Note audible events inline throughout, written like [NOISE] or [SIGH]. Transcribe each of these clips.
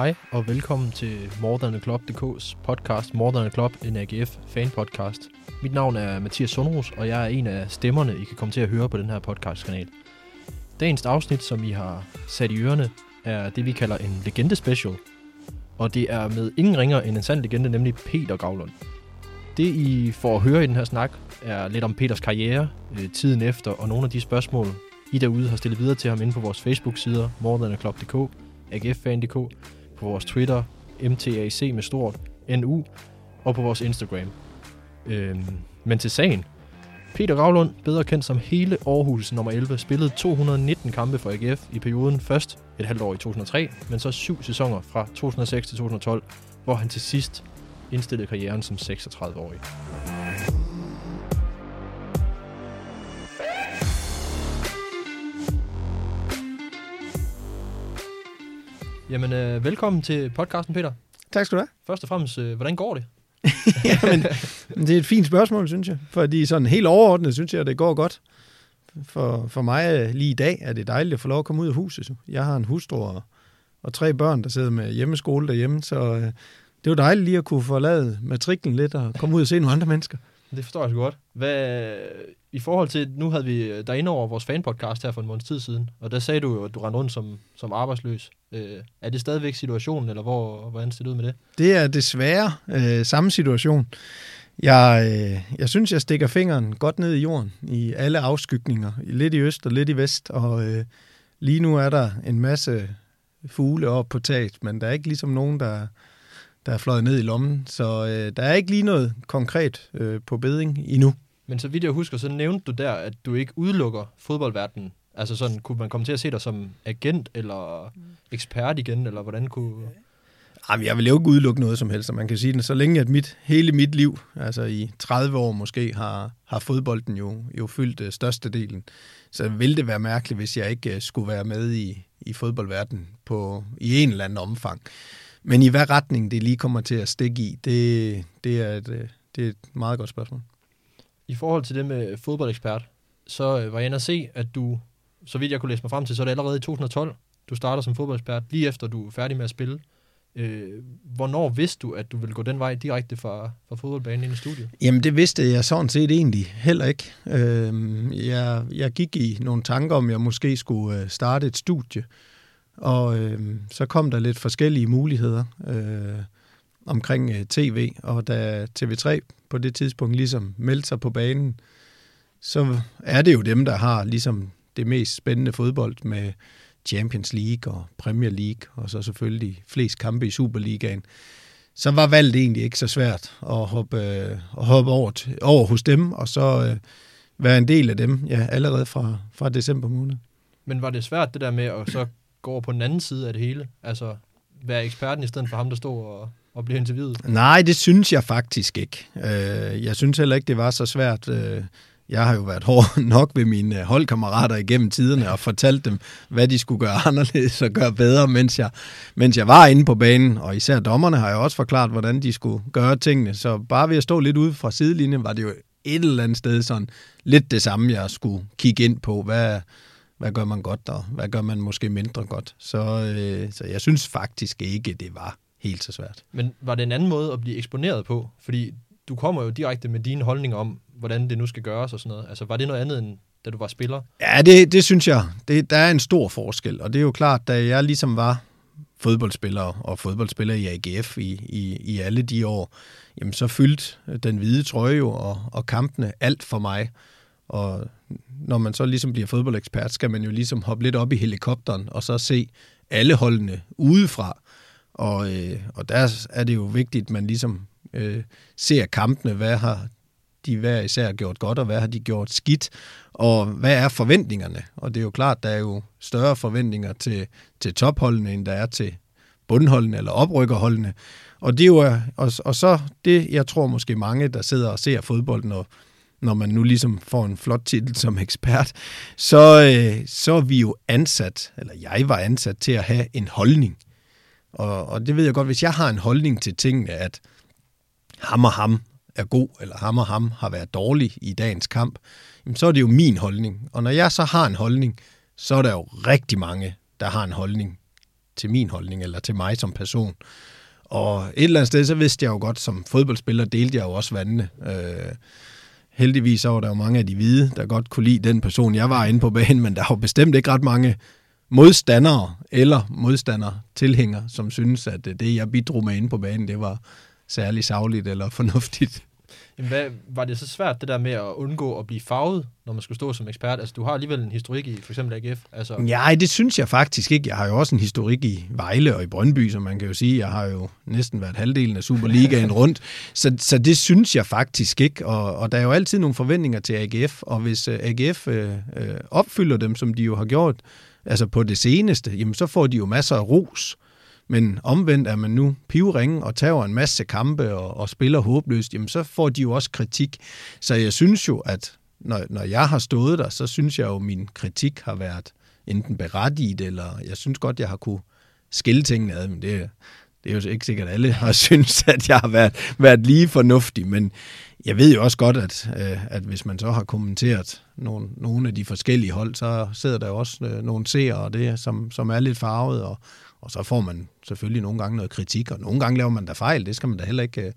Hej og velkommen til More Than Club.dk's podcast More Than a Club, en AGF fan podcast. Mit navn er Mathias Sundros, og jeg er en af stemmerne, I kan komme til at høre på den her podcastkanal. Dagens afsnit, som I har sat i ørerne, er det, vi kalder en legende special. Og det er med ingen ringer end en sand legende, nemlig Peter Gavlund. Det, I får at høre i den her snak, er lidt om Peters karriere, øh, tiden efter, og nogle af de spørgsmål, I derude har stillet videre til ham inde på vores Facebook-sider, morethanaclub.dk, agffan.dk, på vores Twitter, MTAC med stort, NU, og på vores Instagram. Øhm, men til sagen. Peter Gravlund, bedre kendt som hele Aarhus nummer 11, spillede 219 kampe for AGF i perioden først et halvt år i 2003, men så syv sæsoner fra 2006 til 2012, hvor han til sidst indstillede karrieren som 36-årig. Jamen, øh, velkommen til podcasten, Peter. Tak skal du have. Først og fremmest, øh, hvordan går det? [LAUGHS] Jamen, det er et fint spørgsmål, synes jeg. Fordi sådan helt overordnet, synes jeg, det går godt. For, for mig øh, lige i dag er det dejligt at få lov at komme ud af huset. Jeg har en hustru og, og tre børn, der sidder med hjemmeskole derhjemme, så øh, det er jo dejligt lige at kunne forlade matriklen lidt og komme ud og se nogle andre mennesker. Det forstår jeg så godt. Hvad, I forhold til, nu havde vi dig inde over vores fanpodcast her for en måneds tid siden, og der sagde du jo, at du rendte rundt som, som arbejdsløs. Øh, er det stadigvæk situationen, eller hvor, hvordan ser det ud med det? Det er desværre øh, samme situation. Jeg, øh, jeg synes, jeg stikker fingeren godt ned i jorden i alle afskygninger. Lidt i øst og lidt i vest, og øh, lige nu er der en masse fugle op på taget, men der er ikke ligesom nogen, der der er fløjet ned i lommen. Så øh, der er ikke lige noget konkret øh, på beding endnu. Men så vidt jeg husker, så nævnte du der, at du ikke udelukker fodboldverdenen. Altså sådan, kunne man komme til at se dig som agent eller ekspert igen, eller hvordan kunne... Jamen, jeg vil jo ikke udelukke noget som helst, man kan sige det. Så længe at mit, hele mit liv, altså i 30 år måske, har, har fodbolden jo, jo fyldt øh, størstedelen. Så vil det være mærkeligt, hvis jeg ikke øh, skulle være med i, i fodboldverdenen på, i en eller anden omfang. Men i hvad retning det lige kommer til at stikke i, det, det, er, et, øh, det er et meget godt spørgsmål. I forhold til det med fodboldekspert, så var jeg inde at se, at du, så vidt jeg kunne læse mig frem til, så er det allerede i 2012, du starter som fodboldekspert, lige efter du er færdig med at spille. Øh, hvornår vidste du, at du ville gå den vej direkte fra, fra fodboldbanen ind i studiet? Jamen, det vidste jeg sådan set egentlig heller ikke. Øh, jeg, jeg gik i nogle tanker om, at jeg måske skulle øh, starte et studie, og øh, så kom der lidt forskellige muligheder øh, omkring øh, tv, og da TV3 på det tidspunkt ligesom meldte sig på banen, så er det jo dem, der har ligesom det mest spændende fodbold med Champions League og Premier League, og så selvfølgelig flest kampe i Superligaen. Så var valget egentlig ikke så svært at hoppe, øh, at hoppe over, til, over hos dem, og så øh, være en del af dem ja, allerede fra, fra december måned. Men var det svært det der med at så gå over på den anden side af det hele? Altså være eksperten i stedet for ham, der stod og, og blev interviewet? Nej, det synes jeg faktisk ikke. Øh, jeg synes heller ikke, det var så svært. Øh, jeg har jo været hård [LAUGHS] nok ved mine øh, holdkammerater igennem tiderne og fortalt dem, hvad de skulle gøre [LAUGHS] anderledes og gøre bedre, mens jeg, mens jeg var inde på banen. Og især dommerne har jeg også forklaret, hvordan de skulle gøre tingene. Så bare ved at stå lidt ude fra sidelinjen, var det jo et eller andet sted sådan lidt det samme, jeg skulle kigge ind på. Hvad, hvad gør man godt, og hvad gør man måske mindre godt. Så, øh, så jeg synes faktisk ikke, det var helt så svært. Men var det en anden måde at blive eksponeret på? Fordi du kommer jo direkte med dine holdninger om, hvordan det nu skal gøres og sådan noget. Altså, var det noget andet, end da du var spiller? Ja, det, det synes jeg. Det, der er en stor forskel, og det er jo klart, da jeg ligesom var fodboldspiller og fodboldspiller i AGF i, i, i alle de år, jamen så fyldte den hvide trøje jo og, og kampene alt for mig. Og når man så ligesom bliver fodboldekspert, skal man jo ligesom hoppe lidt op i helikopteren og så se alle holdene udefra. Og, øh, og der er det jo vigtigt, at man ligesom øh, ser kampene, hvad har de hver især gjort godt, og hvad har de gjort skidt, og hvad er forventningerne? Og det er jo klart, der er jo større forventninger til, til topholdene, end der er til bundholdene eller oprykkerholdene. Og det er jo, øh, og, og så det, jeg tror måske mange, der sidder og ser fodbold, når, når man nu ligesom får en flot titel som ekspert, så, øh, så er vi jo ansat, eller jeg var ansat til at have en holdning. Og, og det ved jeg godt, hvis jeg har en holdning til tingene, at ham og ham er god, eller ham og ham har været dårlig i dagens kamp, jamen, så er det jo min holdning. Og når jeg så har en holdning, så er der jo rigtig mange, der har en holdning til min holdning, eller til mig som person. Og et eller andet sted, så vidste jeg jo godt, som fodboldspiller delte jeg jo også vandene. Øh, heldigvis så var der jo mange af de hvide, der godt kunne lide den person, jeg var inde på banen, men der var bestemt ikke ret mange modstandere eller modstandere, tilhængere, som synes, at det, jeg bidrog med inde på banen, det var særlig savligt eller fornuftigt. Jamen, hvad, var det så svært, det der med at undgå at blive farvet, når man skulle stå som ekspert? Altså, du har alligevel en historik i for eksempel AGF. Altså... Nej, det synes jeg faktisk ikke. Jeg har jo også en historik i Vejle og i Brøndby, som man kan jo sige. Jeg har jo næsten været halvdelen af Superligaen rundt. Så, så det synes jeg faktisk ikke. Og, og der er jo altid nogle forventninger til AGF, og hvis øh, AGF øh, øh, opfylder dem, som de jo har gjort, altså på det seneste, jamen så får de jo masser af ros. Men omvendt er man nu pivringe og tager en masse kampe og, og spiller håbløst, jamen så får de jo også kritik. Så jeg synes jo, at når, når jeg har stået der, så synes jeg jo, at min kritik har været enten berettiget, eller jeg synes godt, jeg har kunne skille tingene ad, men det, det er jo ikke sikkert, at alle [LAUGHS] har synes, at jeg har været, været lige fornuftig, men jeg ved jo også godt, at, øh, at hvis man så har kommenteret nogle, nogle af de forskellige hold, så sidder der jo også øh, nogle seere, og det, som, som er lidt farvet, og, og så får man selvfølgelig nogle gange noget kritik, og nogle gange laver man da fejl. Det skal man da heller ikke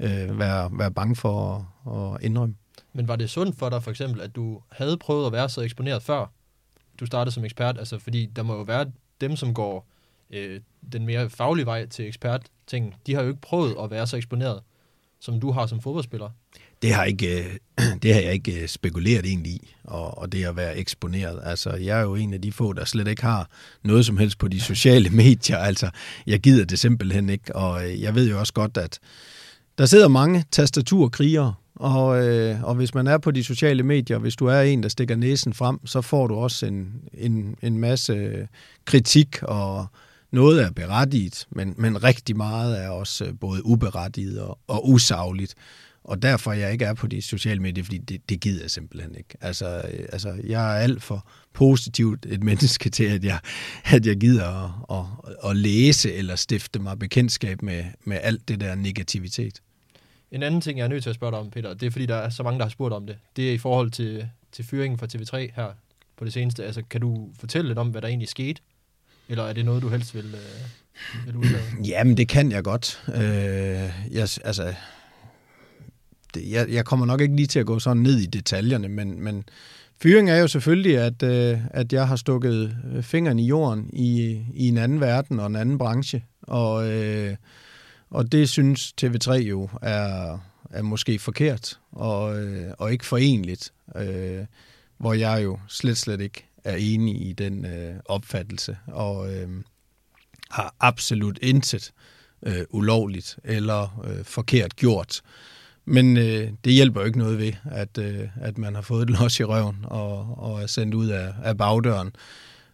øh, øh, være, være bange for at, at indrømme. Men var det sundt for dig for eksempel, at du havde prøvet at være så eksponeret før du startede som ekspert? Altså, fordi der må jo være dem, som går øh, den mere faglige vej til ekspert-ting. De har jo ikke prøvet at være så eksponeret, som du har som fodboldspiller. Det har, ikke, det har jeg ikke øh, [CLEARS THROAT] øh, spekuleret egentlig i, og, og det at være eksponeret. Altså, jeg er jo en af de få, der slet ikke har noget som helst på de sociale [LAUGHS] medier. Altså, jeg gider det simpelthen ikke, og øh, jeg ved jo også godt, at der sidder mange tastaturkrigere, og, og hvis man er på de sociale medier, hvis du er en, der stikker næsen frem, så får du også en, en, en masse kritik, og noget er berettiget, men, men rigtig meget er også både uberettiget og, og usagligt og derfor jeg ikke er på de sociale medier, fordi det, det gider jeg simpelthen ikke. Altså, øh, altså, jeg er alt for positivt et [LAUGHS] menneske til, at jeg, at jeg gider at, at, at læse eller stifte mig bekendtskab med, med alt det der negativitet. En anden ting, jeg er nødt til at spørge dig om, Peter, det er fordi, der er så mange, der har spurgt om det. Det er i forhold til, til fyringen fra TV3 her på det seneste. Altså, kan du fortælle lidt om, hvad der egentlig skete? Eller er det noget, du helst vil, øh, vil udlade? [CLEARS THROAT] Jamen, det kan jeg godt. Øh, jeg, altså, jeg, jeg kommer nok ikke lige til at gå sådan ned i detaljerne, men, men fyring er jo selvfølgelig, at, øh, at jeg har stukket øh, fingeren i jorden i, i en anden verden og en anden branche, og, øh, og det synes TV3 jo er, er måske forkert og, øh, og ikke forenligt, øh, hvor jeg jo slet, slet ikke er enig i den øh, opfattelse, og øh, har absolut intet øh, ulovligt eller øh, forkert gjort. Men øh, det hjælper jo ikke noget ved, at, øh, at man har fået et los i røven og, og er sendt ud af, af bagdøren.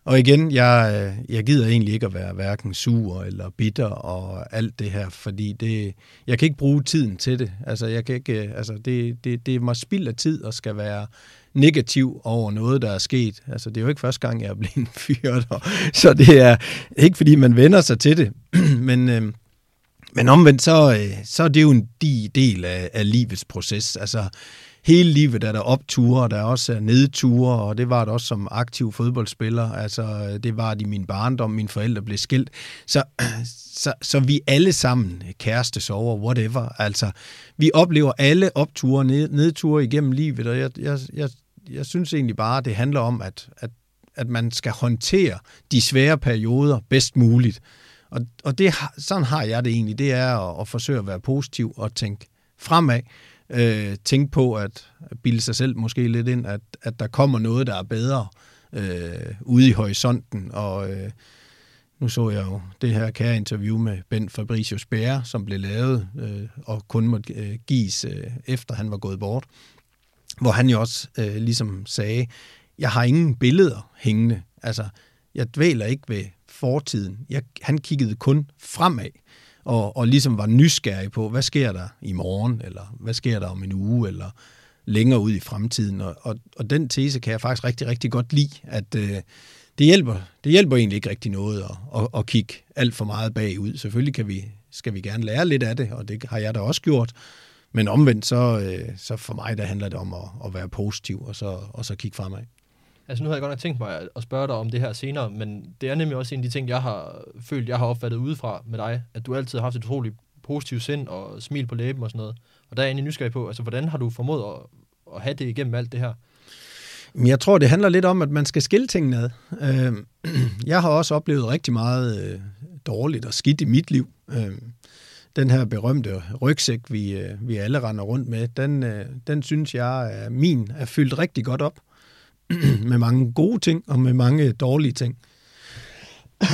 Og igen, jeg, øh, jeg gider egentlig ikke at være hverken sur eller bitter og alt det her, fordi det, jeg kan ikke bruge tiden til det. Altså, jeg kan ikke, øh, altså det, det, det er mig spild af tid og skal være negativ over noget, der er sket. Altså, det er jo ikke første gang, jeg er blevet [LAUGHS] fyret, og, så det er ikke, fordi man vender sig til det, [CLEARS THROAT] men... Øh, men omvendt, så, øh, så er det jo en del af, af livets proces. Altså, hele livet er der opture, der er også nedture, og det var det også som aktiv fodboldspiller. Altså, det var det i min barndom, mine forældre blev skilt. Så, [CLEARS THROAT] så, så vi alle sammen kæreste over, whatever. Altså, vi oplever alle opture, ned, nedture igennem livet, og jeg, jeg, jeg, jeg synes egentlig bare, at det handler om, at, at, at man skal håndtere de svære perioder bedst muligt. Og, og det, sådan har jeg det egentlig. Det er at, at forsøge at være positiv og tænke fremad. Øh, tænke på at bilde sig selv måske lidt ind, at, at der kommer noget, der er bedre øh, ude i horisonten. Og øh, nu så jeg jo det her kære interview med Ben Fabricius Bære, som blev lavet øh, og kun måtte øh, gives øh, efter han var gået bort. Hvor han jo også øh, ligesom sagde, jeg har ingen billeder hængende. Altså, jeg dvæler ikke ved fortiden. Jeg, han kiggede kun fremad og, og ligesom var nysgerrig på, hvad sker der i morgen, eller hvad sker der om en uge, eller længere ud i fremtiden. Og, og, og den tese kan jeg faktisk rigtig, rigtig godt lide, at øh, det, hjælper, det hjælper egentlig ikke rigtig noget at, at, at kigge alt for meget bagud. Selvfølgelig kan vi, skal vi gerne lære lidt af det, og det har jeg da også gjort. Men omvendt, så, øh, så for mig der handler det om at, at være positiv, og så, og så kigge fremad. Altså nu havde jeg godt nok tænkt mig at spørge dig om det her senere, men det er nemlig også en af de ting, jeg har følt, jeg har opfattet udefra med dig, at du altid har haft et utroligt positivt sind og smil på læben og sådan noget. Og der er jeg egentlig nysgerrig på, altså hvordan har du formået at, at have det igennem alt det her? Jeg tror, det handler lidt om, at man skal skille tingene ad. Øhm, [CLEARS THROAT] jeg har også oplevet rigtig meget øh, dårligt og skidt i mit liv. Øhm, den her berømte rygsæk, vi, øh, vi alle render rundt med, den, øh, den synes jeg, min er fyldt rigtig godt op [CLEARS THROAT] med mange gode ting og med mange dårlige ting. [CLEARS THROAT]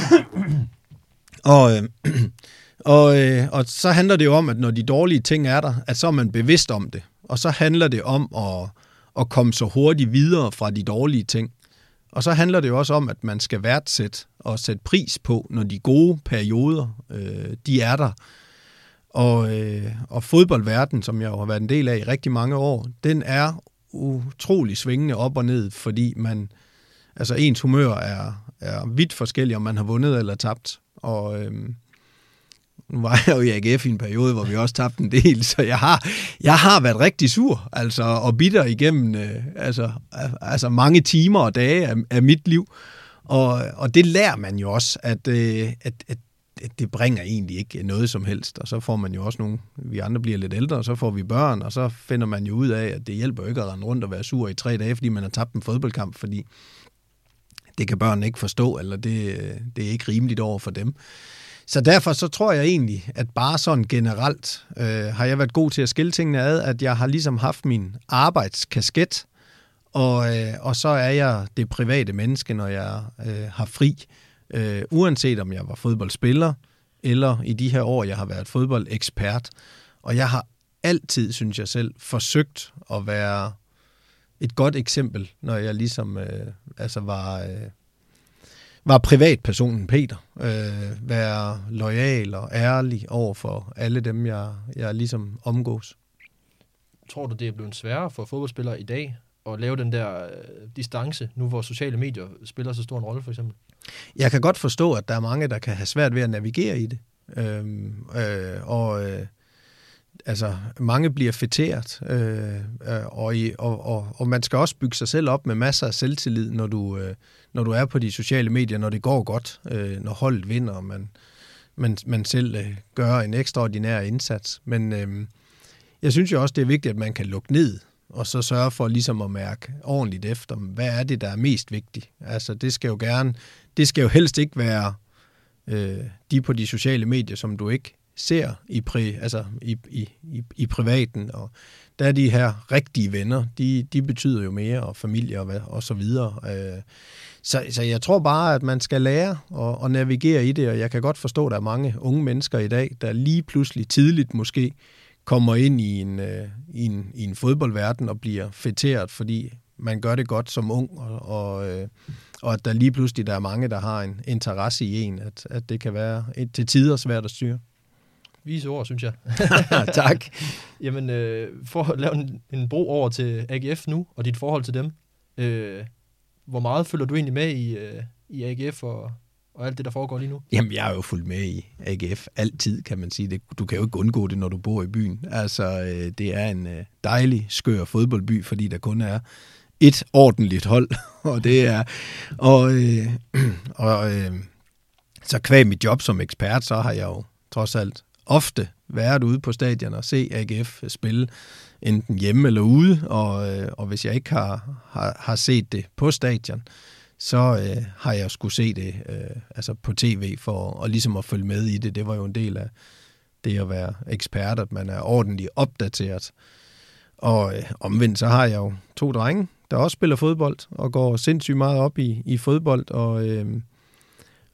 og, [CLEARS THROAT] og, og så handler det jo om, at når de dårlige ting er der, at så er man bevidst om det. Og så handler det om at, at komme så hurtigt videre fra de dårlige ting. Og så handler det jo også om, at man skal værdsætte og sætte pris på, når de gode perioder, øh, de er der. Og, øh, og fodboldverden, som jeg jo har været en del af i rigtig mange år, den er utrolig svingende op og ned, fordi man, altså ens humør er, er vidt forskellig, om man har vundet eller tabt. Og, øhm, nu var jeg jo i AGF i en periode, hvor vi også tabte en del, så jeg har, jeg har været rigtig sur, altså, og bitter igennem øh, altså, altså mange timer og dage af, af mit liv. Og, og det lærer man jo også, at, øh, at, at det bringer egentlig ikke noget som helst. Og så får man jo også nogle, vi andre bliver lidt ældre, og så får vi børn, og så finder man jo ud af, at det hjælper ikke at rende rundt og være sur i tre dage, fordi man har tabt en fodboldkamp, fordi det kan børn ikke forstå, eller det, det er ikke rimeligt over for dem. Så derfor så tror jeg egentlig, at bare sådan generelt øh, har jeg været god til at skille tingene ad, at jeg har ligesom haft min arbejdskasket, og, øh, og så er jeg det private menneske, når jeg øh, har fri. Øh, øh, uanset om jeg var fodboldspiller, eller i de her år, jeg har været fodboldekspert. Og jeg har altid, synes jeg selv, forsøgt at være et godt eksempel, når jeg ligesom øh, altså var, øh, var privatpersonen Peter. Øh, være lojal og ærlig over for alle dem, jeg, jeg ligesom omgås. Tror du, det er blevet sværere for fodboldspillere i dag at lave den der øh, distance, nu hvor sociale medier spiller så stor en rolle, for eksempel? Jeg kan godt forstå, at der er mange, der kan have svært ved at navigere i det. Øhm, øh, og øh, altså, mange bliver fætteret, øh, øh, og, i, og, og, og man skal også bygge sig selv op med masser af selvtillid, når du, øh, når du er på de sociale medier, når det går godt, øh, når holdet vinder, og man, man, man selv øh, gør en ekstraordinær indsats. Men øh, jeg synes jo også, det er vigtigt, at man kan lukke ned og så sørge for ligesom at mærke ordentligt efter, hvad er det, der er mest vigtigt. Altså det skal jo gerne, det skal jo helst ikke være øh, de på de sociale medier, som du ikke ser i, pri, altså i, i, i, i privaten, og der er de her rigtige venner, de, de betyder jo mere, og familie og, hvad, og så videre. Øh, så, så jeg tror bare, at man skal lære at, at navigere i det, og jeg kan godt forstå, at der er mange unge mennesker i dag, der lige pludselig tidligt måske kommer ind i en, øh, i en, i en fodboldverden og bliver fætteret, fordi man gør det godt som ung, og, og, øh, og at der lige pludselig der er mange, der har en interesse i en, at, at det kan være et, til tider svært at styre. Vise ord, synes jeg. [LAUGHS] tak. Jamen, øh, for at lave en, en bro over til AGF nu, og dit forhold til dem, øh, hvor meget følger du egentlig med i, øh, i AGF og, og alt det, der foregår lige nu? Jamen, jeg er jo fuldt med i AGF altid, kan man sige. Det, du kan jo ikke undgå det, når du bor i byen. Altså, øh, det er en øh, dejlig, skør fodboldby, fordi der kun er et ordentligt hold, [LAUGHS] og det er... Og, øh, [CLEARS THROAT] og øh, så kvæg mit job som ekspert, så har jeg jo trods alt ofte været ude på stadion og se AGF spille, enten hjemme eller ude, og, øh, og hvis jeg ikke har, har, har set det på stadion, så øh, har jeg skulle se det øh, altså på tv for og ligesom at følge med i det. Det var jo en del af det at være ekspert, at man er ordentligt opdateret. Og øh, omvendt så har jeg jo to drenge, der også spiller fodbold og går sindssygt meget op i, i fodbold. Og, øh,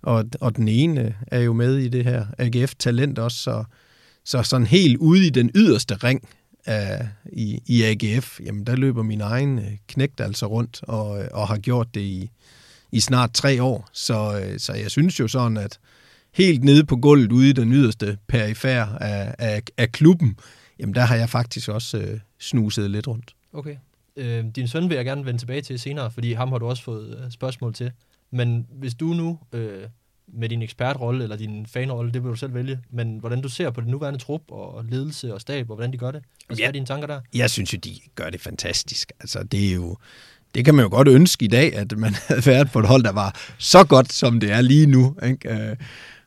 og, og den ene er jo med i det her AGF-talent også, så, så sådan helt ude i den yderste ring af, i, i AGF, jamen der løber min egen øh, knægt altså rundt og, øh, og har gjort det i, i snart tre år. Så, øh, så jeg synes jo sådan, at helt nede på gulvet ude i den yderste perifær af, af, af klubben, jamen der har jeg faktisk også øh, snuset lidt rundt. Okay. Øh, din søn vil jeg gerne vende tilbage til senere, fordi ham har du også fået spørgsmål til. Men hvis du nu øh, med din ekspertrolle eller din fanrolle, det vil du selv vælge, men hvordan du ser på den nuværende trup og ledelse og stab, og hvordan de gør det? Altså, ja. hvad er dine tanker der? Jeg synes jo, de gør det fantastisk. Altså, det er jo, det kan man jo godt ønske i dag, at man [LAUGHS] havde været på et hold, der var så godt, som det er lige nu. Ikke? Øh,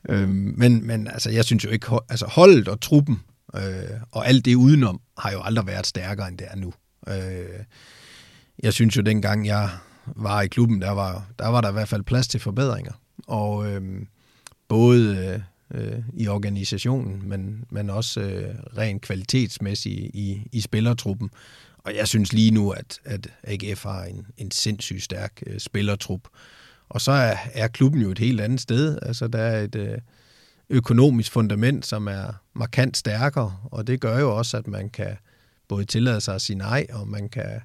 øh, men, men altså, jeg synes jo ikke, altså holdet og truppen øh, og alt det udenom har jo aldrig været stærkere, end det er nu. Øh, jeg synes jo, dengang jeg var i klubben, der var der, var der i hvert fald plads til forbedringer. Og øh, både øh, i organisationen, men, men også øh, rent kvalitetsmæssigt i, i spillertruppen. Og jeg synes lige nu, at, at AGF har en, en sindssygt stærk øh, spillertrup. Og så er, er klubben jo et helt andet sted. Altså, der er et øh, økonomisk fundament, som er markant stærkere, og det gør jo også, at man kan både tillade sig at sige nej, og man kan,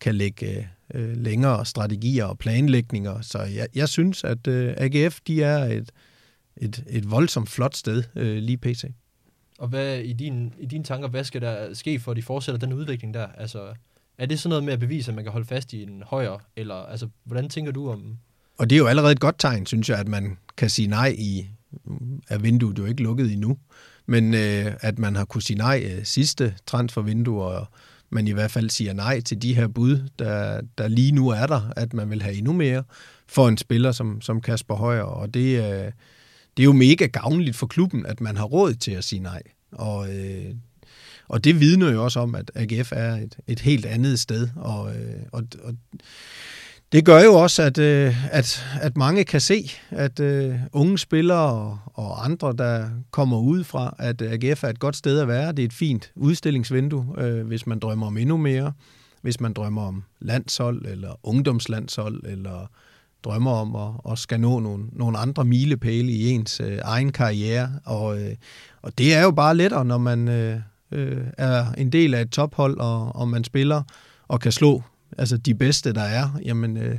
kan lægge øh, længere strategier og planlægninger. Så jeg, jeg synes, at øh, AGF de er et, et, et voldsomt flot sted øh, lige pt. Og hvad i, din, i dine tanker, hvad skal der ske for, at de fortsætter den udvikling der? Altså, er det sådan noget med at bevise, at man kan holde fast i en højere, eller altså, hvordan tænker du om... Og det er jo allerede et godt tegn, synes jeg, at man kan sige nej i, er vinduet jo ikke lukket endnu, men øh, at man har kunne sige nej øh, sidste transfervindue, og man i hvert fald siger nej til de her bud, der, der lige nu er der, at man vil have endnu mere for en spiller som, som Kasper Højer, og det, øh, det er jo mega gavnligt for klubben, at man har råd til at sige nej. Og, øh, og det vidner jo også om, at AGF er et, et helt andet sted. Og, øh, og, og det gør jo også, at, øh, at, at mange kan se, at øh, unge spillere og, og andre, der kommer ud fra, at AGF er et godt sted at være. Det er et fint udstillingsvindue, øh, hvis man drømmer om endnu mere. Hvis man drømmer om landshold, eller ungdomslandshold, eller drømmer om at, at skal nå nogle, nogle andre milepæle i ens egen karriere. Og, og det er jo bare lettere, når man er en del af et tophold, og, og man spiller og kan slå altså de bedste, der er. Jamen, øh,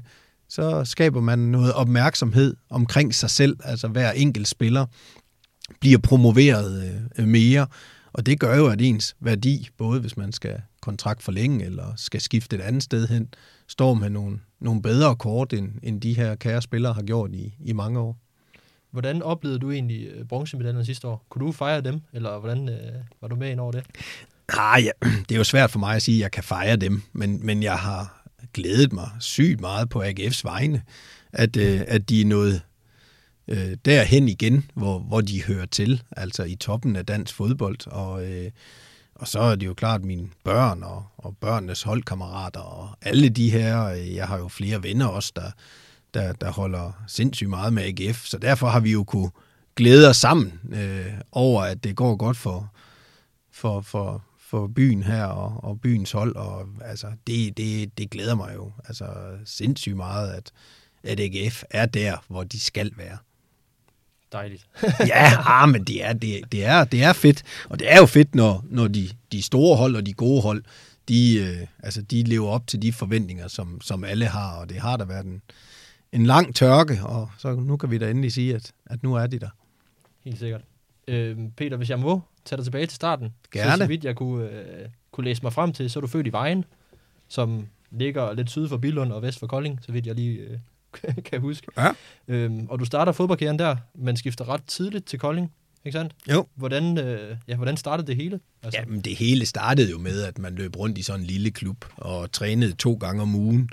så skaber man noget opmærksomhed omkring sig selv, altså hver enkelt spiller bliver promoveret øh, mere, og det gør jo, at ens værdi, både hvis man skal kontrakt forlænge eller skal skifte et andet sted hen, står med nogle, nogle bedre kort, end, end de her kære spillere har gjort i, i mange år. Hvordan oplevede du egentlig øh, bronzemedaljen sidste år? Kunne du fejre dem, eller hvordan øh, var du med ind over det? Ah, ja, [CLEARS THROAT] det er jo svært for mig at sige, at jeg kan fejre dem, men, men jeg har glædet mig sygt meget på AGF's vegne, at, øh, at de er nået øh, derhen igen, hvor, hvor de hører til, altså i toppen af dansk fodbold. Og, øh, og så er det jo klart mine børn og, og børnenes holdkammerater og alle de her, øh, jeg har jo flere venner også, der, der, der holder sindssygt meget med AGF, så derfor har vi jo kunne glæde os sammen øh, over, at det går godt for, for, for, for byen her og, og byens hold, og altså, det, det, det glæder mig jo altså, sindssygt meget, at, at AGF er der, hvor de skal være. Dejligt. [LAUGHS] ja, ah, men det er, det, det, er, det er fedt, og det er jo fedt, når, når de, de store hold og de gode hold, de, øh, altså, de lever op til de forventninger, som, som alle har, og det har der været en, en lang tørke, og så nu kan vi da endelig sige, at, at nu er de der. Helt sikkert. Øh, Peter, hvis jeg må tage dig tilbage til starten. Gerne. Så, så vidt jeg kunne, øh, kunne læse mig frem til, så er du født i Vejen, som ligger lidt syd for Billund og vest for Kolding, så vidt jeg lige øh, [LAUGHS] kan huske. Ja. Øhm, og du starter fodboldkarrieren der, men skifter ret tidligt til Kolding, ikke sandt? Jo. Hvordan, øh, ja, hvordan startede det hele? Altså? Jamen, det hele startede jo med, at man løb rundt i sådan en lille klub og trænede to gange om ugen.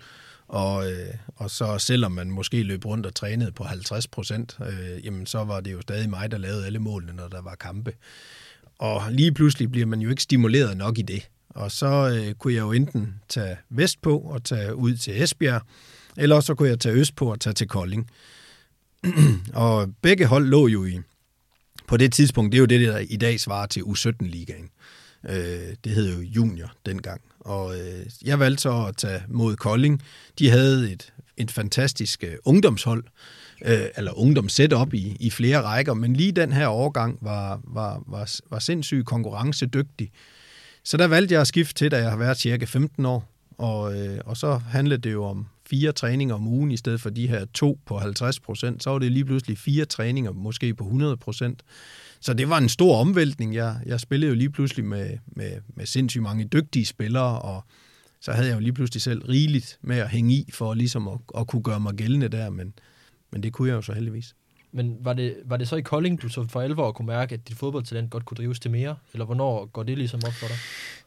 Og, øh, og så selvom man måske løb rundt og trænede på 50 procent, øh, jamen så var det jo stadig mig, der lavede alle målene, når der var kampe. Og lige pludselig bliver man jo ikke stimuleret nok i det. Og så øh, kunne jeg jo enten tage vest på og tage ud til Esbjerg, eller så kunne jeg tage øst på og tage til Kolding. [CLEARS THROAT] og begge hold lå jo i, på det tidspunkt, det er jo det, der i dag svarer til U17-ligaen. Øh, det hed jo junior dengang. Og øh, jeg valgte så at tage mod Kolding. De havde et, et fantastisk øh, ungdomshold, øh, Øh, eller ungdomssetup i, i flere rækker, men lige den her årgang var, var, var, var sindssygt konkurrencedygtig. Så der valgte jeg at skifte til, da jeg har været cirka 15 år, og, øh, og så handlede det jo om fire træninger om ugen, i stedet for de her to på 50 procent, så var det lige pludselig fire træninger, måske på 100 procent. Så det var en stor omvæltning. Jeg, jeg spillede jo lige pludselig med, med, med sindssygt mange dygtige spillere, og så havde jeg jo lige pludselig selv rigeligt med at hænge i, for ligesom at, at kunne gøre mig gældende der, men, men det kunne jeg jo så heldigvis. Men var det, var det så i Kolding, du så for alvor kunne mærke, at dit fodboldtalent godt kunne drives til mere? Eller hvornår går det ligesom op for dig?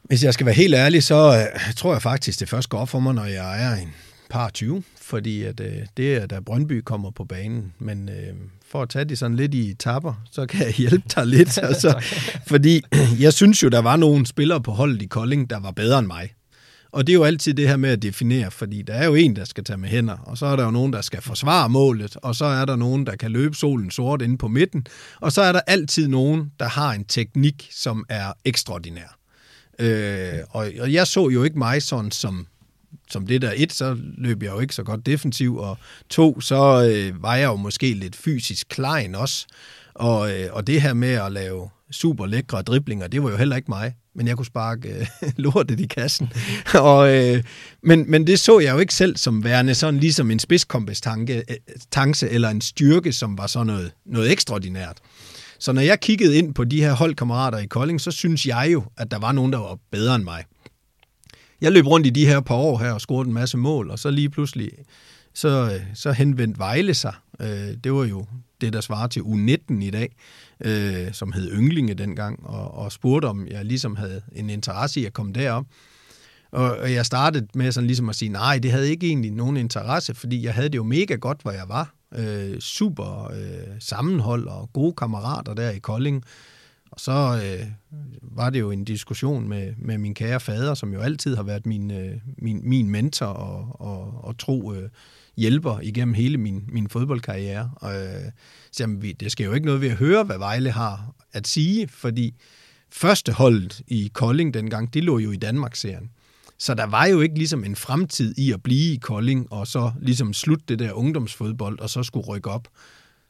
Hvis jeg skal være helt ærlig, så uh, tror jeg faktisk, det først går op for mig, når jeg er en par 20, fordi at, øh, det er, da Brøndby kommer på banen. Men øh, for at tage det sådan lidt i tapper, så kan jeg hjælpe dig lidt. [LAUGHS] altså, fordi [CLEARS THROAT] jeg synes jo, der var nogle spillere på holdet i Kolding, der var bedre end mig. Og det er jo altid det her med at definere, fordi der er jo en, der skal tage med hænder, og så er der jo nogen, der skal forsvare målet, og så er der nogen, der kan løbe solen sort inde på midten, og så er der altid nogen, der har en teknik, som er ekstraordinær. Øh, og, og jeg så jo ikke mig sådan som som det der et, så løb jeg jo ikke så godt defensiv, og to, så øh, var jeg jo måske lidt fysisk klein også. Og, øh, og det her med at lave super lækre driblinger, det var jo heller ikke mig. Men jeg kunne sparke øh, [LAUGHS] lortet i kassen. [LAUGHS] og, øh, men, men det så jeg jo ikke selv som værende sådan ligesom en spidskompetence øh, eller en styrke, som var sådan noget, noget ekstraordinært. Så når jeg kiggede ind på de her holdkammerater i Kolding, så synes jeg jo, at der var nogen, der var bedre end mig jeg løb rundt i de her par år her og scorede en masse mål, og så lige pludselig, så, øh, så henvendte Vejle sig. Øh, det var jo det, der svarer til U19 i dag, øh, som hed Ynglinge dengang, og, og spurgte, om jeg ligesom havde en interesse i at komme derop. Og, og jeg startede med sådan ligesom at sige, nej, det havde ikke egentlig nogen interesse, fordi jeg havde det jo mega godt, hvor jeg var. Øh, super øh, sammenhold og gode kammerater der i Kolding. Og så øh, var det jo en diskussion med, med min kære fader, som jo altid har været min, øh, min, min mentor og, og, og tro øh, hjælper igennem hele min, min fodboldkarriere. Og, øh, så jamen, vi, det skal jo ikke noget ved at høre, hvad Vejle har at sige, fordi første holdet i Kolding dengang, det lå jo i Danmark-serien. Så der var jo ikke ligesom en fremtid i at blive i Kolding, og så ligesom slutte det der ungdomsfodbold, og så skulle rykke op.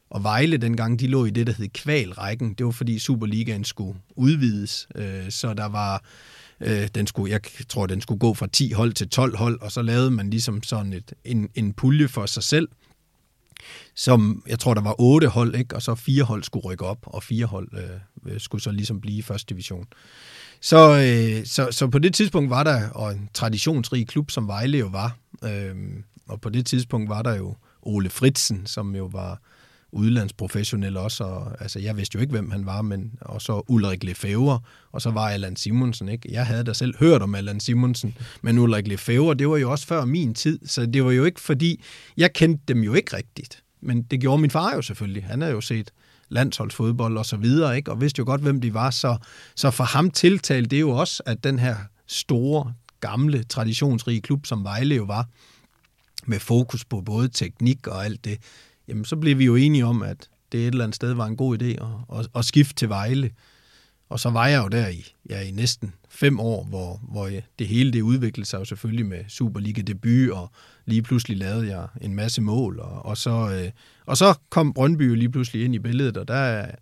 Og Vejle dengang, de lå i det, der hed kvalrækken. Det var fordi Superligaen skulle udvides, øh, så der var... Øh, den skulle, jeg tror, den skulle gå fra 10 hold til 12 hold, og så lavede man ligesom sådan et, en, en pulje for sig selv, som jeg tror, der var otte hold, ikke? og så fire hold skulle rykke op, og fire hold øh, øh, skulle så ligesom blive i første division. Så, øh, så, så på det tidspunkt var der og en traditionsrig klub, som Vejle jo var, øh, og på det tidspunkt var der jo Ole Fritsen, som jo var udlandsprofessionel også, og altså, jeg vidste jo ikke, hvem han var, men og så Ulrik Lefevre, og så var Allan Simonsen, ikke? Jeg havde da selv hørt om Allan Simonsen, men Ulrik Lefevre, det var jo også før min tid, så det var jo ikke fordi, jeg kendte dem jo ikke rigtigt, men det gjorde min far jo selvfølgelig. Han havde jo set landsholdsfodbold og så videre, ikke? og vidste jo godt, hvem de var, så, så for ham tiltalte det jo også, at den her store, gamle, traditionsrige klub, som Vejle jo var, med fokus på både teknik og alt det, jamen så blev vi jo enige om, at det et eller andet sted var en god idé at, at, at skifte til Vejle. Og så var jeg jo der i, ja, i næsten fem år, hvor, hvor det hele det udviklede sig jo selvfølgelig med Superliga-debut, og lige pludselig lavede jeg en masse mål, og, og, så, øh, og så kom Brøndby jo lige pludselig ind i billedet, og der er,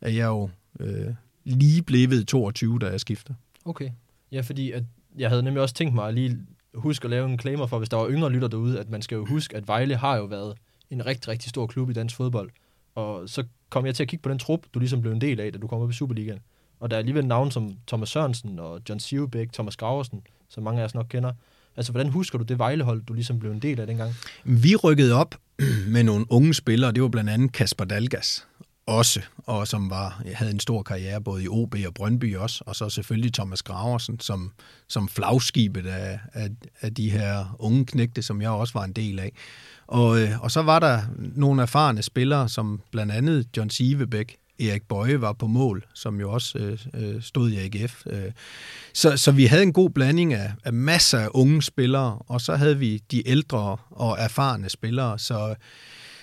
er jeg jo øh, lige blevet 22, da jeg skifter. Okay. Ja, fordi at jeg havde nemlig også tænkt mig at lige huske at lave en claimer for, hvis der var yngre lytter derude, at man skal jo huske, at Vejle har jo været en rigtig, rigtig stor klub i dansk fodbold. Og så kom jeg til at kigge på den trup, du ligesom blev en del af, da du kom op i Superligaen. Og der er alligevel navn som Thomas Sørensen og John Sivebæk, Thomas Graversen, som mange af os nok kender. Altså, hvordan husker du det Vejlehold, du ligesom blev en del af dengang? Vi rykkede op [CLEARS THROAT] med nogle unge spillere, det var blandt andet Kasper Dalgas også, og som var, havde en stor karriere både i OB og Brøndby også, og så selvfølgelig Thomas Graversen som, som flagskibet af, af, af de her unge knægte, som jeg også var en del af. Og, øh, og så var der nogle erfarne spillere, som blandt andet John Sivebæk, Erik Bøje var på mål, som jo også øh, øh stod i AGF. Øh, så, så vi havde en god blanding af, af masser af unge spillere, og så havde vi de ældre og erfarne spillere. Så,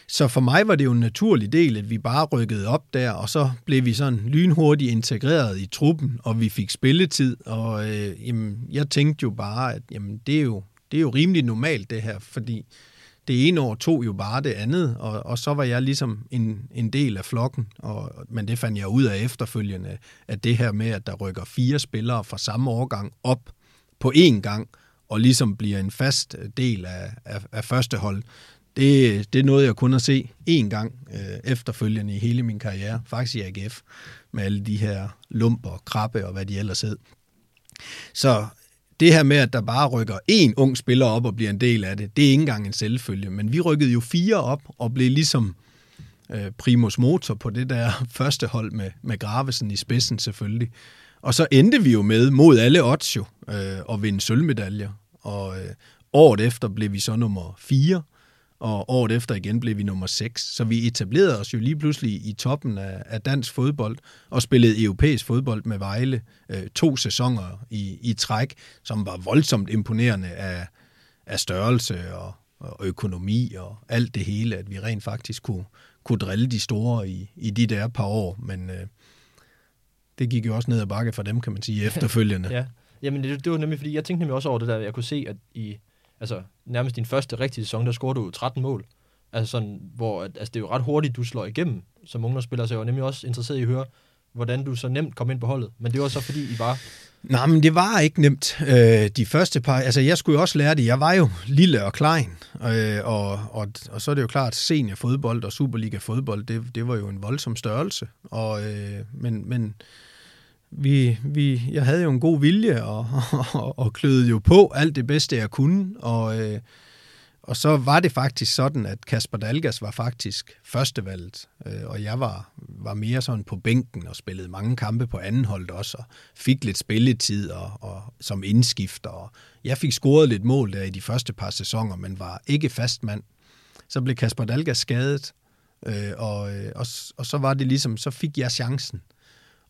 så for mig var det jo en naturlig del, at vi bare rykkede op der, og så blev vi sådan lynhurtigt integreret i truppen, og vi fik spilletid. Og øh, jamen, jeg tænkte jo bare, at jamen, det, er jo, det er jo rimelig normalt det her, fordi det ene år tog jo bare det andet, og, og så var jeg ligesom en, en del af flokken. Og, men det fandt jeg ud af efterfølgende, at det her med, at der rykker fire spillere fra samme årgang op på én gang, og ligesom bliver en fast del af, af, af første hold, det, det nåede jeg kun at se én gang øh, efterfølgende i hele min karriere, faktisk i AGF, med alle de her lumper, krabbe og hvad de ellers hed. Så det her med, at der bare rykker én ung spiller op og bliver en del af det, det er ikke engang en selvfølge. Men vi rykkede jo fire op og blev ligesom øh, primus motor på det der [LAUGHS] første hold med, med Gravesen i spidsen selvfølgelig. Og så endte vi jo med, mod alle odds jo, øh, at vinde sølvmedaljer. Og, øh, året efter blev vi så nummer 4, og året efter igen blev vi nummer 6. Så vi etablerede os jo lige pludselig i toppen af, af dansk fodbold og spillede europæisk fodbold med Vejle øh, to sæsoner i, i træk, som var voldsomt imponerende af, af størrelse og, og økonomi og alt det hele, at vi rent faktisk kunne, kunne drille de store i, i de der par år, men øh, det gik jo også ned ad bakke for dem, kan man sige, [LAUGHS] efterfølgende. ja, jamen det, det var nemlig, fordi jeg tænkte nemlig også over det der, jeg kunne se, at i altså, nærmest din første rigtige sæson, der scorede du 13 mål. Altså sådan, hvor altså, det er jo ret hurtigt, du slår igennem som ungdomsspiller, så jeg var nemlig også interesseret i at høre, hvordan du så nemt kom ind på holdet. Men det var så fordi, I var... Nej, men det var ikke nemt. Øh, de første par... Altså, jeg skulle jo også lære det. Jeg var jo lille og klein. Øh, og, og, og så er det jo klart, seniorfodbold og Superliga-fodbold, det, det var jo en voldsom størrelse. Og, øh, men, men vi, vi, jeg havde jo en god vilje og, og, og kløede jo på alt det bedste, jeg kunne. Og, øh, og så var det faktisk sådan, at Kasper Dalgas var faktisk førstevalget, øh, og jeg var, var mere sådan på bænken og spillede mange kampe på anden hold også, og fik lidt spilletid og, og, som indskifter. Og jeg fik scoret lidt mål der i de første par sæsoner, men var ikke fast mand. Så blev Kasper Dalgas skadet, øh, og, øh, og, og så var det ligesom, så fik jeg chancen.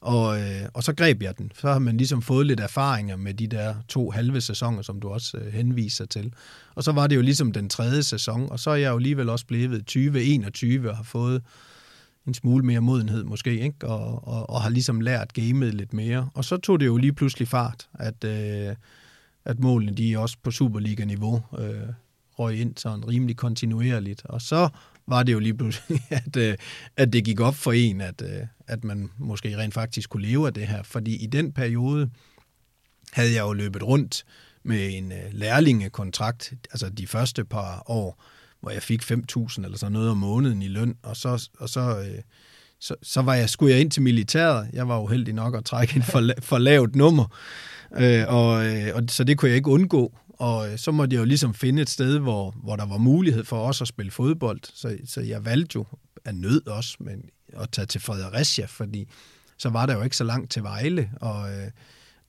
Og, øh, og så greb jeg den. Så har man ligesom fået lidt erfaringer med de der to halve sæsoner, som du også øh, henviser til. Og så var det jo ligesom den tredje sæson, og så er jeg jo alligevel også blevet 2021 og har fået en smule mere modenhed måske, ikke? Og, og, og har ligesom lært gamet lidt mere. Og så tog det jo lige pludselig fart, at, øh, at målene de også på Superliga-niveau øh, røg ind sådan rimelig kontinuerligt. Og så var det jo lige pludselig, [LAUGHS] at, øh, at det gik op for en, at, øh, at man måske rent faktisk kunne leve af det her. Fordi i den periode havde jeg jo løbet rundt med en øh, lærlingekontrakt, altså de første par år, hvor jeg fik 5.000 eller sådan noget om måneden i løn, og så, og så, øh, så, så var jeg, skulle jeg ind til militæret. Jeg var uheldig nok at trække en for, for lavt nummer, øh, og, og så det kunne jeg ikke undgå. Og øh, så måtte jeg jo ligesom finde et sted, hvor, hvor der var mulighed for os at spille fodbold. Så, så jeg valgte jo af nød også men, at tage til Fredericia, fordi så var der jo ikke så langt til Vejle. Og øh,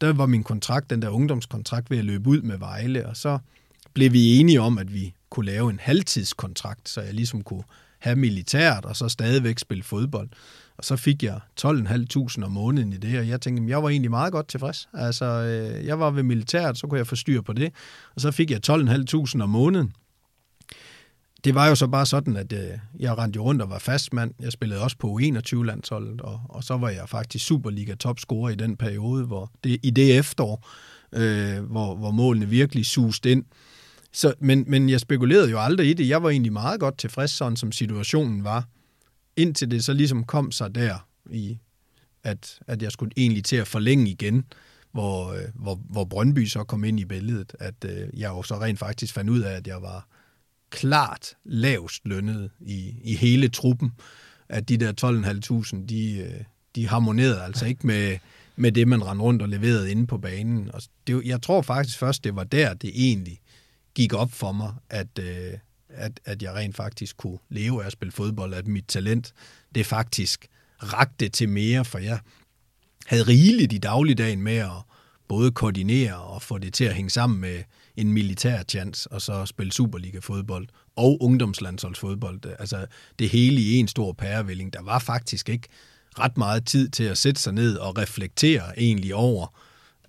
der var min kontrakt, den der ungdomskontrakt, ved at løbe ud med Vejle. Og så blev vi enige om, at vi kunne lave en halvtidskontrakt, så jeg ligesom kunne have militært og så stadigvæk spille fodbold. Og så fik jeg 12.500 om måneden i det, og jeg tænkte, jeg var egentlig meget godt tilfreds. Altså, øh, jeg var ved militæret, så kunne jeg få styr på det. Og så fik jeg 12.500 om måneden. Det var jo så bare sådan, at øh, jeg rendte rundt og var fastmand. Jeg spillede også på U21-landsholdet, og, og så var jeg faktisk Superliga-topscorer i den periode, hvor det, i det efterår, øh, hvor, hvor målene virkelig suste ind. Så, men, men jeg spekulerede jo aldrig i det. Jeg var egentlig meget godt tilfreds, sådan som situationen var indtil det så ligesom kom sig der i, at, at jeg skulle egentlig til at forlænge igen, hvor, øh, hvor, hvor Brøndby så kom ind i billedet, at øh, jeg jo så rent faktisk fandt ud af, at jeg var klart lavest lønnet i, i hele truppen, at de der 12.500, de, øh, de harmonerede altså ikke med, med det, man rendte rundt og leverede inde på banen. Og det, jeg tror faktisk først, det var der, det egentlig gik op for mig, at, øh, at, at jeg rent faktisk kunne leve af at spille fodbold, at mit talent, det faktisk rakte til mere, for jeg havde rigeligt i dagligdagen med at både koordinere og få det til at hænge sammen med en militær chance, og så spille Superliga-fodbold og ungdomslandsholdsfodbold. Altså det hele i en stor pærevælling. Der var faktisk ikke ret meget tid til at sætte sig ned og reflektere egentlig over,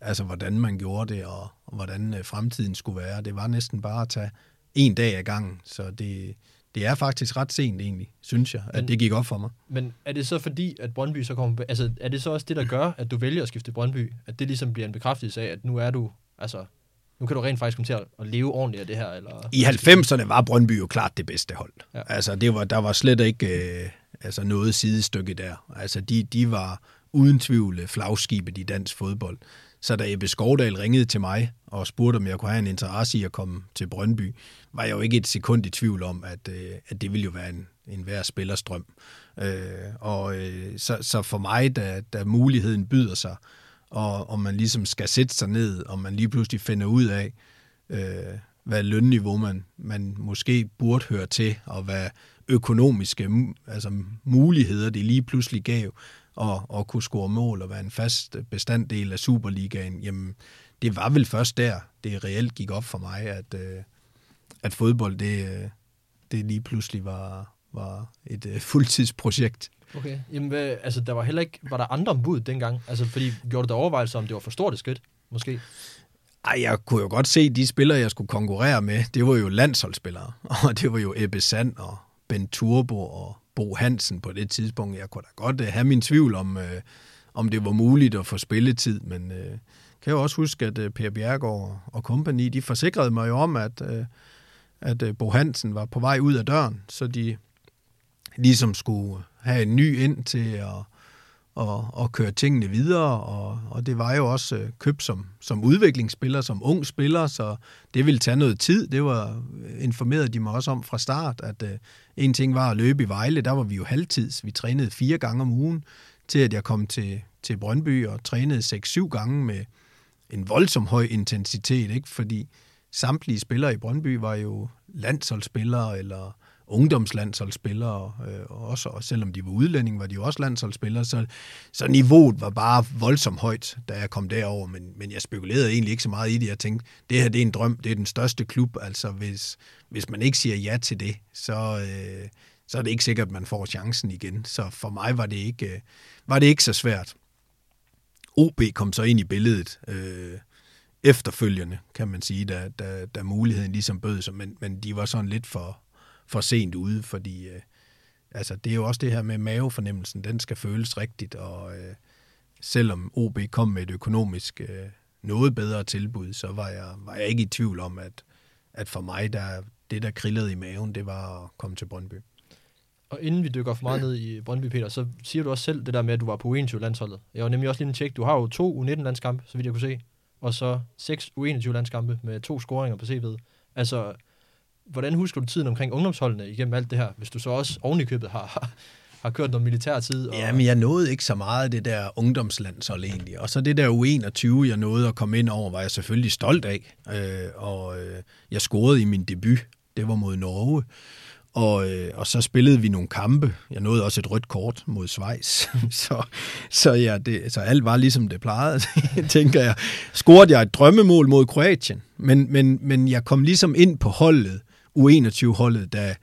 altså hvordan man gjorde det, og, og hvordan øh, fremtiden skulle være. Det var næsten bare at tage en dag ad gangen. Så det, det er faktisk ret sent egentlig, synes jeg, at men, det gik op for mig. Men er det så fordi, at Brøndby så kommer... Altså, er det så også det, der gør, at du vælger at skifte Brøndby? At det ligesom bliver en bekræftelse af, at nu er du... Altså, nu kan du rent faktisk komme til at leve ordentligt af det her? Eller? I 90'erne var Brøndby jo klart det bedste hold. Ja. Altså, det var, der var slet ikke øh, altså noget sidestykke der. Altså, de, de var uden tvivl flagskibet i dansk fodbold. Så da Ebbe Skovdal ringede til mig og spurgte, om jeg kunne have en interesse i at komme til Brøndby, var jeg jo ikke et sekund i tvivl om, at, øh, at det ville jo være en, en værd spillerstrøm. Øh, og øh, så, så for mig, da, da muligheden byder sig, og om man ligesom skal sætte sig ned, og man lige pludselig finder ud af, øh, hvad lønniveau man, man måske burde høre til, og hvad økonomiske altså muligheder det lige pludselig gav, og, og kunne score mål og være en fast bestanddel af Superligaen, jamen det var vel først der, det reelt gik op for mig, at, øh, at fodbold, det, øh, det lige pludselig var, var et øh, fuldtidsprojekt. Okay, jamen hvad, altså der var heller ikke, var der andre ombud dengang? Altså fordi, gjorde du da overvejelser om det var for stort et skridt, måske? Ej, jeg kunne jo godt se, de spillere, jeg skulle konkurrere med, det var jo landsholdsspillere. [LAUGHS] Og det var jo Ebbe Sand og Ben Turbo og Bo Hansen på det tidspunkt. Jeg kunne da godt uh, have min tvivl om, uh, om det var muligt at få spilletid, men uh, kan jo også huske, at uh, Per Bjergård og kompagni, de forsikrede mig jo om, at, uh, at uh, Bo Hansen var på vej ud af døren, så de ligesom skulle have en ny ind til at og, og køre tingene videre, og, og det var jo også øh, købt som, som udviklingsspiller, som ung spiller, så det ville tage noget tid. Det var øh, informeret de mig også om fra start, at øh, en ting var at løbe i Vejle, der var vi jo halvtids. Vi trænede fire gange om ugen, til at jeg kom til, til Brøndby og trænede 6-7 gange med en voldsom høj intensitet, ikke? fordi samtlige spillere i Brøndby var jo landsholdsspillere eller ungdomslandsholdsspillere, øh, også, og selvom de var udlændinge, var de jo også landsholdsspillere, så, så niveauet var bare voldsomt højt, da jeg kom derover, men, men jeg spekulerede egentlig ikke så meget i det. Jeg tænkte, det her det er en drøm, det er den største klub, altså hvis, hvis man ikke siger ja til det, så, øh, så er det ikke sikkert, at man får chancen igen. Så for mig var det ikke, øh, var det ikke så svært. OB kom så ind i billedet øh, efterfølgende, kan man sige, da, da, da muligheden ligesom bød sig, men, men de var sådan lidt for, for sent ude, fordi øh, altså, det er jo også det her med mavefornemmelsen, den skal føles rigtigt, og øh, selvom OB kom med et økonomisk øh, noget bedre tilbud, så var jeg, var jeg ikke i tvivl om, at, at for mig, der, det der krillede i maven, det var at komme til Brøndby. Og inden vi dykker for meget ned i Brøndby, Peter, så siger du også selv det der med, at du var på U21-landsholdet. Jeg var nemlig også lige en tjek. Du har jo to U19-landskampe, så vidt jeg kunne se, og så seks U21-landskampe med to scoringer på CV'et. Altså, hvordan husker du tiden omkring ungdomsholdene igennem alt det her, hvis du så også ovenikøbet købet har, [LAUGHS] har kørt noget militærtid? Og... Jamen, jeg nåede ikke så meget af det der ungdomslandshold egentlig. Og så det der U21, jeg nåede at komme ind over, var jeg selvfølgelig stolt af. Øh, og øh, jeg scorede i min debut. Det var mod Norge. Og, øh, og så spillede vi nogle kampe. Jeg nåede også et rødt kort mod Schweiz. [LAUGHS] så, så, ja, det, så alt var ligesom det plejede, [LAUGHS] tænker jeg. Scorede jeg et drømmemål mod Kroatien, men, men, men jeg kom ligesom ind på holdet U21-holdet, da,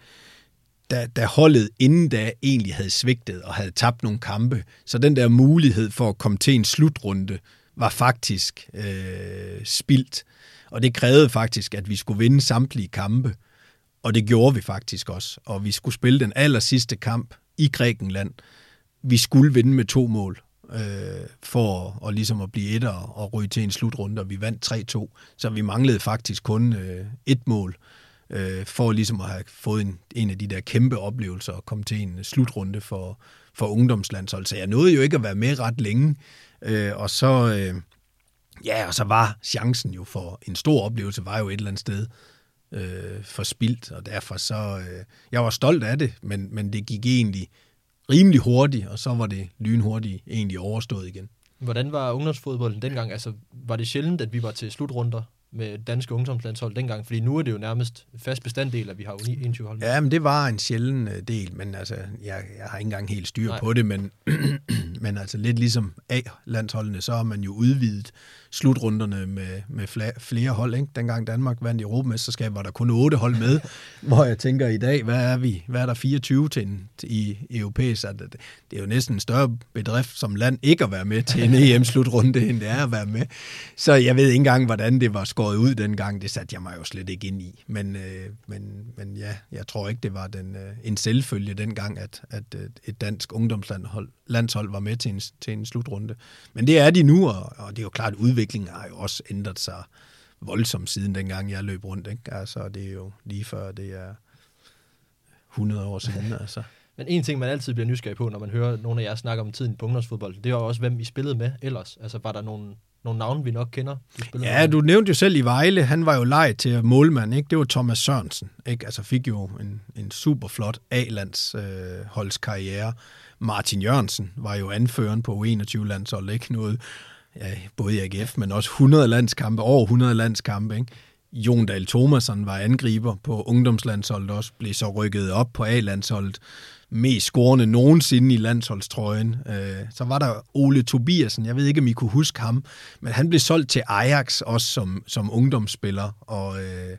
da, da holdet inden da egentlig havde svigtet og havde tabt nogle kampe. Så den der mulighed for at komme til en slutrunde var faktisk øh, spildt. Og det krævede faktisk, at vi skulle vinde samtlige kampe. Og det gjorde vi faktisk også. Og vi skulle spille den aller sidste kamp i Grækenland. Vi skulle vinde med to mål øh, for at, ligesom at blive et og, og ryge til en slutrunde, og vi vandt 3-2. Så vi manglede faktisk kun øh, et mål øh, Øh, for ligesom at have fået en, en af de der kæmpe oplevelser og komme til en slutrunde for, for ungdomslandshold. Så jeg nåede jo ikke at være med ret længe, øh, og så... Øh, Ja, og så var chancen jo for en stor oplevelse, var jo et eller andet sted øh, forspildt, og derfor så, øh, jeg var stolt af det, men, men det gik egentlig rimelig hurtigt, og så var det lynhurtigt egentlig overstået igen. Hvordan var ungdomsfodbolden dengang? Altså, var det sjældent, at vi var til slutrunder med danske ungdomslandshold dengang? Fordi nu er det jo nærmest fast bestanddel, at vi har 21 hold. Ja, men det var en sjælden øh, del, men altså, jeg, jeg har ikke engang helt styr Nej. på det, men, [CLEARS THROAT] men altså lidt ligesom A-landsholdene, så har man jo udvidet slutrunderne med, med flere hold. Ikke? Dengang Danmark vandt Europamesterskab, var der kun otte hold med, [LAUGHS] hvor jeg tænker i dag, hvad er vi? Hvad er der 24 til, en, i europæisk? Altså, det, det er jo næsten en større bedrift som land ikke at være med til en [LAUGHS] EM-slutrunde, end det er at være med. Så jeg ved ikke engang, hvordan det var skåret ud dengang. Det satte jeg mig jo slet ikke ind i. Men, øh, men, men ja, jeg tror ikke, det var den, øh, en selvfølge dengang, at, at øh, et dansk ungdomslandshold landshold var med til en, til en slutrunde. Men det er de nu, og, og det er jo klart, at udviklingen har jo også ændret sig voldsomt siden dengang jeg løb rundt. Ikke? Altså, det er jo lige før, det er 100 år siden. [LAUGHS] altså. Men en ting, man altid bliver nysgerrig på, når man hører nogle af jer snakke om tiden på ungdomsfodbold, det er også, hvem I spillede med ellers. Altså, var der nogle, nogle navne, vi nok kender? Du ja, med? du nævnte jo selv i Vejle, han var jo leg til målmand, ikke? Det var Thomas Sørensen, ikke? Altså fik jo en, en super flot A-lands øh. Martin Jørgensen var jo anføreren på U21-landsholdet, ikke noget, ja, både i AGF, men også 100 landskampe, over 100 landskampe, ikke? Jon Dahl Thomasen var angriber på ungdomslandsholdet også, blev så rykket op på A-landsholdet, mest scorende nogensinde i landsholdstrøjen. Øh, så var der Ole Tobiasen, jeg ved ikke, om I kunne huske ham, men han blev solgt til Ajax også som, som ungdomsspiller, og, øh,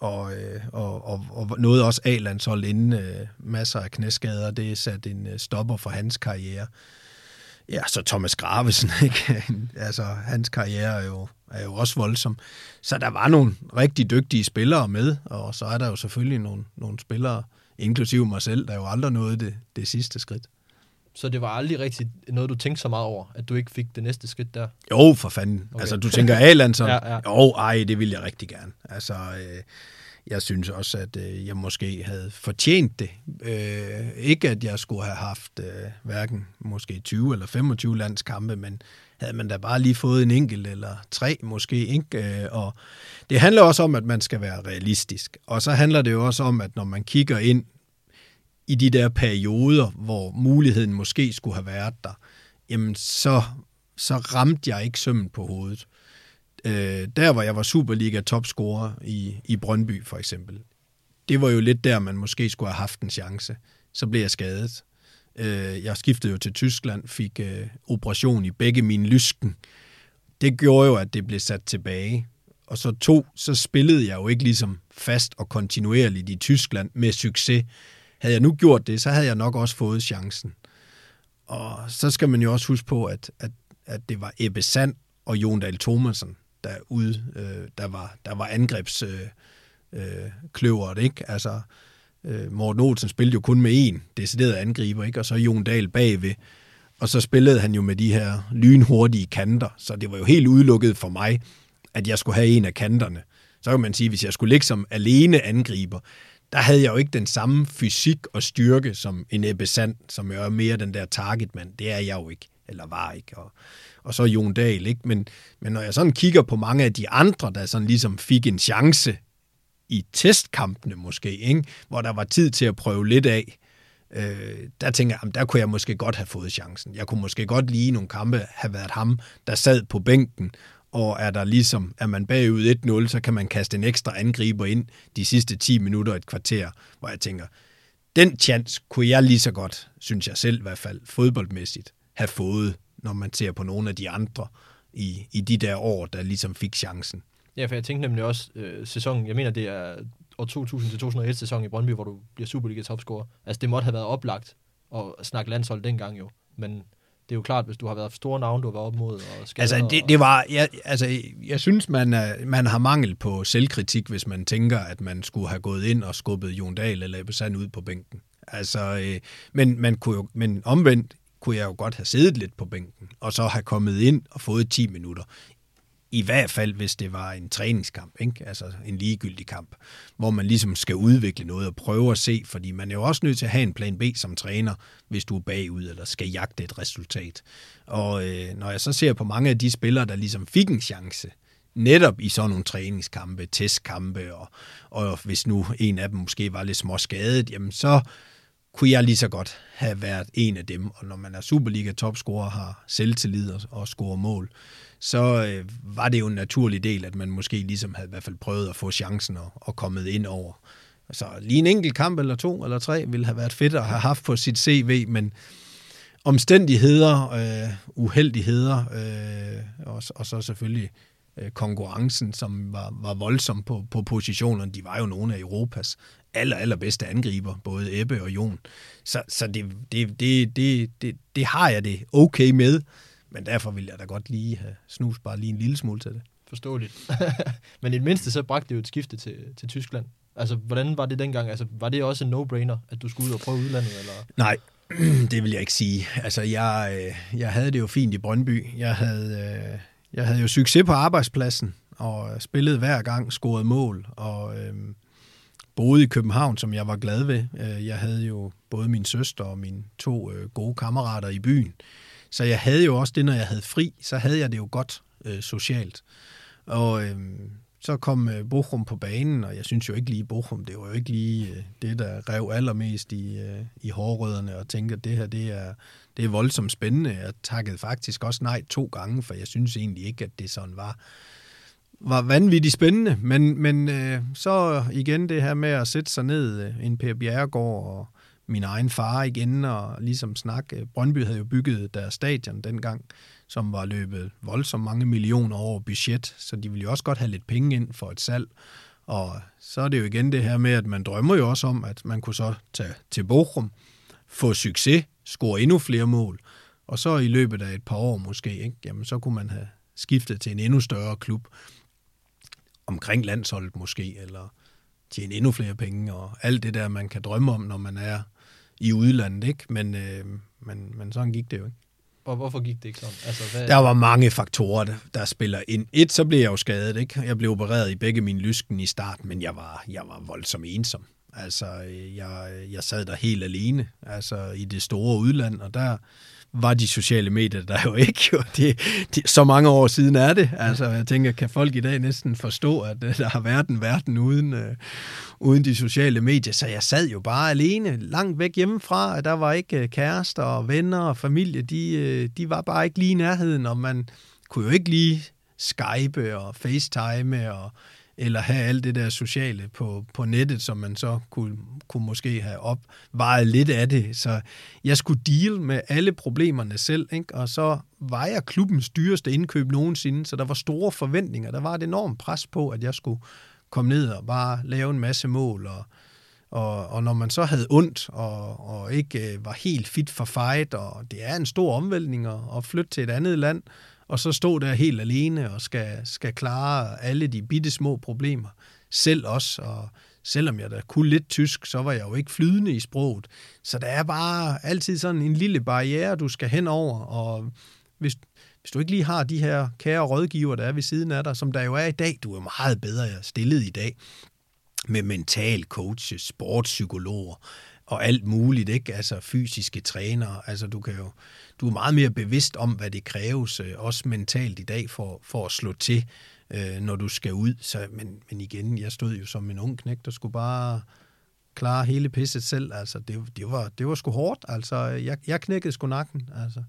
og, øh, og, og, og nåede også A-landshold inden øh, masser af knæskader. Det satte en øh, stopper for hans karriere. Ja, så Thomas Gravesen, [LAUGHS] ikke? altså, hans karriere er jo, er jo også voldsom. Så der var nogle rigtig dygtige spillere med, og så er der jo selvfølgelig nogle, nogle spillere, inklusive mig selv, der jo aldrig nåede det, det sidste skridt. Så det var aldrig rigtig noget, du tænkte så meget over, at du ikke fik det næste skridt der? Jo, for fanden. Okay. Altså, du tænker A-land, så... [LAUGHS] ja, ja. Jo, ej, det ville jeg rigtig gerne. Altså, øh, jeg synes også, at øh, jeg måske havde fortjent det. Øh, ikke at jeg skulle have haft øh, hverken måske 20 eller 25 landskampe, men havde man da bare lige fået en enkelt eller tre måske. Ikke? Øh, og det handler også om, at man skal være realistisk. Og så handler det jo også om, at når man kigger ind i de der perioder, hvor muligheden måske skulle have været der, jamen så, så ramte jeg ikke sømmen på hovedet. Øh, der, hvor jeg var Superliga-topscorer i, i Brøndby for eksempel, det var jo lidt der, man måske skulle have haft en chance. Så blev jeg skadet. Øh, jeg skiftede jo til Tyskland, fik øh, operation i begge mine lysken. Det gjorde jo, at det blev sat tilbage. Og så to, så spillede jeg jo ikke ligesom fast og kontinuerligt i Tyskland med succes. Havde jeg nu gjort det, så havde jeg nok også fået chancen. Og så skal man jo også huske på, at, at, at det var Ebbe Sand og Jon Dahl Thomasen, der, ude, øh, der, var, der var angrebskløveret, øh, øh, ikke? Altså, øh, Morten Olsen spillede jo kun med én decideret angriber, ikke? Og så Jon Dahl bagved. Og så spillede han jo med de her lynhurtige kanter, så det var jo helt udelukket for mig, at jeg skulle have en af kanterne. Så kan man sige, hvis jeg skulle ligge som alene angriber, der havde jeg jo ikke den samme fysik og styrke som en Ebbe Sand, som er mere den der targetmand. Det er jeg jo ikke, eller var ikke. Og, og så Jon Dahl, ikke? Men, men når jeg sådan kigger på mange af de andre, der sådan ligesom fik en chance i testkampene måske, ikke? hvor der var tid til at prøve lidt af, øh, der tænker jeg, der kunne jeg måske godt have fået chancen. Jeg kunne måske godt lige nogle kampe have været ham, der sad på bænken, og er der ligesom, er man bagud 1-0, så kan man kaste en ekstra angriber ind de sidste 10 minutter et kvarter, hvor jeg tænker, den chance kunne jeg lige så godt, synes jeg selv i hvert fald, fodboldmæssigt, have fået, når man ser på nogle af de andre i, i de der år, der ligesom fik chancen. Ja, for jeg tænkte nemlig også øh, sæsonen, jeg mener det er år 2000-2001 sæson i Brøndby, hvor du bliver Superliga topscorer. Altså det måtte have været oplagt at snakke landshold dengang jo, men det er jo klart, hvis du har været store navne, du har været op mod og Altså, det, det var, jeg, altså, jeg synes, man, er, man har mangel på selvkritik, hvis man tænker, at man skulle have gået ind og skubbet Jon Dahl eller Ebbe Sand ud på bænken. Altså, øh, men, man kunne jo, men omvendt kunne jeg jo godt have siddet lidt på bænken, og så have kommet ind og fået 10 minutter. I hvert fald, hvis det var en træningskamp, ikke? altså en ligegyldig kamp, hvor man ligesom skal udvikle noget og prøve at se, fordi man er jo også nødt til at have en plan B som træner, hvis du er bagud eller skal jagte et resultat. Og øh, når jeg så ser på mange af de spillere, der ligesom fik en chance, netop i sådan nogle træningskampe, testkampe, og, og hvis nu en af dem måske var lidt småskadet, jamen så kunne jeg lige så godt have været en af dem. Og når man er Superliga-topscorer, har selvtillid og, og scorer mål, så øh, var det jo en naturlig del, at man måske ligesom havde i hvert fald prøvet at få chancen og, og kommet ind over. Så lige en enkelt kamp eller to eller tre ville have været fedt at have haft på sit CV, men omstændigheder, øh, uheldigheder, øh, og, og så selvfølgelig øh, konkurrencen, som var, var voldsom på, på positionerne. De var jo nogle af Europas aller, allerbedste angriber, både Ebbe og Jon. Så, så det, det, det, det, det, det har jeg det okay med, men derfor vil jeg da godt lige have snus bare lige en lille smule til det. Forståeligt. [LAUGHS] men i det mindste så bragte det jo et skifte til, til Tyskland. Altså, hvordan var det dengang? Altså, var det også en no-brainer, at du skulle ud og prøve udlandet? Eller? Nej, [CLEARS THROAT] det vil jeg ikke sige. Altså, jeg, øh, jeg havde det jo fint i Brøndby. Jeg havde, øh, jeg havde jo succes på arbejdspladsen, og spillede hver gang, scoret mål, og øhm, boede i København, som jeg var glad ved. Øh, jeg havde jo både min søster og mine to øh, gode kammerater i byen. Så jeg havde jo også det, når jeg havde fri, så havde jeg det jo godt øh, socialt. Og øh, så kom øh, Bochum på banen, og jeg synes jo ikke lige Bochum, det var jo ikke lige øh, det, der rev allermest i, øh, i hårrødderne, og tænkte, at det her, det er, det er voldsomt spændende. Jeg takkede faktisk også nej to gange, for jeg synes egentlig ikke, at det sådan var var vanvittigt spændende, men, men øh, så igen det her med at sætte sig ned øh, en Per Bjerregård og min egen far igen og ligesom snakke. Øh, Brøndby havde jo bygget deres stadion dengang, som var løbet voldsomt mange millioner over budget, så de ville jo også godt have lidt penge ind for et salg. Og så er det jo igen det her med, at man drømmer jo også om, at man kunne så tage til Bochum, få succes, score endnu flere mål, og så i løbet af et par år måske, ikke? Jamen, så kunne man have skiftet til en endnu større klub omkring landsholdet måske, eller tjene endnu flere penge, og alt det der, man kan drømme om, når man er i udlandet, ikke? Men, øh, men, men sådan gik det jo ikke. Og hvorfor gik det ikke sådan? Altså, hvad... Der var mange faktorer, der, der spiller ind. Et, så blev jeg jo skadet, ikke? Jeg blev opereret i begge mine lysken i starten, men jeg var, jeg var voldsomt ensom. Altså, jeg, jeg sad der helt alene, altså i det store udland, og der, var de sociale medier der jo ikke. Jo. Det, det, så mange år siden er det. Altså, jeg tænker, kan folk i dag næsten forstå, at øh, der har været en verden uden, øh, uden de sociale medier? Så jeg sad jo bare alene, langt væk hjemmefra, og der var ikke øh, kærester og venner og familie. De, øh, de var bare ikke lige i nærheden, og man kunne jo ikke lige Skype og FaceTime og eller have alt det der sociale på, på nettet, som man så kunne, kunne måske have opvejet lidt af det. Så jeg skulle deal med alle problemerne selv, ikke? og så var jeg klubbens dyreste indkøb nogensinde, så der var store forventninger. Der var et enormt pres på, at jeg skulle komme ned og bare lave en masse mål, og, og, og når man så havde ondt og, og ikke øh, var helt fit for fight, og det er en stor omvæltning at, at flytte til et andet land, og så stå der helt alene og skal, skal klare alle de bitte små problemer selv også, og selvom jeg da kunne lidt tysk, så var jeg jo ikke flydende i sproget. Så der er bare altid sådan en lille barriere, du skal hen over, og hvis, hvis du ikke lige har de her kære rådgiver, der er ved siden af dig, som der jo er i dag, du er meget bedre stillet i dag, med mental coaches, sportspsykologer, og alt muligt, ikke? Altså fysiske trænere. Altså du kan jo, du er meget mere bevidst om, hvad det kræves, øh, også mentalt i dag, for, for at slå til, øh, når du skal ud. Så, men, men igen, jeg stod jo som en ung knægt, der skulle bare klare hele pisset selv. Altså, det, det, var, det var sgu hårdt. Altså, jeg, jeg knækkede sgu nakken. Altså.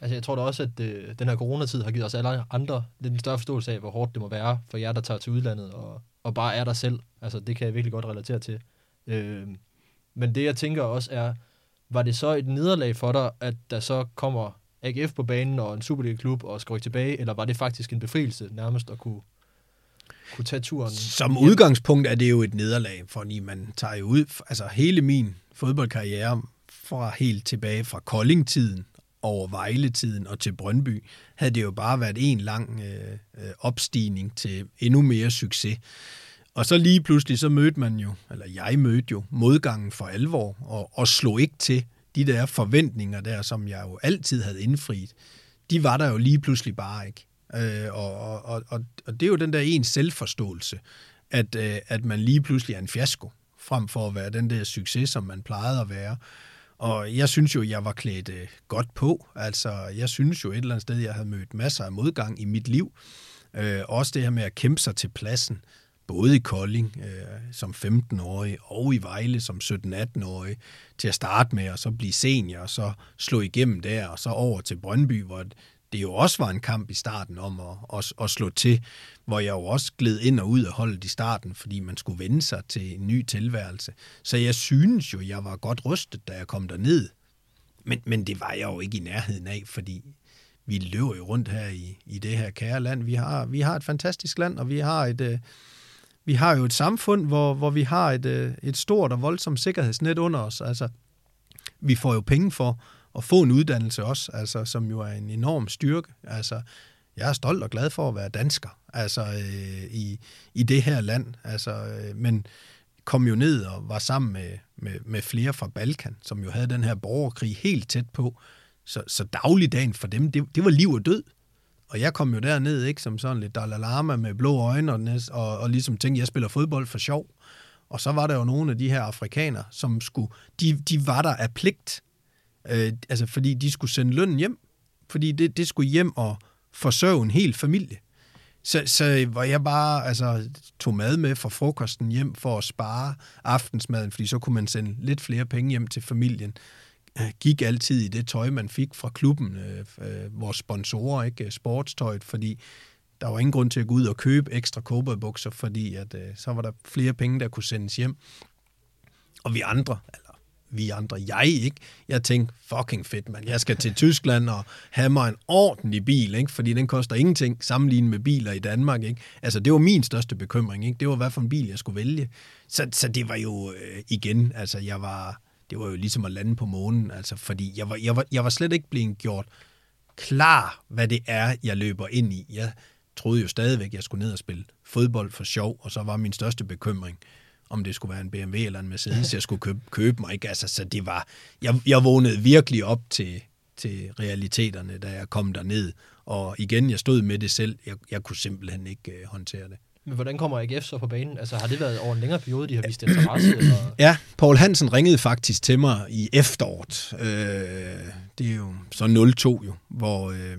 Altså, jeg tror da også, at øh, den her coronatid har givet os alle andre lidt en større forståelse af, hvor hårdt det må være for jer, der tager til udlandet og, og bare er der selv. Altså, det kan jeg virkelig godt relatere til. Øh, men det, jeg tænker også er, var det så et nederlag for dig, at der så kommer AGF på banen og en Superliga-klub og skal rykke tilbage, eller var det faktisk en befrielse nærmest at kunne, kunne tage turen? Som udgangspunkt er det jo et nederlag, fordi man tager jo ud, altså hele min fodboldkarriere fra helt tilbage fra Kolding-tiden over Vejle-tiden og til Brøndby, havde det jo bare været en lang øh, øh opstigning til endnu mere succes. Og så lige pludselig, så mødte man jo, eller jeg mødte jo, modgangen for alvor, og, og slog ikke til de der forventninger der, som jeg jo altid havde indfriet. De var der jo lige pludselig bare ikke. Øh, og, og, og, og det er jo den der ens selvforståelse, at, øh, at man lige pludselig er en fiasko, frem for at være den der succes, som man plejede at være. Og jeg synes jo, jeg var klædt øh, godt på. Altså, jeg synes jo et eller andet sted, jeg havde mødt masser af modgang i mit liv. Øh, også det her med at kæmpe sig til pladsen både i Kolding øh, som 15-årig og i Vejle som 17-18-årig til at starte med, og så blive senior, og så slå igennem der, og så over til Brøndby, hvor det jo også var en kamp i starten om at, at, at slå til, hvor jeg jo også gled ind og ud af holdet i starten, fordi man skulle vende sig til en ny tilværelse. Så jeg synes jo, jeg var godt rystet, da jeg kom derned. Men, men det var jeg jo ikke i nærheden af, fordi vi løber jo rundt her i, i det her kære land. Vi har, vi har et fantastisk land, og vi har et, øh, vi har jo et samfund, hvor, hvor vi har et, øh, et stort og voldsomt sikkerhedsnet under os. Altså, vi får jo penge for at få en uddannelse også, altså, som jo er en enorm styrke. Altså, jeg er stolt og glad for at være dansker altså, øh, i, i det her land. Altså, øh, men kom jo ned og var sammen med, med, med flere fra Balkan, som jo havde den her borgerkrig helt tæt på. Så, så dagligdagen for dem, det, det var liv og død. Og jeg kom jo derned, ikke, som sådan lidt Dalai Lama med blå øjne, og, og, og ligesom tænkte, jeg spiller fodbold for sjov. Og så var der jo nogle af de her afrikanere, som skulle, de, de var der af pligt, øh, altså fordi de skulle sende lønnen hjem, fordi det, det skulle hjem og forsørge en hel familie. Så, så var jeg bare altså, tog mad med fra frokosten hjem for at spare aftensmaden, fordi så kunne man sende lidt flere penge hjem til familien Øh, gik altid i det tøj, man fik fra klubben, øh, øh vores sponsorer, ikke øh, sportstøjet, fordi der var ingen grund til at gå ud og købe ekstra cowboybukser, fordi at, øh, så var der flere penge, der kunne sendes hjem. Og vi andre, eller vi andre, jeg ikke, jeg tænkte, fucking fedt, man. Jeg skal til Tyskland og have mig en ordentlig bil, ikke? fordi den koster ingenting sammenlignet med biler i Danmark. Ikke? Altså, det var min største bekymring. Ikke? Det var, hvad for en bil jeg skulle vælge. Så, så det var jo øh, igen, altså, jeg var, det var jo ligesom at lande på månen, altså, fordi jeg var, jeg, var, jeg var slet ikke blevet gjort klar, hvad det er, jeg løber ind i. Jeg troede jo stadigvæk, jeg skulle ned og spille fodbold for sjov, og så var min største bekymring, om det skulle være en BMW eller en Mercedes, [LAUGHS] jeg skulle købe, købe mig. Ikke? Altså, så det var, jeg, jeg vågnede virkelig op til, til realiteterne, da jeg kom derned. Og igen, jeg stod med det selv. Jeg, jeg kunne simpelthen ikke uh, håndtere det. Men hvordan kommer AGF så på banen? Altså har det været over en længere periode, de har vist interesse? [CLEARS THROAT] Eller? Ja, Paul Hansen ringede faktisk til mig i efteråret. Øh, det er jo så 02 jo, hvor øh,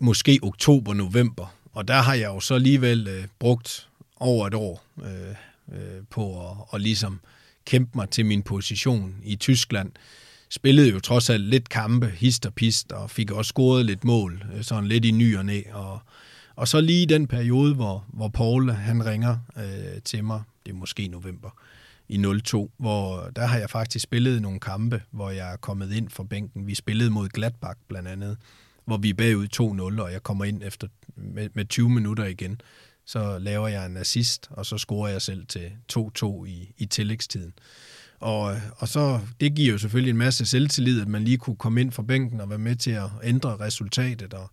måske oktober-november. Og der har jeg jo så alligevel øh, brugt over et år øh, øh, på at, at ligesom kæmpe mig til min position i Tyskland. Spillede jo trods alt lidt kampe, hist og pist, og fik også scoret lidt mål, øh, sådan lidt i ny og næ, og og så lige den periode, hvor, hvor Paul han ringer øh, til mig, det er måske november, i 02, hvor der har jeg faktisk spillet nogle kampe, hvor jeg er kommet ind fra bænken. Vi spillede mod Gladbach blandt andet, hvor vi er bagud 2-0, og jeg kommer ind efter med, med 20 minutter igen. Så laver jeg en assist, og så scorer jeg selv til 2-2 i, i tillægstiden. Og, og så, det giver jo selvfølgelig en masse selvtillid, at man lige kunne komme ind fra bænken og være med til at ændre resultatet, og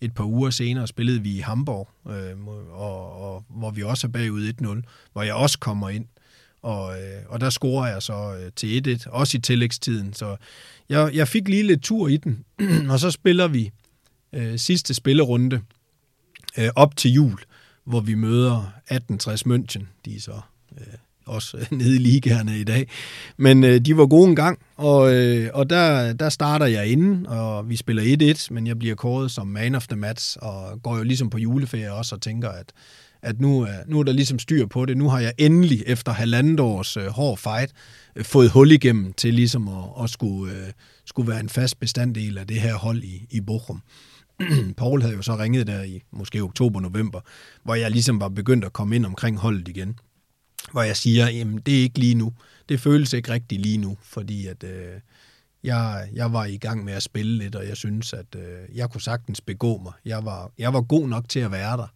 et par uger senere spillede vi i Hamburg, øh, og, og, hvor vi også er bagud 1-0, hvor jeg også kommer ind. Og, øh, og der scorer jeg så øh, til 1-1, også i tillægstiden. Så jeg, jeg fik lige lidt tur i den, [CLEARS THROAT] og så spiller vi øh, sidste spillerunde øh, op til jul, hvor vi møder 1860 München. De er så øh, også øh, nede i ligaerne i dag. Men øh, de var gode en gang, og, øh, og der, der starter jeg inden, og vi spiller 1-1, men jeg bliver kåret som man of the match, og går jo ligesom på juleferie også og tænker, at, at nu, er, nu er der ligesom styr på det. Nu har jeg endelig, efter halvandet års øh, hård fight, øh, fået hul igennem til ligesom at, at skulle, øh, skulle være en fast bestanddel af det her hold i, i Bochum. [CLEARS THROAT] Paul havde jo så ringet der i måske oktober-november, hvor jeg ligesom var begyndt at komme ind omkring holdet igen hvor jeg siger, jamen det er ikke lige nu. Det føles ikke rigtigt lige nu, fordi at øh, jeg, jeg var i gang med at spille lidt, og jeg synes, at øh, jeg kunne sagtens begå mig. Jeg var, jeg var god nok til at være der.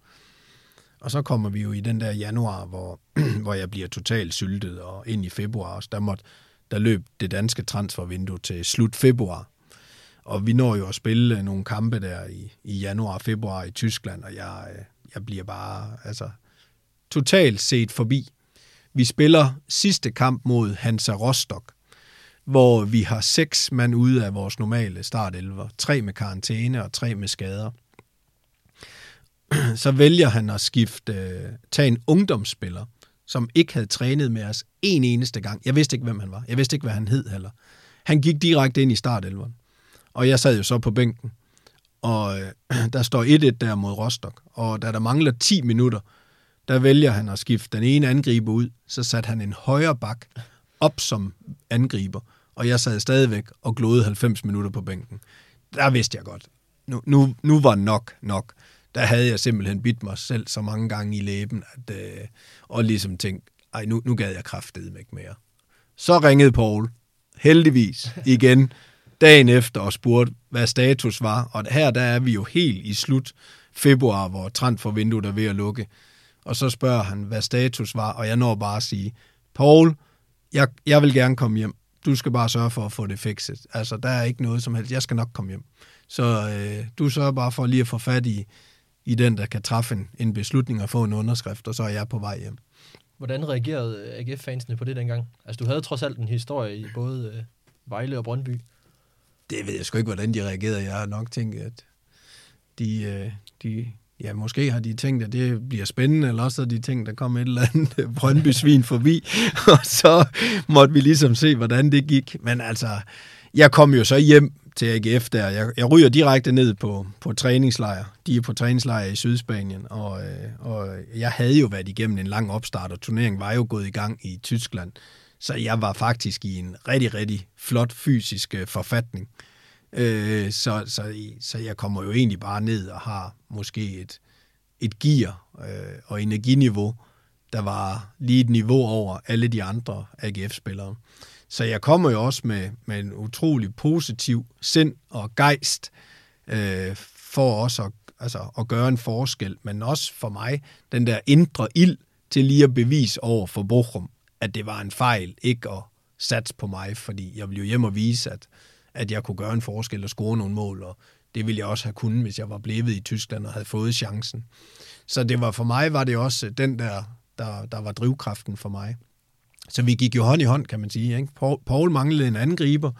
Og så kommer vi jo i den der januar, hvor, [CLEARS THROAT] hvor jeg bliver totalt syltet, og ind i februar, der, måtte, der løb det danske transfervindue til slut februar. Og vi når jo at spille øh, nogle kampe der i, i januar og februar i Tyskland, og jeg, øh, jeg bliver bare altså, totalt set forbi. Vi spiller sidste kamp mod Hansa Rostock, hvor vi har seks mand ude af vores normale startelver. Tre med karantæne og tre med skader. [CLEARS THROAT] Så vælger han at skifte, øh, tage en ungdomsspiller, som ikke havde trænet med os en eneste gang. Jeg vidste ikke, hvem han var. Jeg vidste ikke, hvad han hed heller. Han gik direkte ind i startelveren. Og jeg sad jo så på bænken. Og øh, [CLEARS THROAT] der står 1-1 der mod Rostock. Og da der mangler 10 minutter, der vælger han at skifte den ene angriber ud, så satte han en højre bak op som angriber, og jeg sad stadigvæk og glodede 90 minutter på bænken. Der vidste jeg godt, nu, nu, nu var nok nok. Der havde jeg simpelthen bidt mig selv så mange gange i læben, at, øh, og ligesom tænkt, ej, nu, nu gad jeg kraftedet ikke mere. Så ringede Paul, heldigvis, [LAUGHS] igen, dagen efter og spurgte, hvad status var. Og her der er vi jo helt i slut februar, hvor transfervinduet er ved at lukke og så spørger han, hvad status var, og jeg når bare at sige, Paul, jeg, jeg vil gerne komme hjem. Du skal bare sørge for at få det fikset. Altså, der er ikke noget som helst. Jeg skal nok komme hjem. Så øh, du sørger bare for lige at få fat i, i den, der kan træffe en, en beslutning og få en underskrift, og så er jeg på vej hjem. Hvordan reagerede AGF-fansene på det dengang? Altså, du havde trods alt en historie i både øh, Vejle og Brøndby. Det ved jeg sgu ikke, hvordan de reagerede. Jeg har nok tænkt, at de, øh, de, ja, måske har de tænkt, at det bliver spændende, eller også har de tænkt, at der kom et eller andet [LAUGHS] Brøndby-svin forbi, [LAUGHS] og så måtte vi ligesom se, hvordan det gik. Men altså, jeg kom jo så hjem til AGF der. Jeg, jeg ryger direkte ned på, på træningslejr. De er på træningslejr i Sydspanien, og, øh, og jeg havde jo været igennem en lang opstart, og turneringen var jo gået i gang i Tyskland. Så jeg var faktisk i en rigtig, rigtig flot fysisk øh, forfatning. Øh, så, så, så jeg kommer jo egentlig bare ned og har måske et, et gear øh, og energiniveau, der var lige et niveau over alle de andre AGF-spillere. Så jeg kommer jo også med, med en utrolig positiv sind og gejst øh, for også at, altså, at gøre en forskel, men også for mig den der indre ild til lige at bevise over for Bochum, at det var en fejl ikke at satse på mig, fordi jeg ville jo hjem og vise, at, at jeg kunne gøre en forskel og score nogle mål, og det ville jeg også have kunnet, hvis jeg var blevet i Tyskland og havde fået chancen. Så det var for mig var det også den der, der, der var drivkraften for mig. Så vi gik jo hånd i hånd, kan man sige. Ikke? Paul, manglede en angriber,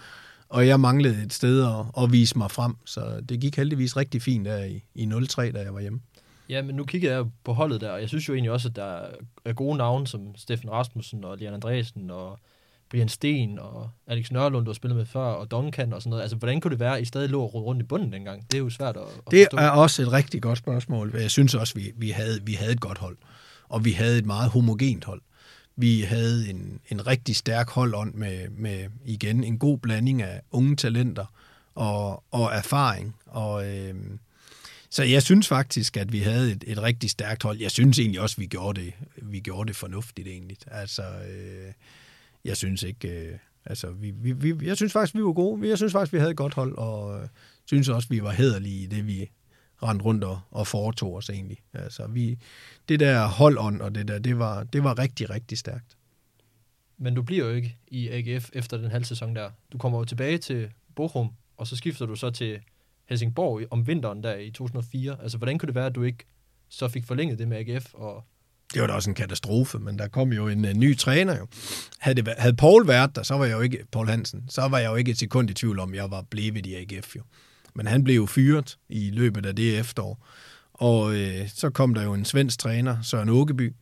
og jeg manglede et sted at, at vise mig frem. Så det gik heldigvis rigtig fint der i, i 03, da jeg var hjemme. Ja, men nu kigger jeg på holdet der, og jeg synes jo egentlig også, at der er gode navne som Steffen Rasmussen og Lian Andresen og Brian Sten og Alex Nørlund, du har spillet med før, og Duncan og sådan noget. Altså, hvordan kunne det være, at I stadig lå rundt i bunden dengang? Det er jo svært at, at Det forstå. er også et rigtig godt spørgsmål. Jeg synes også, vi, vi, havde, vi havde et godt hold, og vi havde et meget homogent hold. Vi havde en, en rigtig stærk holdånd med, med, igen, en god blanding af unge talenter og, og erfaring. Og, øh, så jeg synes faktisk, at vi havde et, et rigtig stærkt hold. Jeg synes egentlig også, at vi gjorde det, vi gjorde det fornuftigt egentlig. Altså, øh, jeg synes ikke... Øh, altså, vi, vi, vi, jeg synes faktisk, vi var gode. Jeg synes faktisk, vi havde et godt hold, og øh, synes også, vi var hederlige i det, vi rendte rundt og, og foretog os egentlig. Altså, vi, det der holdånd og det der, det var, det var rigtig, rigtig stærkt. Men du bliver jo ikke i AGF efter den halve sæson der. Du kommer jo tilbage til Bochum, og så skifter du så til Helsingborg om vinteren der i 2004. Altså, hvordan kunne det være, at du ikke så fik forlænget det med AGF? Og... Det var da også en katastrofe, men der kom jo en, en ny træner jo. Havde, det, været- havde Paul været der, så var jeg jo ikke, Paul Hansen, så var jeg jo ikke et sekund i tvivl om, jeg var blevet i AGF jo. Men han blev jo fyret i løbet af det efterår. Og øh, så kom der jo en svensk træner, Søren Åkeby,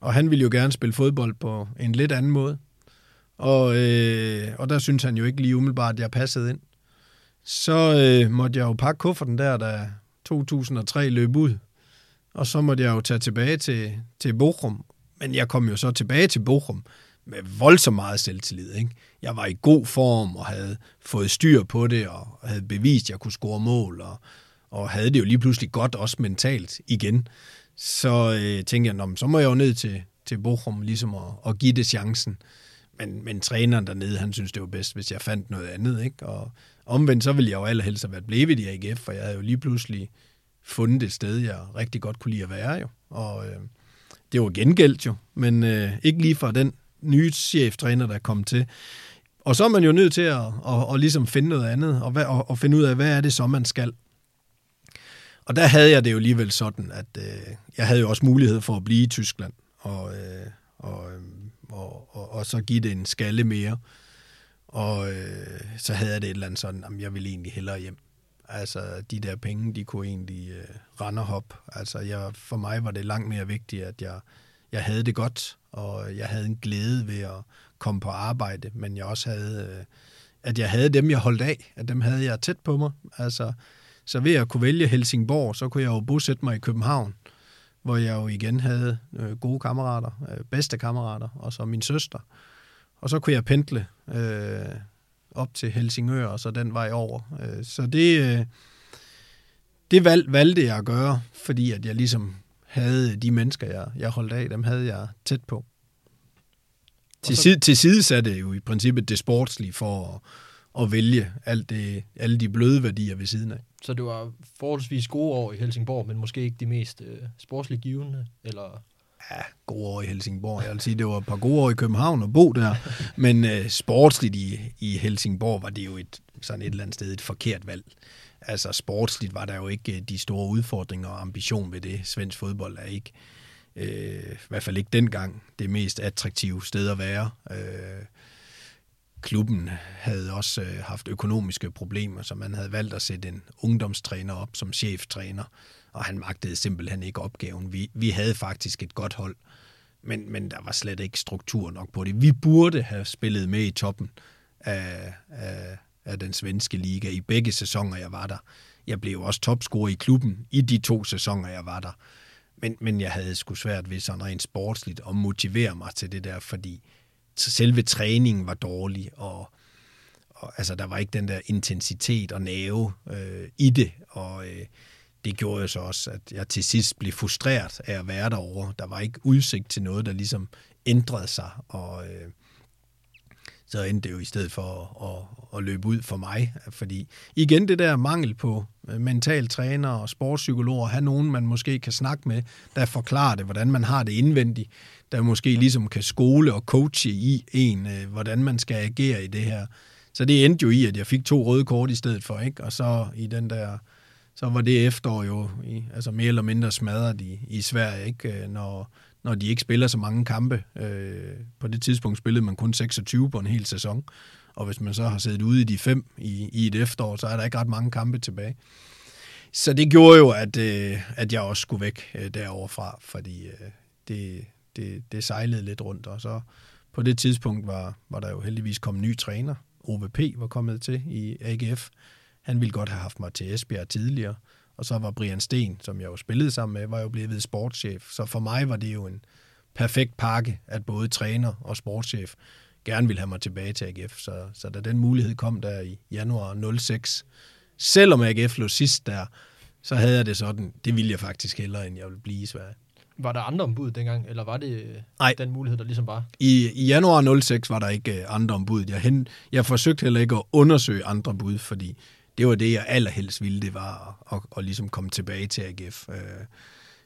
og han ville jo gerne spille fodbold på en lidt anden måde. Og, øh, og der synes han jo ikke lige umiddelbart, at jeg passede ind. Så øh, måtte jeg jo pakke kufferten der, da 2003 løb ud. Og så måtte jeg jo tage tilbage til, til Bochum. Men jeg kom jo så tilbage til Bochum med voldsomt meget selvtillid. Ikke? Jeg var i god form og havde fået styr på det, og havde bevist, at jeg kunne score mål, og, og havde det jo lige pludselig godt også mentalt igen. Så øh, tænkte jeg, så må jeg jo ned til, til Bochum ligesom at, at give det chancen. Men, men træneren dernede, han synes det var bedst, hvis jeg fandt noget andet. Ikke? Og omvendt, så ville jeg jo allerhelst have været blevet i AGF, for jeg havde jo lige pludselig fundet et sted, jeg rigtig godt kunne lide at være. Jo. Og øh, det var gengældt jo, men øh, ikke lige fra den nye cheftræner, der kom til. Og så er man jo nødt til at, at, at ligesom finde noget andet, og, hvad, og, og finde ud af, hvad er det så, man skal. Og der havde jeg det jo alligevel sådan, at øh, jeg havde jo også mulighed for at blive i Tyskland, og, øh, og, øh, og, og, og så give det en skalle mere. Og øh, så havde jeg det et eller andet sådan, at jeg ville egentlig hellere hjem. Altså, de der penge, de kunne egentlig øh, rende og hoppe. Altså, jeg, for mig var det langt mere vigtigt, at jeg, jeg havde det godt, og jeg havde en glæde ved at komme på arbejde, men jeg også havde, øh, at jeg havde dem, jeg holdt af, at dem havde jeg tæt på mig. Altså, så ved at kunne vælge Helsingborg, så kunne jeg jo bosætte mig i København, hvor jeg jo igen havde øh, gode kammerater, øh, bedste kammerater, og så min søster. Og så kunne jeg pendle øh, op til Helsingør, og så den vej over. Øh, så det, øh, det valg, valgte jeg at gøre, fordi at jeg ligesom havde de mennesker, jeg, jeg holdt af, dem havde jeg tæt på. Til, side, til side satte jeg jo i princippet det sportslige for at, at vælge alt det, alle de bløde værdier ved siden af. Så det var forholdsvis gode år i Helsingborg, men måske ikke de mest øh, sportsligt givende, eller... Ja, gode år i Helsingborg. Jeg vil sige, det var et par gode år i København og bo der. Men øh, sportsligt i, i Helsingborg var det jo et, sådan et eller andet sted et forkert valg. Altså sportsligt var der jo ikke øh, de store udfordringer og ambition ved det. Svensk fodbold er ikke, øh, i hvert fald ikke dengang, det mest attraktive sted at være. Øh, klubben havde også øh, haft økonomiske problemer, så man havde valgt at sætte en ungdomstræner op som cheftræner, og han magtede simpelthen ikke opgaven. Vi, vi havde faktisk et godt hold, men, men der var slet ikke struktur nok på det. Vi burde have spillet med i toppen af, af, af den svenske liga i begge sæsoner, jeg var der. Jeg blev også topscorer i klubben i de to sæsoner, jeg var der. Men, men jeg havde sgu svært ved sådan rent sportsligt at motivere mig til det der, fordi selve træningen var dårlig, og, og altså, der var ikke den der intensitet og nerve øh, i det, og øh, det gjorde jo så også, at jeg til sidst blev frustreret af at være derovre. Der var ikke udsigt til noget, der ligesom ændrede sig, og øh, så endte det jo i stedet for at, at, at løbe ud for mig. Fordi igen det der mangel på øh, mental træner og sportspsykologer, have nogen, man måske kan snakke med, der forklarer det, hvordan man har det indvendigt, der måske ligesom kan skole og coache i en, øh, hvordan man skal agere i det her. Så det endte jo i, at jeg fik to røde kort i stedet for, ikke? Og så i den der, så var det efterår jo i, altså mere eller mindre smadret i, i Sverige, ikke? Øh, når, når de ikke spiller så mange kampe. Øh, på det tidspunkt spillede man kun 26 på en hel sæson, og hvis man så har siddet ude i de fem i, i et efterår, så er der ikke ret mange kampe tilbage. Så det gjorde jo, at, øh, at jeg også skulle væk øh, deroverfra, fordi øh, det, det, det sejlede lidt rundt, og så på det tidspunkt var, var der jo heldigvis kommet ny træner. OVP var kommet til i AGF. Han ville godt have haft mig til Esbjerg tidligere, og så var Brian Sten, som jeg jo spillede sammen med, var jo blevet sportschef. Så for mig var det jo en perfekt pakke, at både træner og sportschef gerne ville have mig tilbage til AGF. Så, så da den mulighed kom der i januar 06, selvom AGF lå sidst der, så havde jeg det sådan, det ville jeg faktisk hellere, end jeg ville blive i Sverige. Var der andre ombud dengang, eller var det Nej. den mulighed, der ligesom var? I, I januar 06 var der ikke øh, andre ombud. Jeg, hen, jeg forsøgte heller ikke at undersøge andre bud, fordi det var det, jeg allerhelst ville, det var at, at, at ligesom komme tilbage til AGF. Øh,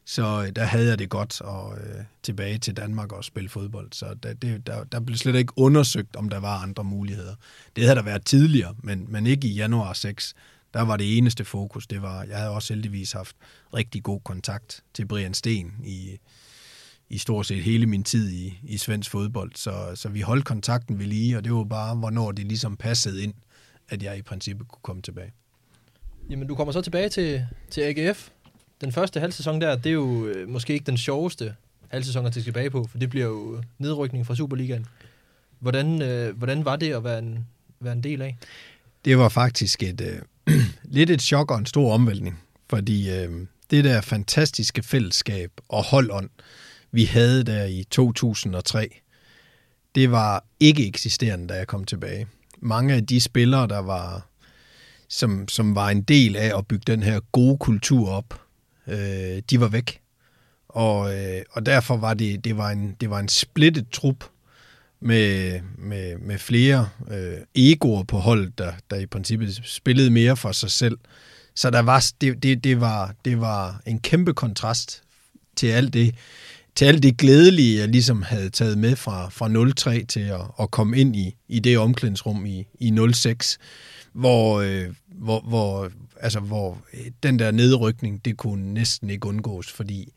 så øh, der havde jeg det godt og øh, tilbage til Danmark og spille fodbold. Så der, det, der, der blev slet ikke undersøgt, om der var andre muligheder. Det havde der været tidligere, men, men ikke i januar 6. Der var det eneste fokus, det var, jeg havde også heldigvis haft rigtig god kontakt til Brian Sten i, i stort set hele min tid i, i svensk fodbold. Så, så vi holdt kontakten ved lige, og det var bare, hvornår det ligesom passede ind at jeg i princippet kunne komme tilbage. Jamen, du kommer så tilbage til, til AGF. Den første halvsæson der, det er jo øh, måske ikke den sjoveste halvsæson at tilbage på, for det bliver jo nedrykning fra Superligaen. Hvordan, øh, hvordan var det at være en, være en del af? Det var faktisk et øh, [CLEARS THROAT] lidt et chok og en stor omvæltning, fordi øh, det der fantastiske fællesskab og holdånd, vi havde der i 2003, det var ikke eksisterende, da jeg kom tilbage mange af de spillere, der var, som, som var en del af at bygge den her gode kultur op, øh, de var væk. Og, øh, og derfor var det, det, var en, det var en splittet trup med, med, med flere øh, egoer på hold, der, der i princippet spillede mere for sig selv. Så der var, det, det, det, var, det var en kæmpe kontrast til alt det, til alt det glædelige, jeg ligesom havde taget med fra, fra 03 til at, at komme ind i, i det omklædningsrum i, i 06, hvor, øh, hvor, hvor, altså, hvor øh, den der nedrykning, det kunne næsten ikke undgås, fordi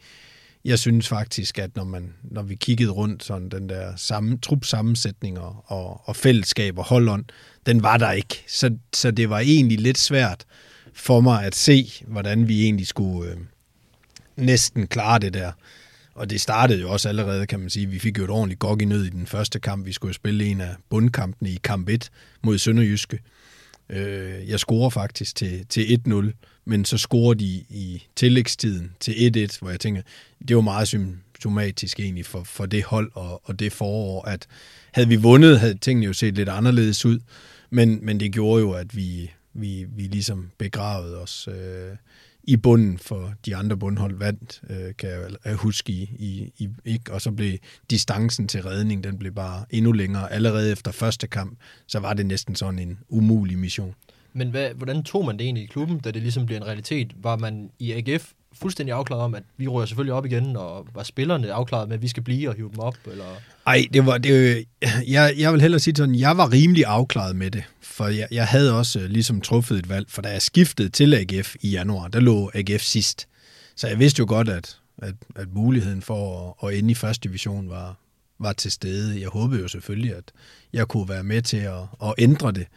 jeg synes faktisk, at når, man, når vi kiggede rundt, sådan den der samme, trupsammensætning og, og, og fællesskab og holdånd, den var der ikke. Så, så det var egentlig lidt svært for mig at se, hvordan vi egentlig skulle øh, næsten klare det der. Og det startede jo også allerede, kan man sige. Vi fik jo et ordentligt gok i nød i den første kamp. Vi skulle spille en af bundkampene i kamp 1 mod Sønderjyske. Øh, jeg scorer faktisk til, til 1-0, men så scorer de i tillægstiden til 1-1, hvor jeg tænker, det var meget symptomatisk egentlig for, for det hold og, og det forår, at havde vi vundet, havde tingene jo set lidt anderledes ud, men, men det gjorde jo, at vi, vi, vi ligesom begravede os øh, i bunden for de andre bundhold vandt, øh, kan jeg huske i, i, i ikke? og så blev distancen til redning, den blev bare endnu længere. Allerede efter første kamp, så var det næsten sådan en umulig mission. Men hvad, hvordan tog man det egentlig i klubben, da det ligesom blev en realitet? Var man i AGF fuldstændig afklaret om, at vi rører selvfølgelig op igen, og var spillerne afklaret med, at vi skal blive og hive dem op? Eller? Ej, det var, det, jeg, jeg vil hellere sige sådan, jeg var rimelig afklaret med det, for jeg, jeg havde også øh, ligesom truffet et valg, for da jeg skiftede til AGF i januar, der lå AGF sidst. Så jeg vidste jo godt, at, at, at muligheden for at, at ende i første division var, var til stede. Jeg håbede jo selvfølgelig, at jeg kunne være med til at, at ændre det.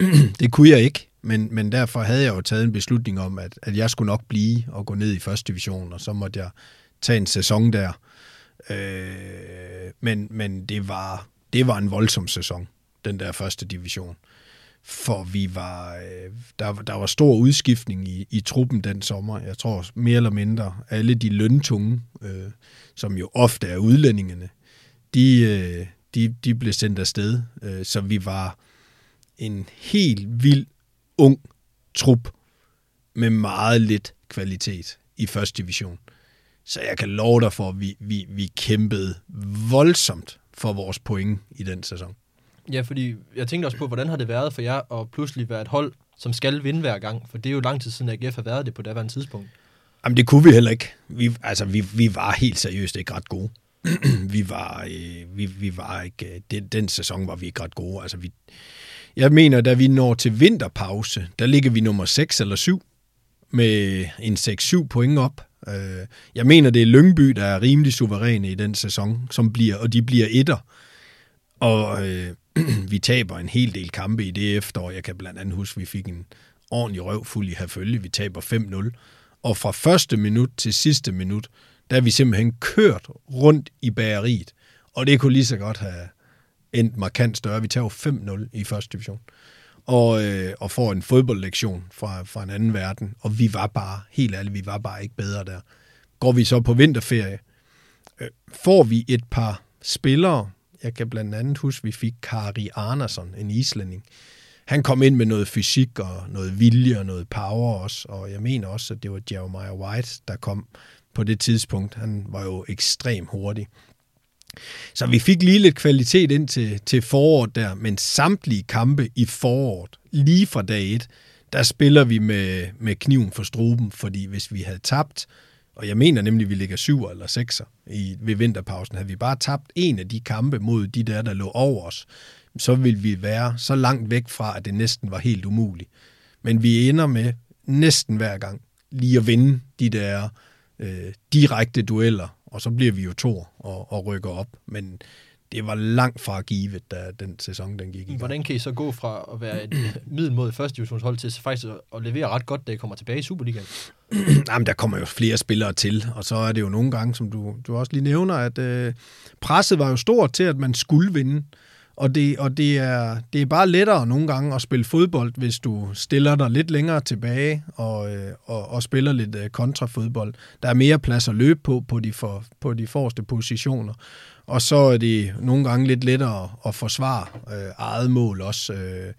[CLEARS THROAT] det kunne jeg ikke, men, men derfor havde jeg jo taget en beslutning om, at, at jeg skulle nok blive og gå ned i første division, og så måtte jeg tage en sæson der. Øh, men men det, var, det var en voldsom sæson, den der første division. For vi var, øh, der, der var stor udskiftning i, i truppen den sommer. Jeg tror mere eller mindre alle de løntunge, øh, som jo ofte er udlændingene, de, øh, de, de blev sendt afsted. Øh, så vi var en helt vild, ung trup med meget lidt kvalitet i første division. Så jeg kan love dig for, at vi, vi, vi kæmpede voldsomt for vores point i den sæson. Ja, fordi jeg tænkte også på, hvordan har det været for jer at pludselig være et hold, som skal vinde hver gang? For det er jo lang tid siden, at AGF har været det på daværende tidspunkt. Jamen, det kunne vi heller ikke. Vi, altså, vi, vi var helt seriøst ikke ret gode. [CLEARS THROAT] vi var, øh, vi, vi var ikke... Øh, den, den sæson var vi ikke ret gode. Altså, vi, jeg mener, da vi når til vinterpause, der ligger vi nummer 6 eller 7 med en 6-7 point op. Øh, jeg mener, det er Lyngby, der er rimelig suveræne i den sæson, som bliver, og de bliver etter. Og øh, [CLEARS THROAT] vi taber en hel del kampe i det efterår. Jeg kan blandt andet huske, at vi fik en ordentlig røvfuld i Herfølge. Vi taber 5-0. Og fra første minut til sidste minut, der er vi simpelthen kørt rundt i bageriet. Og det kunne lige så godt have endt markant større. Vi tager 5-0 i første division. Og, øh, og får en fodboldlektion fra, fra en anden verden. Og vi var bare, helt ærligt, vi var bare ikke bedre der. Går vi så på vinterferie, øh, får vi et par spillere, jeg kan blandt andet huske, at vi fik Kari Arnason, en islænding. Han kom ind med noget fysik og noget vilje og noget power også, og jeg mener også, at det var Jeremiah White, der kom på det tidspunkt. Han var jo ekstrem hurtig. Så vi fik lige lidt kvalitet ind til, til foråret der, men samtlige kampe i foråret, lige fra dag et, der spiller vi med, med kniven for struben, fordi hvis vi havde tabt, og jeg mener nemlig, at vi ligger syv eller sekser i, ved vinterpausen. Havde vi bare tabt en af de kampe mod de der, der lå over os, så ville vi være så langt væk fra, at det næsten var helt umuligt. Men vi ender med næsten hver gang lige at vinde de der øh, direkte dueller, og så bliver vi jo to og, og rykker op. Men det var langt fra givet, da den sæson den gik i Hvordan kan I så gå fra at være et [CLEARS THROAT] middel mod første divisionshold til faktisk at levere ret godt, da I kommer tilbage i Superligaen? [CLEARS THROAT] Jamen, der kommer jo flere spillere til, og så er det jo nogle gange, som du, du også lige nævner, at øh, presset var jo stort til, at man skulle vinde. Og, det, og det, er, det er bare lettere nogle gange at spille fodbold, hvis du stiller dig lidt længere tilbage og, øh, og, og spiller lidt øh, kontrafodbold. Der er mere plads at løbe på på de, for, på de forreste positioner. Og så er det nogle gange lidt lettere at forsvare øh, eget mål også. Øh,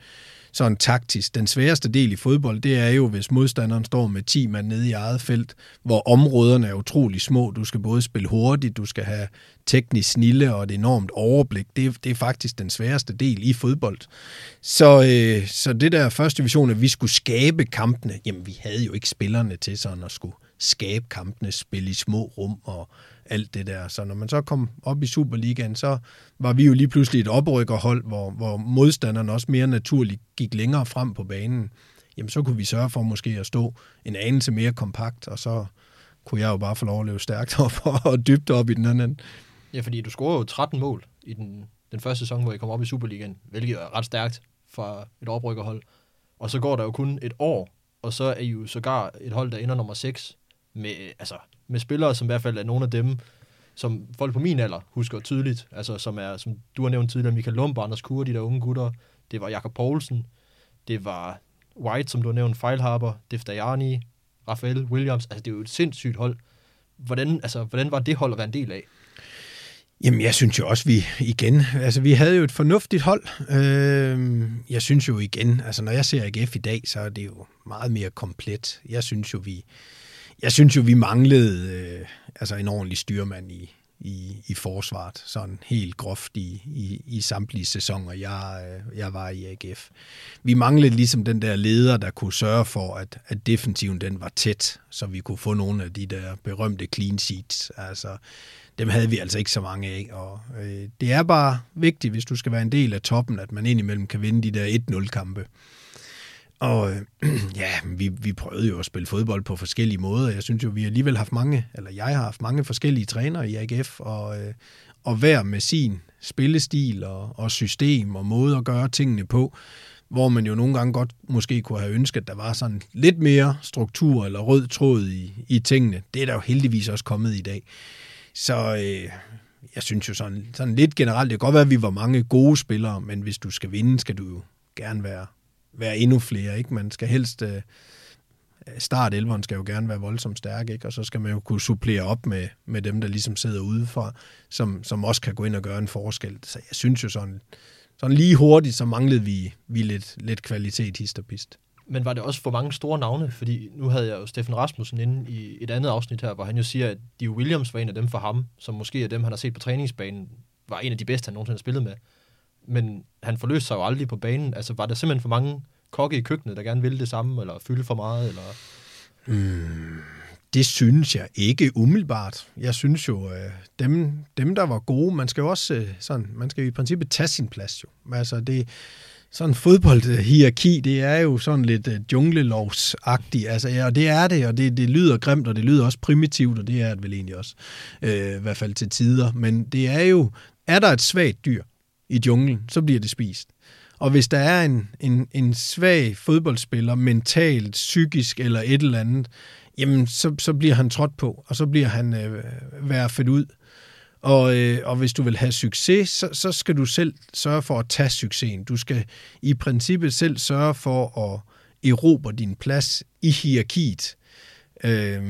sådan taktisk. Den sværeste del i fodbold, det er jo, hvis modstanderen står med 10 mand nede i eget felt, hvor områderne er utrolig små. Du skal både spille hurtigt, du skal have teknisk snille og et enormt overblik. Det, det er faktisk den sværeste del i fodbold. Så, øh, så det der første division, at vi skulle skabe kampene, jamen vi havde jo ikke spillerne til sådan at skulle skabe kampene, spille i små rum og alt det der. Så når man så kom op i Superligaen, så var vi jo lige pludselig et oprykkerhold, hvor, hvor modstanderne også mere naturligt gik længere frem på banen. Jamen så kunne vi sørge for måske at stå en anelse mere kompakt, og så kunne jeg jo bare få lov at løbe stærkt [LAUGHS] op og dybt op i den anden. Ja, fordi du scorede jo 13 mål i den, den første sæson, hvor I kom op i Superligaen, hvilket er ret stærkt for et oprykkerhold. Og så går der jo kun et år, og så er I jo sågar et hold, der ender nummer 6 med, altså, med spillere, som i hvert fald er nogle af dem, som folk på min alder husker tydeligt, altså som er, som du har nævnt tidligere, Michael Lumber, Anders Kure, de der unge gutter, det var Jakob Poulsen, det var White, som du har nævnt, Feilhaber, Deftajani, Rafael Williams, altså det er jo et sindssygt hold. Hvordan, altså, hvordan var det hold at være en del af? Jamen, jeg synes jo også, vi igen, altså vi havde jo et fornuftigt hold. Øh, jeg synes jo igen, altså når jeg ser AGF i dag, så er det jo meget mere komplet. Jeg synes jo, vi, jeg synes jo, vi manglede øh, altså en ordentlig styrmand i, i, i forsvaret, sådan helt groft i, i, i samtlige sæsoner, jeg, øh, jeg var i AGF. Vi manglede ligesom den der leder, der kunne sørge for, at, at defensiven den var tæt, så vi kunne få nogle af de der berømte clean sheets. Altså, dem havde vi altså ikke så mange af, og øh, det er bare vigtigt, hvis du skal være en del af toppen, at man indimellem kan vinde de der 1-0-kampe. Og øh, [CLEARS THROAT] ja, vi, vi prøvede jo at spille fodbold på forskellige måder. Jeg synes jo, vi alligevel har haft mange, eller jeg har haft mange forskellige trænere i AGF, og, øh, og hver med sin spillestil og, og system og måde at gøre tingene på, hvor man jo nogle gange godt måske kunne have ønsket, at der var sådan lidt mere struktur eller rød tråd i, i tingene. Det er der jo heldigvis også kommet i dag. Så øh, jeg synes jo sådan, sådan lidt generelt, det kan godt være, at vi var mange gode spillere, men hvis du skal vinde, skal du jo gerne være være endnu flere. Ikke? Man skal helst... Øh, start 11'eren skal jo gerne være voldsomt stærk, ikke? og så skal man jo kunne supplere op med, med dem, der ligesom sidder udefra, som, som også kan gå ind og gøre en forskel. Så jeg synes jo sådan, sådan lige hurtigt, så manglede vi, vi lidt, lidt kvalitet, hist og pist. Men var det også for mange store navne? Fordi nu havde jeg jo Steffen Rasmussen inde i et andet afsnit her, hvor han jo siger, at Dio Williams var en af dem for ham, som måske er dem, han har set på træningsbanen, var en af de bedste, han nogensinde har spillet med. Men han forløste sig jo aldrig på banen. Altså var der simpelthen for mange kokke i køkkenet, der gerne ville det samme, eller fylde for meget? Eller? Mm, det synes jeg ikke umiddelbart. Jeg synes jo, øh, dem, dem der var gode, man skal jo også øh, sådan, man skal i princippet tage sin plads jo. Altså det, sådan fodboldhierarki, det er jo sådan lidt uh, junglelovsagtigt, altså, ja, og det er det, og det, det lyder grimt, og det lyder også primitivt, og det er det vel egentlig også, øh, i hvert fald til tider, men det er jo, er der et svagt dyr i junglen, så bliver det spist. Og hvis der er en, en, en svag fodboldspiller, mentalt, psykisk eller et eller andet, jamen så, så bliver han trådt på, og så bliver han øh, værfet ud. Og, øh, og hvis du vil have succes, så, så skal du selv sørge for at tage succesen. Du skal i princippet selv sørge for at erobre din plads i hierarkiet. Øh,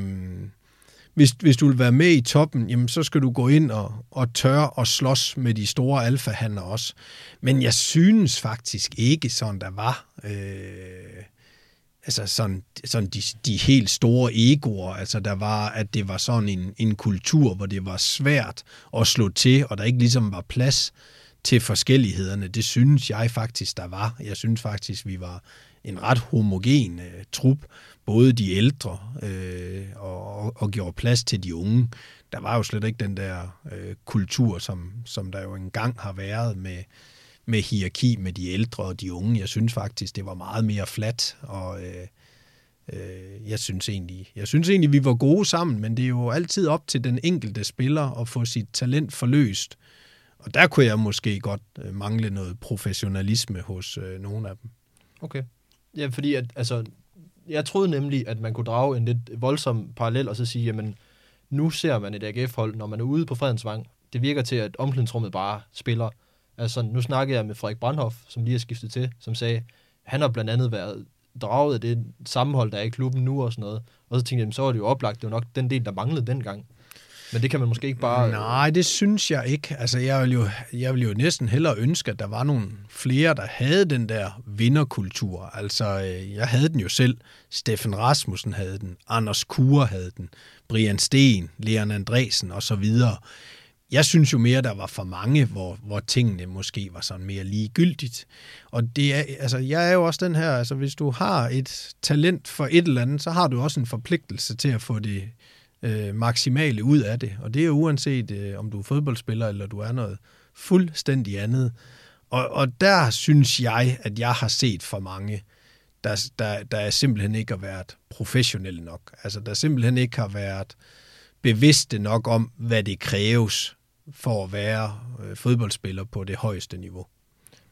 hvis, hvis du vil være med i toppen, jamen, så skal du gå ind og, og tørre og slås med de store alfahander også. Men jeg synes faktisk ikke, sådan der var... Øh, altså sådan, sådan de, de helt store egoer, altså der var, at det var sådan en, en kultur, hvor det var svært at slå til, og der ikke ligesom var plads til forskellighederne. Det synes jeg faktisk, der var. Jeg synes faktisk, vi var en ret homogen øh, trup, både de ældre øh, og, og gjorde plads til de unge. Der var jo slet ikke den der øh, kultur, som, som der jo engang har været med, med hierarki med de ældre og de unge. Jeg synes faktisk, det var meget mere fladt, og øh, øh, jeg, synes egentlig, jeg synes egentlig, vi var gode sammen, men det er jo altid op til den enkelte spiller at få sit talent forløst. Og der kunne jeg måske godt øh, mangle noget professionalisme hos øh, nogle af dem. Okay. Ja, fordi at, altså, jeg troede nemlig, at man kunne drage en lidt voldsom parallel og så sige, jamen, nu ser man et AGF-hold, når man er ude på Fredensvang. Det virker til, at omklædningsrummet bare spiller. Altså, nu snakkede jeg med Frederik Brandhoff, som lige har skiftet til, som sagde, han har blandt andet været draget af det sammenhold, der er i klubben nu og sådan noget. Og så tænkte jeg, så var det jo oplagt, det var nok den del, der manglede dengang. Men det kan man måske ikke bare... Øh, Nej, det synes jeg ikke. Altså, jeg vil, jo, jeg vil jo næsten hellere ønske, at der var nogle flere, der havde den der vinderkultur. Altså, øh, jeg havde den jo selv. Steffen Rasmussen havde den. Anders Kure havde den. Brian Sten, Leon Andresen og så videre. Jeg synes jo mere, der var for mange, hvor, hvor tingene måske var sådan mere ligegyldigt. Og det er, altså, jeg er jo også den her, altså hvis du har et talent for et eller andet, så har du også en forpligtelse til at få det øh, maksimale ud af det. Og det er uanset, øh, om du er fodboldspiller, eller du er noget fuldstændig andet. Og, og der synes jeg, at jeg har set for mange, der, der, der er simpelthen ikke har været professionelle nok. Altså, der simpelthen ikke har været bevidste nok om, hvad det kræves for at være øh, fodboldspiller på det højeste niveau.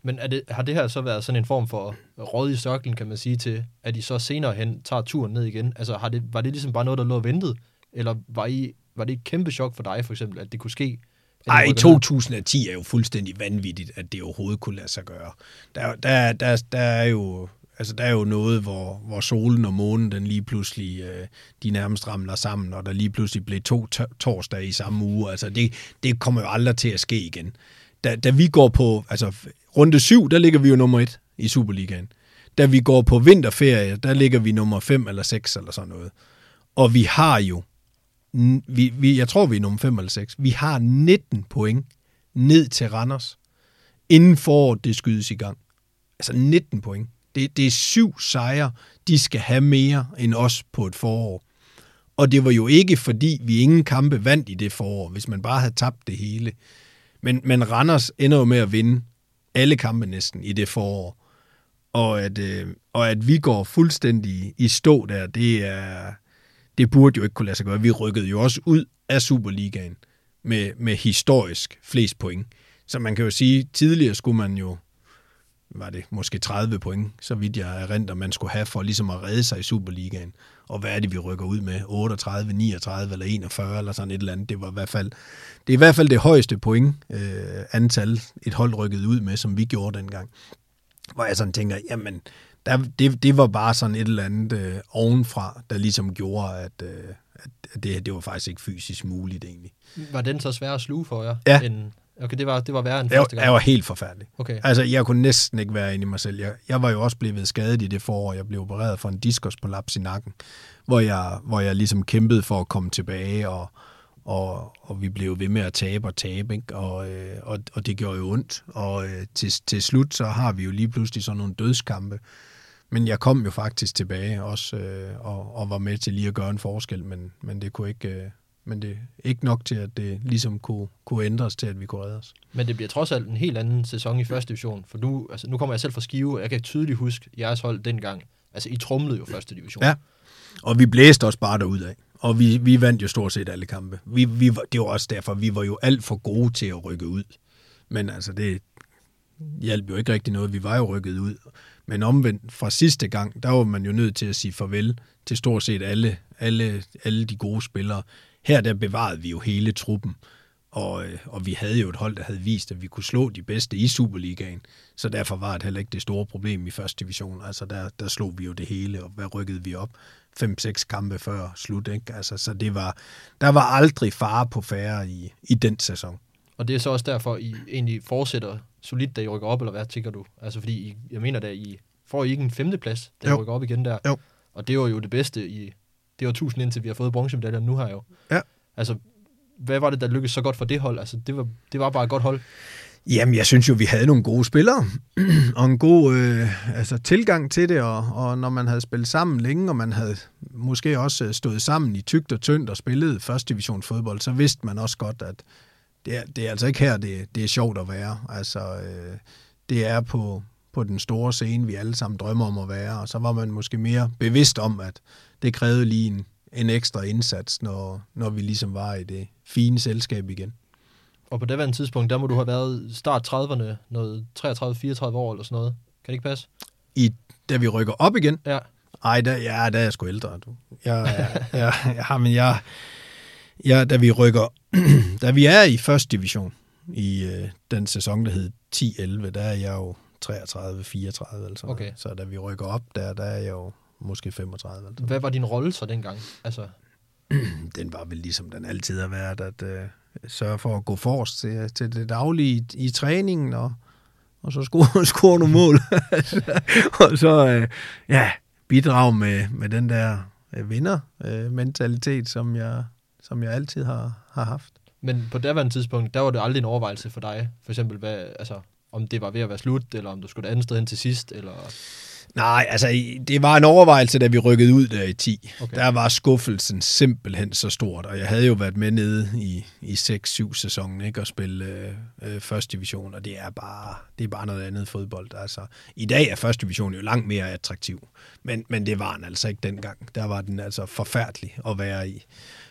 Men er det, har det her så været sådan en form for råd i sørklen, kan man sige, til at I så senere hen tager turen ned igen? Altså har det, var det ligesom bare noget, der lå ventet? Eller var, I, var det et kæmpe chok for dig, for eksempel, at det kunne ske? Ej, 2010 er jo fuldstændig vanvittigt, at det overhovedet kunne lade sig gøre. Der, der, der, der er jo Altså, der er jo noget, hvor, hvor solen og månen, den lige pludselig, øh, de nærmest ramler sammen, og der lige pludselig blev to torsdag i samme uge. Altså, det, det kommer jo aldrig til at ske igen. Da, da vi går på, altså, runde syv, der ligger vi jo nummer et i Superligaen. Da vi går på vinterferie, der ligger vi nummer 5 eller 6 eller sådan noget. Og vi har jo, vi, vi, jeg tror vi er nummer 5 eller 6, vi har 19 point ned til Randers, inden foråret det skydes i gang. Altså 19 point. Det, det er syv sejre, de skal have mere end os på et forår. Og det var jo ikke, fordi vi ingen kampe vandt i det forår, hvis man bare havde tabt det hele. Men, men Randers ender jo med at vinde alle kampe næsten i det forår. Og at, øh, og at vi går fuldstændig i stå der, det er det burde jo ikke kunne lade sig gøre. Vi rykkede jo også ud af Superligaen med, med historisk flest point. Så man kan jo sige, tidligere skulle man jo var det måske 30 point, så vidt jeg erindrer, man skulle have for ligesom at redde sig i Superligaen. Og hvad er det, vi rykker ud med? 38, 39 eller 41 eller sådan et eller andet. Det var i hvert fald det, er i hvert fald det højeste point øh, antal, et hold rykket ud med, som vi gjorde dengang. Hvor jeg sådan tænker, jamen, der, det, det var bare sådan et eller andet øh, ovenfra, der ligesom gjorde, at, øh, at det, det var faktisk ikke fysisk muligt egentlig. Var den så svær at sluge for jer? Ja. End Okay, det var, det var værre end Jeg, første gang. jeg var helt forfærdelig. Okay. Altså, jeg kunne næsten ikke være inde i mig selv. Jeg, jeg var jo også blevet skadet i det forår. Jeg blev opereret for en diskusprolaps i nakken, hvor jeg, hvor jeg ligesom kæmpede for at komme tilbage, og, og, og vi blev ved med at tabe og tabe, ikke? Og, øh, og, og det gjorde jo ondt. Og øh, til, til slut, så har vi jo lige pludselig sådan nogle dødskampe. Men jeg kom jo faktisk tilbage også, øh, og, og var med til lige at gøre en forskel, men, men det kunne ikke... Øh, men det er ikke nok til, at det ligesom kunne, kunne ændres til, at vi kunne redde os. Men det bliver trods alt en helt anden sæson i første division, for nu, altså, nu kommer jeg selv fra Skive, og jeg kan tydeligt huske jeres hold dengang. Altså, I trumlede jo første division. Ja. Og vi blæste os bare derud af. Og vi, vi vandt jo stort set alle kampe. Vi, vi, det var også derfor, vi var jo alt for gode til at rykke ud. Men altså, det hjalp jo ikke rigtig noget. Vi var jo rykket ud. Men omvendt fra sidste gang, der var man jo nødt til at sige farvel til stort set alle, alle, alle de gode spillere. Her der bevarede vi jo hele truppen. Og, øh, og vi havde jo et hold, der havde vist, at vi kunne slå de bedste i Superligaen. Så derfor var det heller ikke det store problem i første division. Altså der, der slog vi jo det hele, og hvad rykkede vi op? 5-6 kampe før slut, ikke? Altså, så det var, der var aldrig fare på færre i, i den sæson. Og det er så også derfor, I egentlig fortsætter solidt, da I rykker op, eller hvad tænker du? Altså, fordi I, jeg mener, da I får I ikke en femteplads, da I Jo. rykker op igen der. Jo. Og det var jo det bedste i det var tusind indtil vi har fået bronzemedaljer nu her jo. Ja. Altså, hvad var det, der lykkedes så godt for det hold? Altså, det var, det var bare et godt hold. Jamen, jeg synes jo, vi havde nogle gode spillere, [CLEARS THROAT] og en god øh, altså, tilgang til det, og, og når man havde spillet sammen længe, og man havde måske også øh, stået sammen i tygt og tyndt og spillet første division fodbold, så vidste man også godt, at det er, det er altså ikke her, det, det er sjovt at være. Altså, øh, det er på, på den store scene, vi alle sammen drømmer om at være, og så var man måske mere bevidst om, at det krævede lige en, en ekstra indsats, når, når vi ligesom var i det fine selskab igen. Og på det tidspunkt, der må du have været start 30'erne, noget 33-34 år eller sådan noget. Kan det ikke passe? I, da vi rykker op igen, Ja. Ej, der, ja, der er jeg sgu ældre. Du. Jeg, jeg, [LAUGHS] jeg, men jeg, jeg, da vi rykker, [CLEARS THROAT] da vi er i første division i øh, den sæson, der hed 10-11, der er jeg jo 33-34 eller sådan Okay. noget. Så da vi rykker op, der, der er jeg jo måske 35 eller sådan Hvad var din rolle så dengang? Altså. [CLEARS THROAT] Den var vel ligesom den altid har været, at øh, sørge for at gå forrest til, til det daglige i, i træningen, og, og så score, [LAUGHS] score nogle mål. [LAUGHS] og så, øh, ja, bidrage med, med den der øh, vinder-mentalitet, som jeg, som jeg altid har, har haft. men på det tidspunkt, der var det aldrig en overvejelse for dig. For eksempel, hvad, altså, om det var ved at være slut, eller om du skulle et andet sted hen til sidst, eller... Nej, altså det var en overvejelse, da vi rykkede ud der i 10. Okay. Okay. Der var skuffelsen simpelthen så stort, og jeg havde jo været med nede i, i 6-7 sæsonen ikke, og spille øh, øh, første division, og det er, bare, det er bare noget andet fodbold. Altså, I dag er første division jo langt mere attraktiv, men, men det var den altså ikke dengang. Der var den altså forfærdelig at være i.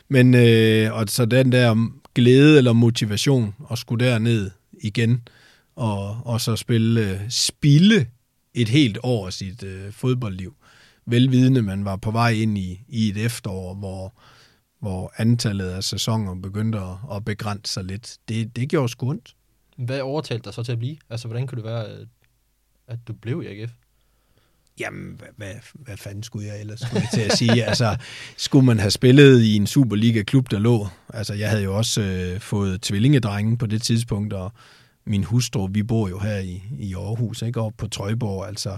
Men øh, og så den der glæde eller motivation at skulle derned igen, og, og så spille, øh, spille et helt år af sit øh, fodboldliv. Velvidende, man var på vej ind i, i et efterår, hvor, hvor antallet af sæsoner begyndte at, at begrænse sig lidt. Det, det gjorde sgu ondt. Hvad overtalte dig så til at blive? Altså, hvordan kunne det være, at- at du blev i AGF? Jamen, hvad, hvad, hvad fanden skulle jeg ellers skulle jeg til at sige? [LAUGHS] altså, skulle man have spillet i en Superliga-klub, der lå? Altså, jeg havde jo også øh, fået tvillingedrenge på det tidspunkt, og min hustru, vi bor jo her i, i Aarhus, ikke? Og på Trøjborg, altså.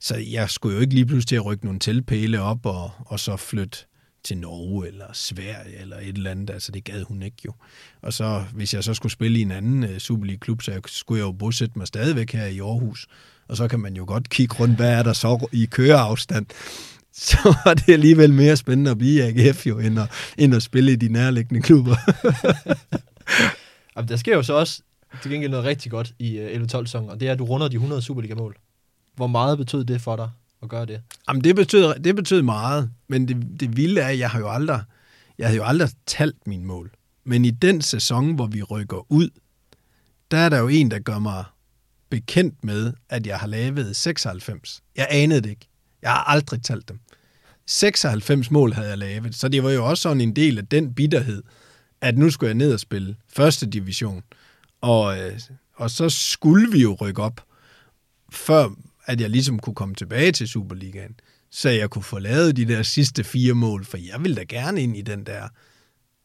Så jeg skulle jo ikke lige pludselig til at rykke nogle teltpæle op, og, og så flytte til Norge eller Sverige eller et eller andet. Altså, det gad hun ikke jo. Og så, hvis jeg så skulle spille i en anden øh, Superliga-klub, så jeg, skulle jeg jo bosætte mig stadigvæk her i Aarhus. Og så kan man jo godt kigge rundt, hvad er der så i køreafstand. [LAUGHS] Så er det alligevel mere spændende at blive i AGF jo, end at, end at spille i de nærliggende klubber. [LAUGHS] Jamen, der sker jo så også til gengæld noget rigtig godt i uh, 11-12 sæsonen, og det er, at du runder de 100 Superliga-mål. Hvor meget betød det for dig at gøre det? Jamen, det betød, det betød meget, men det, det vilde er, at jeg har jo aldrig, jeg havde jo aldrig talt mine mål. Men i den sæson, hvor vi rykker ud, der er der jo en, der gør mig bekendt med, at jeg har lavet 96. Jeg anede det ikke. Jeg har aldrig talt dem. 96 mål havde jeg lavet, så det var jo også sådan en del af den bitterhed, at nu skulle jeg ned og spille første division, og, øh, og så skulle vi jo rykke op, før at jeg ligesom kunne komme tilbage til Superligaen, så jeg kunne få lavet de der sidste fire mål, for jeg ville da gerne ind i den der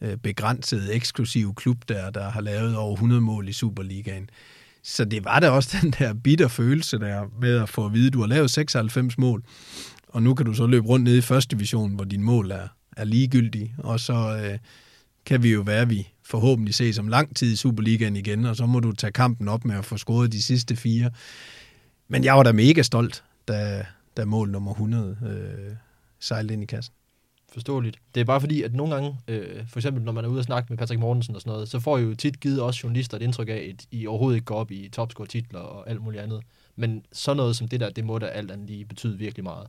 øh, begrænsede, eksklusive klub der, der har lavet over 100 mål i Superligaen. Så det var da også [LAUGHS] den der bitter følelse der med at få at vide, at du har lavet 96 mål, og nu kan du så løbe rundt nede i første division, hvor din mål er, er ligegyldige, og så øh, kan vi jo være, at vi forhåbentlig ses om lang tid i Superligaen igen, og så må du tage kampen op med at få scoret de sidste fire. Men jeg var da mega stolt, da, da mål nummer 100 øh, sejlede ind i kassen. Forståeligt. Det er bare fordi, at nogle gange, øh, for eksempel når man er ude og snakke med Patrick Mortensen og sådan noget, så får I jo tit givet også journalister et indtryk af, at I overhovedet ikke går op i topscore-titler og alt muligt andet. Men sådan noget som det der, det må da alt andet lige betyde virkelig meget.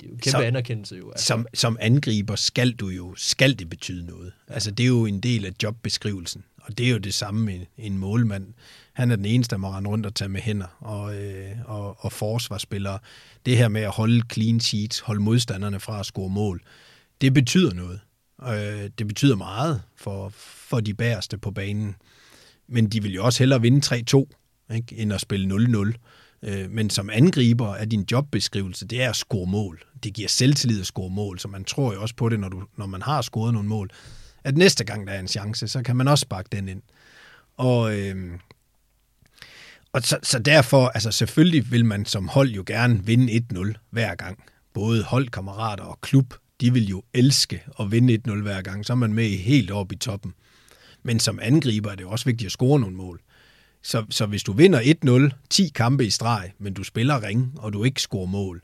Det er jo en kæmpe som, anerkendelse jo. Altså. Som, som angriber skal du jo, skal det betyde noget. Ja. Altså det er jo en del af jobbeskrivelsen. Og det er jo det samme med en målmand. Han er den eneste, der må rende rundt og tage med hænder og, øh, og, og forsvarsspillere. Det her med at holde clean sheets, holde modstanderne fra at score mål, det betyder noget. Øh, det betyder meget for, for de bæreste på banen. Men de vil jo også hellere vinde 3-2, ikke, end at spille 0-0. Øh, men som angriber er din jobbeskrivelse, det er at score mål. Det giver selvtillid at score mål, så man tror jo også på det, når, du, når man har scoret nogle mål, at næste gang der er en chance, så kan man også sparke den ind. Og, øh, og så, så derfor, altså selvfølgelig vil man som hold jo gerne vinde 1-0 hver gang. Både holdkammerater og klub, de vil jo elske at vinde 1-0 hver gang, så er man med helt op i toppen. Men som angriber er det også vigtigt at score nogle mål. Så, så hvis du vinder 1-0, 10 kampe i streg, men du spiller ring, og du ikke scorer mål,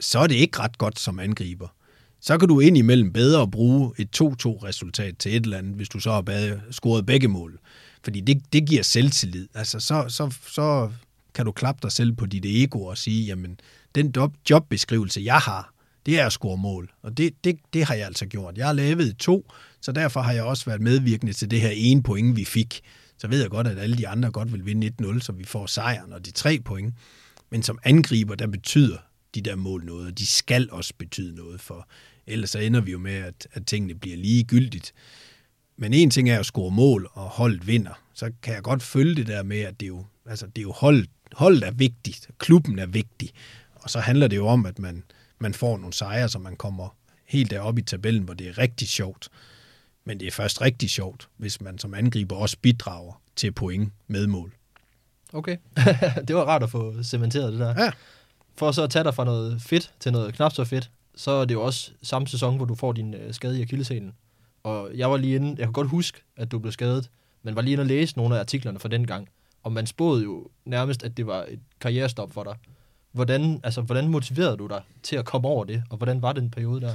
så er det ikke ret godt som angriber. Så kan du indimellem bedre bruge et 2-2-resultat til et eller andet, hvis du så har scoret begge mål. Fordi det, det giver selvtillid. Altså, så, så, så kan du klappe dig selv på dit ego og sige, jamen, den jobbeskrivelse, jeg har, det er at score mål. Og det, det, det har jeg altså gjort. Jeg har lavet to, så derfor har jeg også været medvirkende til det her ene point, vi fik. Så ved jeg godt, at alle de andre godt vil vinde 1-0, så vi får sejren og de tre point. Men som angriber, der betyder de der mål noget, og de skal også betyde noget, for ellers så ender vi jo med, at, at tingene bliver ligegyldigt. Men en ting er at score mål, og holdet vinder. Så kan jeg godt følge det der med, at det er jo, altså det er jo hold, holdet er vigtigt, klubben er vigtig. Og så handler det jo om, at man, man får nogle sejre, så man kommer helt deroppe i tabellen, hvor det er rigtig sjovt. Men det er først rigtig sjovt, hvis man som angriber også bidrager til point med mål. Okay, [LAUGHS] det var rart at få cementeret det der. Ja. For så at tage dig fra noget fedt til noget knap så fedt, så er det jo også samme sæson, hvor du får din øh, skade i akillescenen. Og jeg var lige inde, jeg kan godt huske, at du blev skadet, men var lige inde og læse nogle af artiklerne fra den gang. Og man spåede jo nærmest, at det var et karrierestop for dig. Hvordan, altså, hvordan motiverede du dig til at komme over det, og hvordan var den periode der?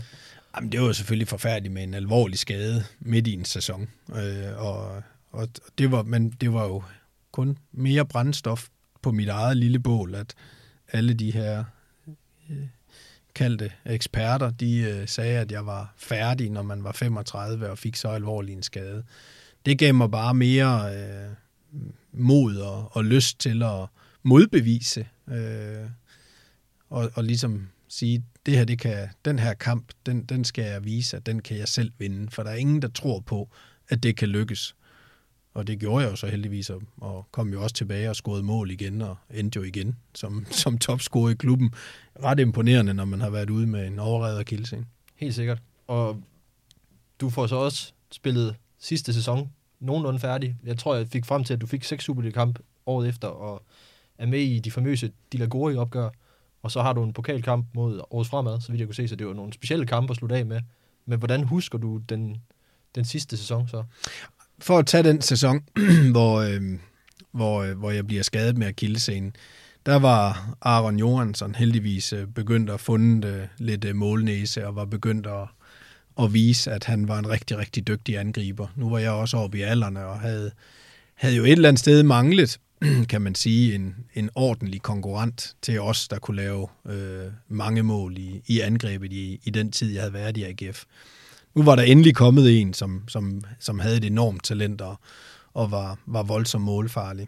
Jamen, det var selvfølgelig forfærdeligt med en alvorlig skade midt i en sæson. Øh, og, og det var, men det var jo kun mere brændstof på mit eget lille bål, at alle de her øh, kaldte eksperter, de øh, sagde, at jeg var færdig, når man var 35 og fik så alvorlig en skade. Det gav mig bare mere øh, mod og, og lyst til at modbevise øh, og, og ligesom sige, det her, det kan, den her kamp, den, den skal jeg vise, at den kan jeg selv vinde, for der er ingen, der tror på, at det kan lykkes. Og det gjorde jeg jo så heldigvis, og kom jo også tilbage og scorede mål igen, og endte jo igen som, [LAUGHS] som topscorer i klubben. Ret imponerende, når man har været ude med en overredet kildescene. Helt sikkert. Og du får så også spillet sidste sæson nogenlunde færdig. Jeg tror, jeg fik frem til, at du fik seks Superliga-kamp året efter, og er med i de famøse Dilagori-opgør. Og så har du en pokalkamp mod Aarhus Fremad, så vidt jeg kunne se, så det var nogle specielle kampe at slutte af med. Men hvordan husker du den, den sidste sæson så? For at tage den sæson, [CLEARS THROAT] hvor, øh, hvor, øh, hvor jeg bliver skadet med akillescenen, der var Aaron Johansson heldigvis øh, begyndt at funde øh, lidt øh, målnæse og var begyndt at, at vise, at han var en rigtig, rigtig dygtig angriber. Nu var jeg også oppe i alderne og havde, havde jo et eller andet sted manglet [CLEARS THROAT] kan man sige, en, en ordentlig konkurrent til os, der kunne lave øh, mange mål i, i angrebet i, i den tid, jeg havde været i AGF. Nu var der endelig kommet en, som, som, som havde et enormt talent og, og var, var voldsomt målfarlig.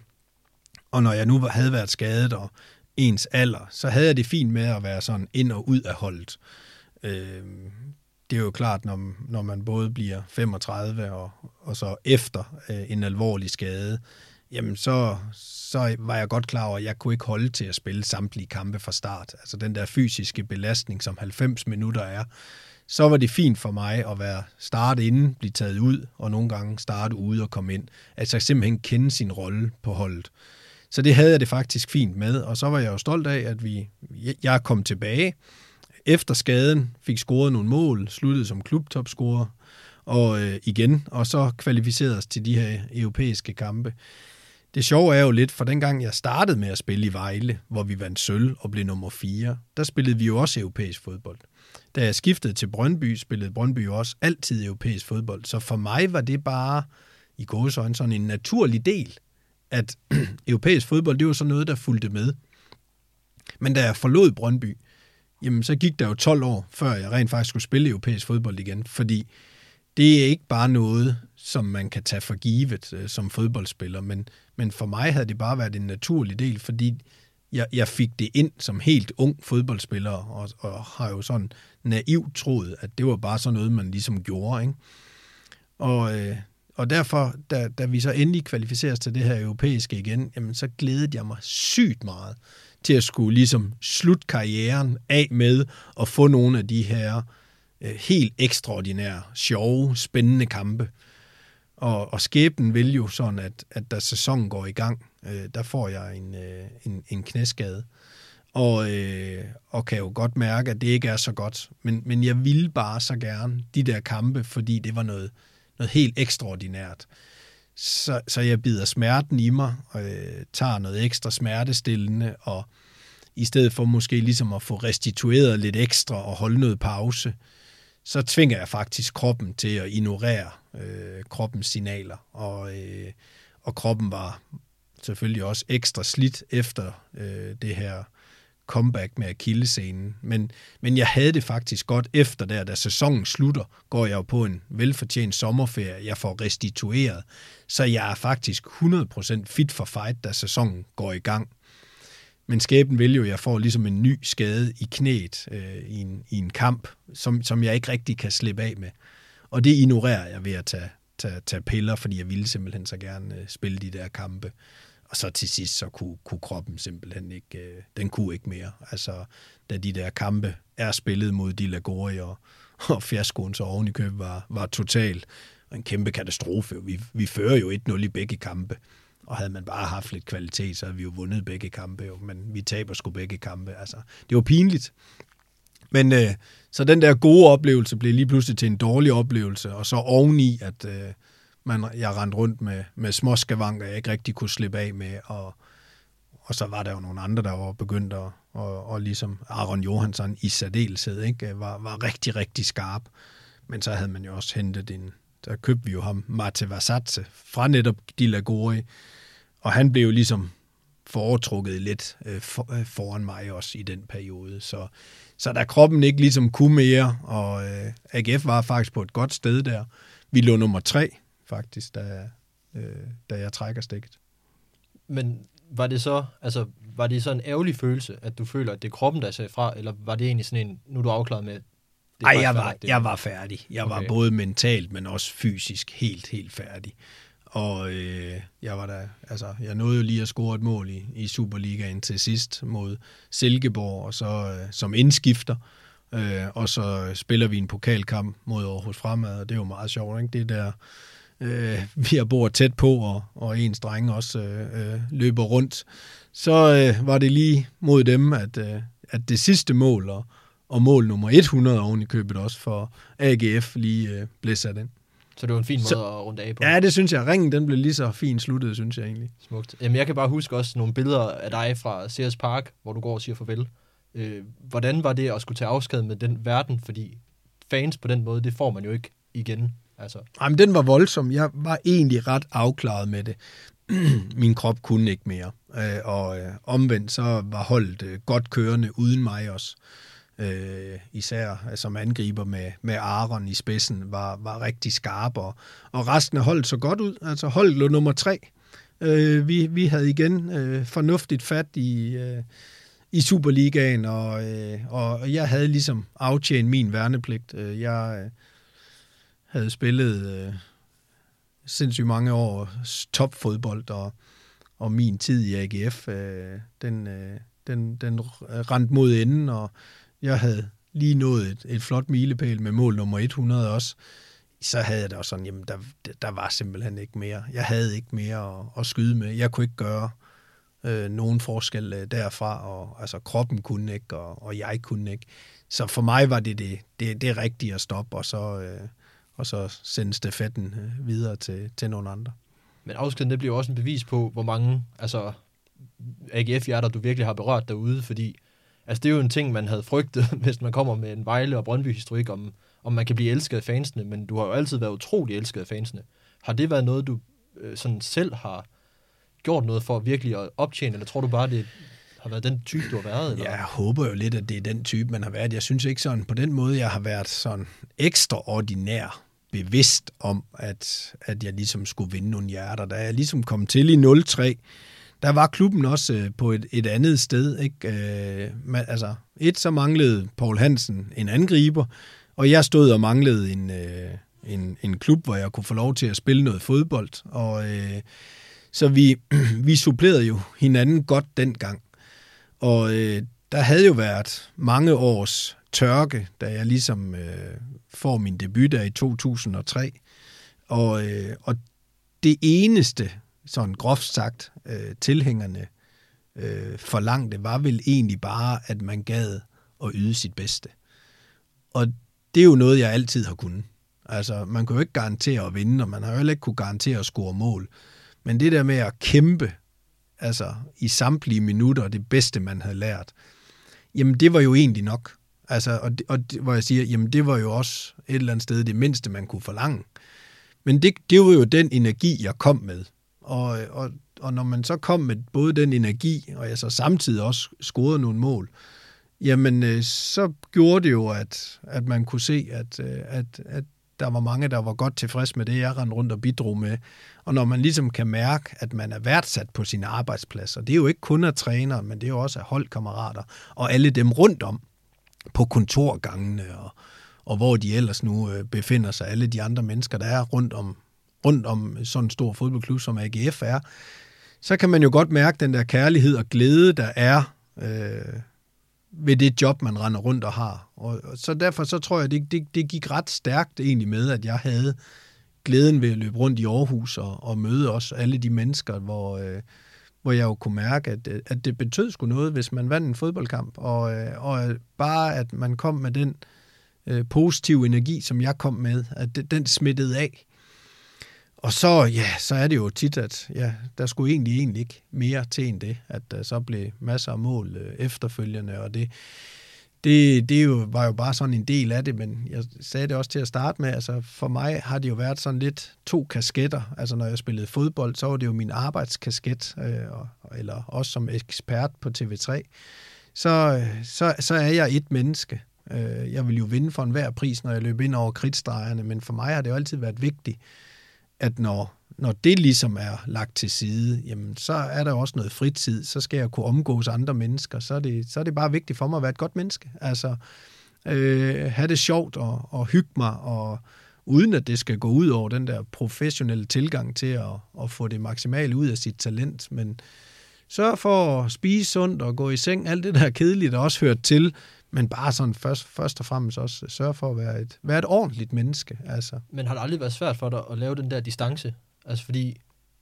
Og når jeg nu havde været skadet og ens alder, så havde jeg det fint med at være sådan ind og ud af holdet. Øh, det er jo klart, når, når man både bliver 35 og, og så efter øh, en alvorlig skade, jamen så, så var jeg godt klar over, at jeg kunne ikke holde til at spille samtlige kampe fra start. Altså den der fysiske belastning, som 90 minutter er, så var det fint for mig at være starte inden, blive taget ud, og nogle gange starte ude og komme ind. Altså simpelthen kende sin rolle på holdet. Så det havde jeg det faktisk fint med, og så var jeg jo stolt af, at vi, jeg kom tilbage efter skaden, fik scoret nogle mål, sluttede som klubtopscorer, og øh, igen, og så kvalificerede os til de her europæiske kampe. Det sjove er jo lidt, for dengang jeg startede med at spille i Vejle, hvor vi vandt sølv og blev nummer 4, der spillede vi jo også europæisk fodbold. Da jeg skiftede til Brøndby, spillede Brøndby jo også altid europæisk fodbold. Så for mig var det bare i gåsøjne sådan en naturlig del, at [CLEARS THROAT] europæisk fodbold, det var sådan noget, der fulgte med. Men da jeg forlod Brøndby, jamen så gik der jo 12 år, før jeg rent faktisk skulle spille europæisk fodbold igen, fordi det er ikke bare noget, som man kan tage for givet øh, som fodboldspiller, men, men for mig havde det bare været en naturlig del, fordi jeg, jeg fik det ind som helt ung fodboldspiller, og, og har jo sådan naivt troet, at det var bare sådan noget, man ligesom gjorde. Ikke? Og, øh, og derfor, da, da vi så endelig kvalificeres til det her europæiske igen, jamen, så glædede jeg mig sygt meget til at skulle ligesom slutte karrieren af med at få nogle af de her øh, helt ekstraordinære, sjove, spændende kampe. Og, og skæbnen vil jo sådan, at, at da sæsonen går i gang, øh, der får jeg en, øh, en, en knæskade. Og, øh, og kan jo godt mærke, at det ikke er så godt. Men, men jeg ville bare så gerne de der kampe, fordi det var noget, noget helt ekstraordinært. Så, så jeg bider smerten i mig, og øh, tager noget ekstra smertestillende, og i stedet for måske ligesom at få restitueret lidt ekstra og holde noget pause, så tvinger jeg faktisk kroppen til at ignorere øh, kroppens signaler. Og, øh, og kroppen var selvfølgelig også ekstra slidt efter øh, det her comeback med akillescenen. Men, men jeg havde det faktisk godt efter der, da sæsonen slutter, går jeg jo på en velfortjent sommerferie. Jeg får restitueret, så jeg er faktisk 100% fit for fight, da sæsonen går i gang. Men skæben vil jo, at jeg får ligesom en ny skade i knæet øh, i, en, i en kamp, som, som jeg ikke rigtig kan slippe af med. Og det ignorerer jeg ved at tage, tage, tage piller, fordi jeg ville simpelthen så gerne øh, spille de der kampe. Og så til sidst, så kunne, kunne kroppen simpelthen ikke, øh, den kunne ikke mere. Altså, da de der kampe er spillet mod de Lagori og, [LAUGHS] og fiaskoen så oven i køb var, var total en kæmpe katastrofe. Vi, vi fører jo 1-0 i begge kampe. Og havde man bare haft lidt kvalitet, så havde vi jo vundet begge kampe, jo. men vi taber sgu begge kampe. Altså, det var pinligt. Men øh, så den der gode oplevelse blev lige pludselig til en dårlig oplevelse, og så oveni, at øh, man, jeg rendte rundt med, med små skavanker, jeg ikke rigtig kunne slippe af med, og, og så var der jo nogle andre, der var begyndt at, og, og ligesom Aaron Johansson i særdeleshed, ikke, var, var rigtig, rigtig skarp. Men så havde man jo også hentet en, der købte vi jo ham, Mate Vasatze, fra netop de Lagori, og han blev jo ligesom foretrukket lidt øh, for, øh, foran mig også i den periode. Så, så da kroppen ikke ligesom kunne mere, og øh, AGF var faktisk på et godt sted der. Vi lå nummer tre faktisk, da, øh, da jeg trækker stikket. Men var det så, altså, var det så en ærgerlig følelse, at du føler, at det er kroppen, der sagde fra, eller var det egentlig sådan en, nu er du afklaret med, Nej, jeg var, jeg var færdig. Jeg okay. var både mentalt, men også fysisk helt, helt færdig. Og øh, jeg var der, altså, jeg nåede jo lige at score et mål i, i Superligaen til sidst mod Silkeborg, og så øh, som indskifter. Øh, og så spiller vi en pokalkamp mod Aarhus Fremad, og det er jo meget sjovt, ikke? Det der, øh, vi har bor tæt på, og, og en drenge også øh, øh, løber rundt. Så øh, var det lige mod dem, at, øh, at det sidste mål, og, og mål nummer 100 oven i købet også for AGF lige øh, blev sat ind. Så det var en fin måde så, at runde af på. Ja, det synes jeg. Ringen den blev lige så fin sluttet, synes jeg egentlig. Smukt. Jamen, jeg kan bare huske også nogle billeder af dig fra Sears Park, hvor du går og siger farvel. Øh, hvordan var det at skulle tage afsked med den verden? Fordi fans på den måde, det får man jo ikke igen. Altså. Jamen, den var voldsom. Jeg var egentlig ret afklaret med det. [CLEARS THROAT] Min krop kunne ikke mere. Øh, og øh, omvendt så var holdet øh, godt kørende uden mig også øh, Øh, især øh, som angriber med, med Aaron i spidsen, var, var rigtig skarp, og, og resten af holdet så godt ud. Altså holdet lå nummer tre. Øh, vi, vi havde igen øh, fornuftigt fat i, øh, i Superligaen, og, øh, og jeg havde ligesom aftjent min værnepligt. Øh, jeg øh, havde spillet øh, sindssygt mange år topfodbold, og, og min tid i AGF, øh, den, øh, den, den rendte mod enden, og jeg havde lige nået et, et flot milepæl med mål nummer 100 også, så havde jeg da også sådan, jamen der, der var simpelthen ikke mere. Jeg havde ikke mere at, at skyde med. Jeg kunne ikke gøre øh, nogen forskel øh, derfra, og altså kroppen kunne ikke, og, og jeg kunne ikke. Så for mig var det det, det, det rigtige at stoppe, og så, øh, og så sende stafetten øh, videre til, til nogle andre. Men afskeden, det bliver også en bevis på, hvor mange altså, AGF-hjerter du virkelig har berørt derude, fordi altså, det er jo en ting, man havde frygtet, [LAUGHS] hvis man kommer med en Vejle- og Brøndby-historik om, om man kan blive elsket af fansene, men du har jo altid været utrolig elsket af fansene. Har det været noget, du øh, sådan selv har gjort noget for virkelig at optjene, eller tror du bare, det har været den type, du har været? Eller? Jeg håber jo lidt, at det er den type, man har været. Jeg synes ikke sådan, på den måde, jeg har været sådan ekstraordinær bevidst om, at, at jeg ligesom skulle vinde nogle hjerter. Da jeg ligesom kom til i 03, der var klubben også øh, på et, et andet sted. Ikke? Øh, man, altså, et, så manglede Paul Hansen en angriber, og jeg stod og manglede en, øh, en, en klub, hvor jeg kunne få lov til at spille noget fodbold. Og, øh, så vi, [CLEARS THROAT] vi supplerede jo hinanden godt dengang. Og øh, der havde jo været mange års tørke, da jeg ligesom øh, får min debut der i 2003. Og, øh, og det eneste, sådan groft sagt, øh, tilhængerne øh, forlangte, var vel egentlig bare, at man gad at yde sit bedste. Og det er jo noget, jeg altid har kunnet. Altså, man kan jo ikke garantere at vinde, og man har jo heller ikke kunne garantere at score mål. Men det der med at kæmpe, altså i samtlige minutter, det bedste, man havde lært, jamen det var jo egentlig nok. Altså, og, og hvor jeg siger, jamen det var jo også et eller andet sted det mindste, man kunne forlange. Men det, det var jo den energi, jeg kom med. Og, og, og når man så kom med både den energi, og jeg så samtidig også scorede nogle mål, jamen øh, så gjorde det jo, at, at man kunne se, at, øh, at, at der var mange, der var godt tilfreds med det, jeg rendte rundt og bidrog med. Og når man ligesom kan mærke, at man er værdsat på sin arbejdsplads, og det er jo ikke kun af træner, men det er jo også af holdkammerater, og alle dem rundt om på kontorgangene, og, og hvor de ellers nu øh, befinder sig, alle de andre mennesker, der er rundt om, rundt om sådan en stor fodboldklub, som AGF er, så kan man jo godt mærke den der kærlighed og glæde, der er øh, ved det job, man render rundt og har. Og, og så derfor så tror jeg, det, det, det gik ret stærkt egentlig med, at jeg havde glæden ved at løbe rundt i Aarhus og, og møde også alle de mennesker, hvor, øh, hvor jeg jo kunne mærke, at, at det betød sgu noget, hvis man vandt en fodboldkamp. Og, øh, og bare at man kom med den øh, positive energi, som jeg kom med, at det, den smittede af. Og så, ja, så er det jo tit, at ja, der skulle egentlig, egentlig ikke mere til end det, at der så blev masser af mål øh, efterfølgende, og det, det, det jo, var jo bare sådan en del af det, men jeg sagde det også til at starte med, altså for mig har det jo været sådan lidt to kasketter, altså når jeg spillede fodbold, så var det jo min arbejdskasket, øh, eller også som ekspert på TV3, så, øh, så, så er jeg et menneske. Øh, jeg vil jo vinde for enhver pris, når jeg løber ind over kritstregerne, men for mig har det jo altid været vigtigt, at når, når det ligesom er lagt til side, jamen så er der også noget fritid, så skal jeg kunne omgås andre mennesker, så er det, så er det bare vigtigt for mig at være et godt menneske. Altså, øh, have det sjovt og, og hygge mig, og uden at det skal gå ud over den der professionelle tilgang til at, at få det maksimale ud af sit talent, men sørg for at spise sundt og gå i seng, alt det der kedeligt, der også hørt til, men bare sådan først, først og fremmest også sørge for at være et, være et ordentligt menneske. Altså. Men har det aldrig været svært for dig at lave den der distance? Altså fordi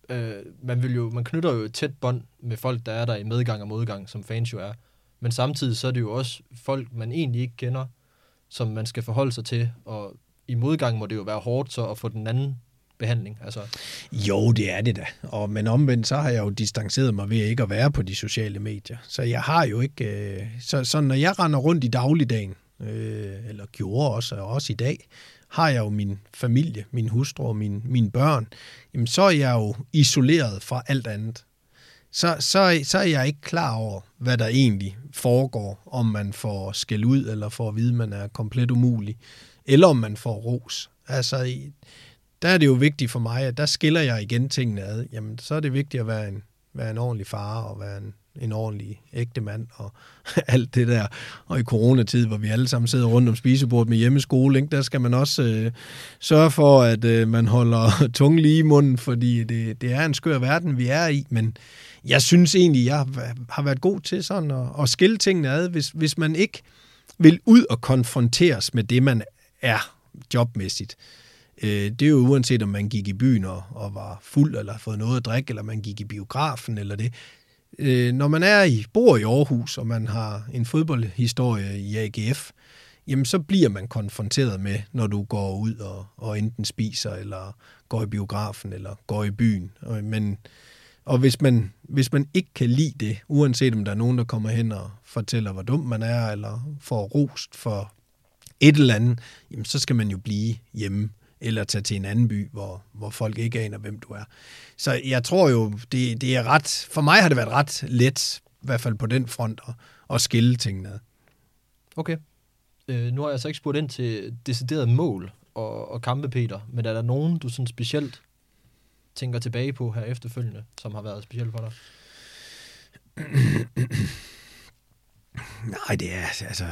øh, man, vil jo, man knytter jo et tæt bånd med folk, der er der i medgang og modgang, som fans jo er. Men samtidig så er det jo også folk, man egentlig ikke kender, som man skal forholde sig til. Og i modgang må det jo være hårdt så at få den anden behandling. Altså. Jo, det er det da. Og, men omvendt, så har jeg jo distanceret mig ved ikke at være på de sociale medier. Så jeg har jo ikke... Øh, så, så når jeg render rundt i dagligdagen, øh, eller gjorde også, og også i dag, har jeg jo min familie, min hustru og min, mine børn, jamen så er jeg jo isoleret fra alt andet. Så, så, så er jeg ikke klar over, hvad der egentlig foregår, om man får skæld ud, eller får at vide, at man er komplet umulig, eller om man får ros. Altså, der er det jo vigtigt for mig, at der skiller jeg igen tingene ad. Jamen, så er det vigtigt at være en, være en ordentlig far og være en, en ordentlig ægte mand og [LAUGHS] alt det der. Og i coronatid, hvor vi alle sammen sidder rundt om spisebordet med hjemmeskole, ikke, der skal man også øh, sørge for, at øh, man holder [LAUGHS] tungen lige i munden, fordi det, det er en skør verden, vi er i. Men jeg synes egentlig, jeg har været god til sådan at, at skille tingene ad. Hvis, hvis man ikke vil ud og konfronteres med det, man er jobmæssigt. Øh, det er jo uanset, om man gik i byen og, og var fuld, eller har fået noget at drikke, eller man gik i biografen, eller det. Øh, når man er i, bor i Aarhus, og man har en fodboldhistorie i AGF, jamen så bliver man konfronteret med, når du går ud og, og enten spiser, eller går i biografen, eller går i byen. Men, og hvis man, hvis man ikke kan lide det, uanset om der er nogen, der kommer hen og fortæller, hvor dum man er, eller får rost for et eller andet, jamen så skal man jo blive hjemme eller tage til en anden by, hvor, hvor folk ikke aner, hvem du er. Så jeg tror jo, det, det er ret, for mig har det været ret let, i hvert fald på den front, at, at skille tingene ad. Okay. Øh, nu har jeg så ikke spurgt ind til decideret mål og, og kampe, Peter, men er der nogen, du sådan specielt tænker tilbage på her efterfølgende, som har været specielt for dig? [CLEARS THROAT] Nej, det er, altså,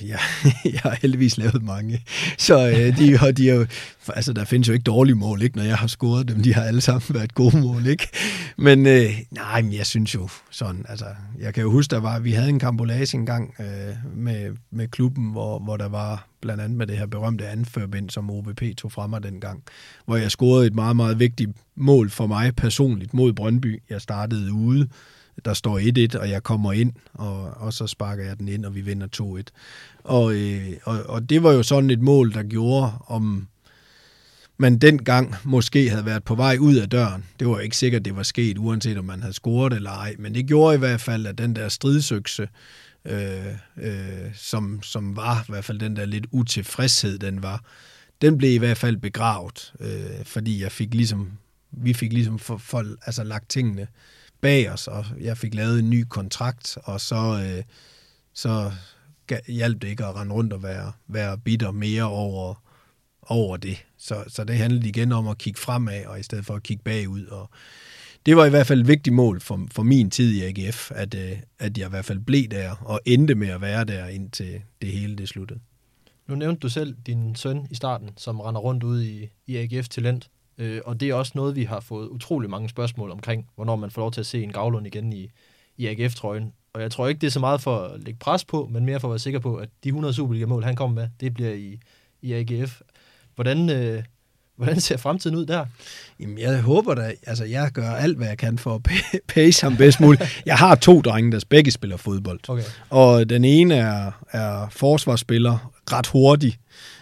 jeg, [LAUGHS] jeg har heldigvis lavet mange. Så øh, de, og de er altså, der findes jo ikke dårlige mål, ikke, når jeg har scoret dem. De har alle sammen været gode mål, ikke? Men øh, nej, men jeg synes jo sådan, altså, jeg kan jo huske, der var, vi havde en kambolage engang øh, med, med klubben, hvor, hvor der var blandt andet med det her berømte anførbind, som OVP tog fra mig dengang, hvor jeg scorede et meget, meget vigtigt mål for mig personligt mod Brøndby. Jeg startede ude, der står 1-1, og jeg kommer ind, og, og så sparker jeg den ind, og vi vinder 2-1. Og, øh, og, og det var jo sådan et mål, der gjorde, om man dengang måske havde været på vej ud af døren. Det var ikke sikkert, det var sket, uanset om man havde scoret eller ej, men det gjorde i hvert fald, at den der stridsøkse, øh, øh, som, som var i hvert fald den der lidt utilfredshed, den var, den blev i hvert fald begravet, øh, fordi jeg fik ligesom, vi fik ligesom for, for, altså lagt tingene bag os, og jeg fik lavet en ny kontrakt, og så, øh, så hjalp det ikke at rende rundt og være, være bitter mere over, over det. Så, så det handlede igen om at kigge fremad, og i stedet for at kigge bagud. Og det var i hvert fald et vigtigt mål for, for min tid i AGF, at, øh, at jeg i hvert fald blev der, og endte med at være der, indtil det hele det sluttede. Nu nævnte du selv din søn i starten, som render rundt ude i, i AGF Talent. Øh, og det er også noget, vi har fået utrolig mange spørgsmål omkring, hvornår man får lov til at se en gavlund igen i, i AGF-trøjen. Og jeg tror ikke, det er så meget for at lægge pres på, men mere for at være sikker på, at de 100 Superliga-mål, han kommer med, det bliver i, i AGF. Hvordan, øh, hvordan ser fremtiden ud der? Jamen, jeg håber da, altså jeg gør alt, hvad jeg kan for at pace ham bedst muligt. Jeg har to drenge, der begge spiller fodbold. Okay. Og den ene er, er forsvarsspiller, ret hurtig,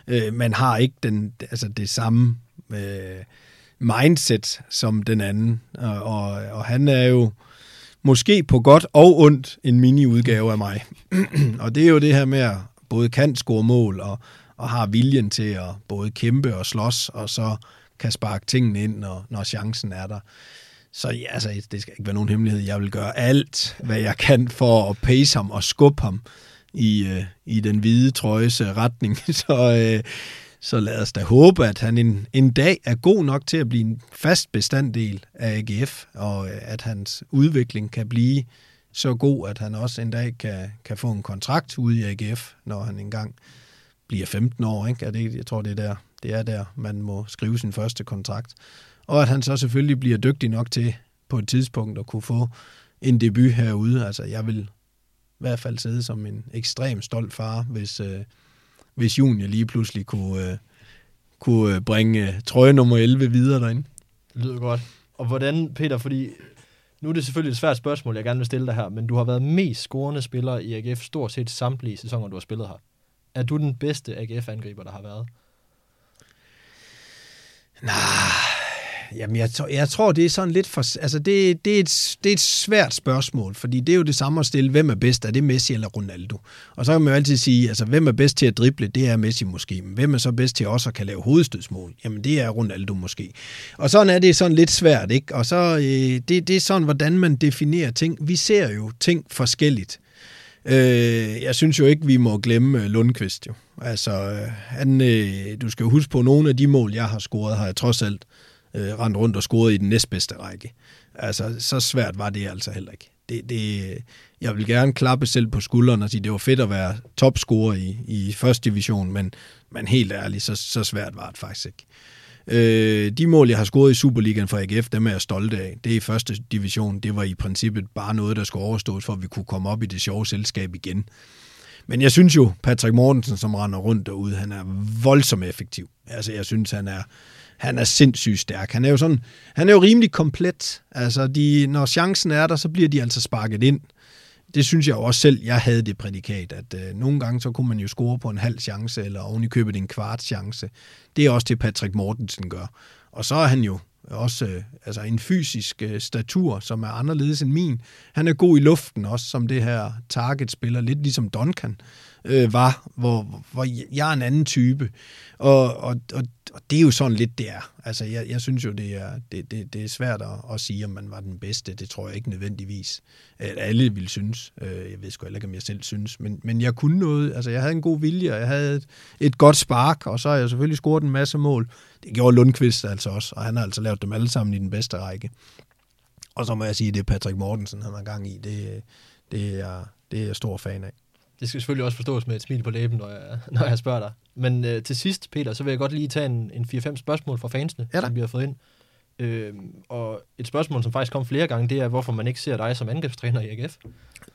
øh, men har ikke den, altså det samme øh, mindset som den anden. Og, og, og han er jo måske på godt og ondt en mini-udgave af mig. [CLEARS THROAT] og det er jo det her med at både kan score mål og, og har viljen til at både kæmpe og slås, og så kan sparke tingene ind, når, når chancen er der. Så ja, altså, det skal ikke være nogen hemmelighed. Jeg vil gøre alt, hvad jeg kan for at pace ham og skubbe ham i, øh, i den hvide trøjes øh, retning. [LAUGHS] Så øh, så lad os da håbe, at han en, en dag er god nok til at blive en fast bestanddel af AGF, og øh, at hans udvikling kan blive så god, at han også en dag kan, kan få en kontrakt ude i AGF, når han engang bliver 15 år. Ikke? Er det, jeg tror, det er, der, det er der, man må skrive sin første kontrakt. Og at han så selvfølgelig bliver dygtig nok til på et tidspunkt at kunne få en debut herude. Altså, jeg vil i hvert fald sidde som en ekstrem stolt far, hvis, øh, hvis Junior lige pludselig kunne, øh, kunne øh, bringe øh, trøje nummer 11 videre derinde. Det lyder godt. Og hvordan, Peter, fordi nu er det selvfølgelig et svært spørgsmål, jeg gerne vil stille dig her, men du har været mest scorende spiller i AGF stort set samtlige sæsoner, du har spillet her. Er du den bedste AGF-angriber, der har været? Nej, Jamen, jeg, jeg tror, det er sådan lidt for... Altså, det, det, er et, det er et svært spørgsmål, fordi det er jo det samme at stille, hvem er bedst? Er det Messi eller Ronaldo? Og så kan man jo altid sige, altså, hvem er bedst til at drible? Det er Messi måske. Men hvem er så bedst til også at kan lave hovedstødsmål? Jamen, det er Ronaldo måske. Og sådan er det sådan lidt svært, ikke? Og så, øh, det, det er sådan, hvordan man definerer ting. Vi ser jo ting forskelligt. Øh, jeg synes jo ikke, vi må glemme øh, Lundqvist jo. Altså, øh, han, øh, du skal jo huske på, nogle af de mål, jeg har scoret, har jeg trods alt øh, Øh, rendt rundt og scorede i den næstbedste række. Altså, så svært var det altså heller ikke. Det, det, jeg vil gerne klappe selv på skulderen og sige, det var fedt at være topscorer i, i første division, men, men helt ærligt, så, så svært var det faktisk ikke. Øh, de mål, jeg har scoret i Superligaen for AGF, dem er jeg stolt af. Det i første division. Det var i princippet bare noget, der skulle overstås, for at vi kunne komme op i det sjove selskab igen. Men jeg synes jo, Patrick Mortensen, som render rundt derude, han er voldsomt effektiv. Altså, jeg synes, han er, han er sindssygt stærk. Han er jo sådan, han er jo rimelig komplet. Altså, de, når chancen er der, så bliver de altså sparket ind. Det synes jeg også selv, jeg havde det prædikat, at øh, nogle gange så kunne man jo score på en halv chance, eller oven i købet en kvart chance. Det er også det, Patrick Mortensen gør. Og så er han jo også øh, altså en fysisk øh, statur, som er anderledes end min. Han er god i luften også, som det her target-spiller, lidt ligesom Duncan øh, Øh, var, hvor, hvor jeg er en anden type. Og, og, og, og det er jo sådan lidt, det er. Altså, jeg, jeg synes jo, det er, det, det, det er svært at, at sige, om man var den bedste. Det tror jeg ikke nødvendigvis, at alle vil synes. Øh, jeg ved sgu heller ikke, om jeg selv synes. Men, men jeg kunne noget. Altså, jeg havde en god vilje, og jeg havde et, et godt spark, og så har jeg selvfølgelig scoret en masse mål. Det gjorde Lundqvist altså også, og han har altså lavet dem alle sammen i den bedste række. Og så må jeg sige, at det er Patrick Mortensen, han har gang i. Det, det, er, det er jeg stor fan af. Det skal selvfølgelig også forstås med et smil på læben, når jeg, [LAUGHS] når jeg spørger dig. Men øh, til sidst, Peter, så vil jeg godt lige tage en, en 4-5 spørgsmål fra fansene, ja som vi har fået ind. Øh, og et spørgsmål, som faktisk kom flere gange, det er, hvorfor man ikke ser dig som angrebstræner i AGF.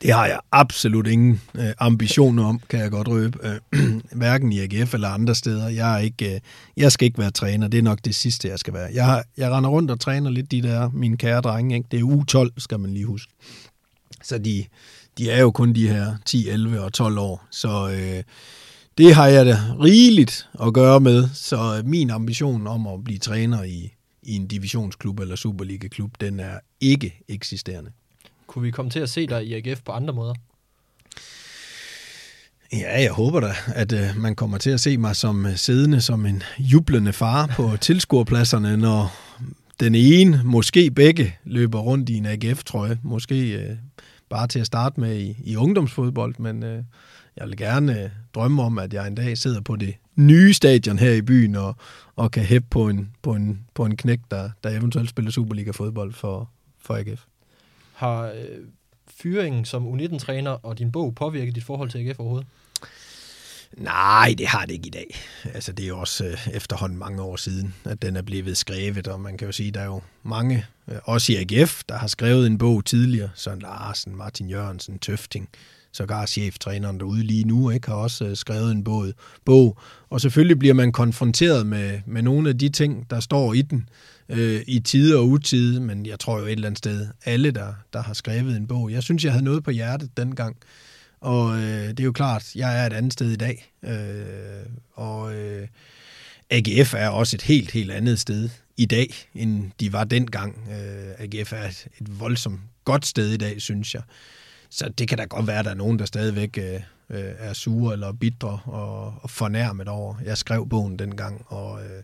Det har jeg absolut ingen øh, ambitioner om, kan jeg godt røbe. Øh, [CLEARS THROAT] hverken i AGF eller andre steder. Jeg, er ikke, øh, jeg skal ikke være træner. Det er nok det sidste, jeg skal være. Jeg, har, jeg render rundt og træner lidt de der, mine kære drenge. Ikke? Det er U12, skal man lige huske. Så de, de er jo kun de her 10, 11 og 12 år. Så øh, det har jeg da rigeligt at gøre med. Så min ambition om at blive træner i, i en divisionsklub eller Superliga-klub, den er ikke eksisterende. Kunne vi komme til at se dig i AGF på andre måder? Ja, jeg håber da, at øh, man kommer til at se mig som øh, siddende som en jublende far på [LAUGHS] tilskuerpladserne, når den ene, måske begge, løber rundt i en AGF-trøje. Måske øh, bare til at starte med i, i ungdomsfodbold, men øh, jeg vil gerne øh, drømme om, at jeg en dag sidder på det nye stadion her i byen og, og kan hæppe på en, på en, på en knæk, der, der eventuelt spiller Superliga-fodbold for, for AGF. Har øh, fyringen som U19-træner og din bog påvirket dit forhold til AGF overhovedet? Nej, det har det ikke i dag. Altså, det er jo også øh, efterhånden mange år siden, at den er blevet skrevet, og man kan jo sige, at der er jo mange, øh, også i AGF, der har skrevet en bog tidligere. Søren Larsen, Martin Jørgensen, Tøfting, sågar cheftræneren derude lige nu, ikke, har også øh, skrevet en bog, bog. Og selvfølgelig bliver man konfronteret med, med nogle af de ting, der står i den, øh, i tide og utide, men jeg tror jo et eller andet sted, alle, der, der har skrevet en bog. Jeg synes, jeg havde noget på hjertet dengang, og øh, det er jo klart, jeg er et andet sted i dag. Øh, og øh, AGF er også et helt, helt andet sted i dag, end de var dengang. Øh, AGF er et, et voldsomt godt sted i dag, synes jeg. Så det kan da godt være, at der er nogen, der stadigvæk øh, øh, er sure eller bitre og, og fornærmet over. Jeg skrev bogen dengang, og øh,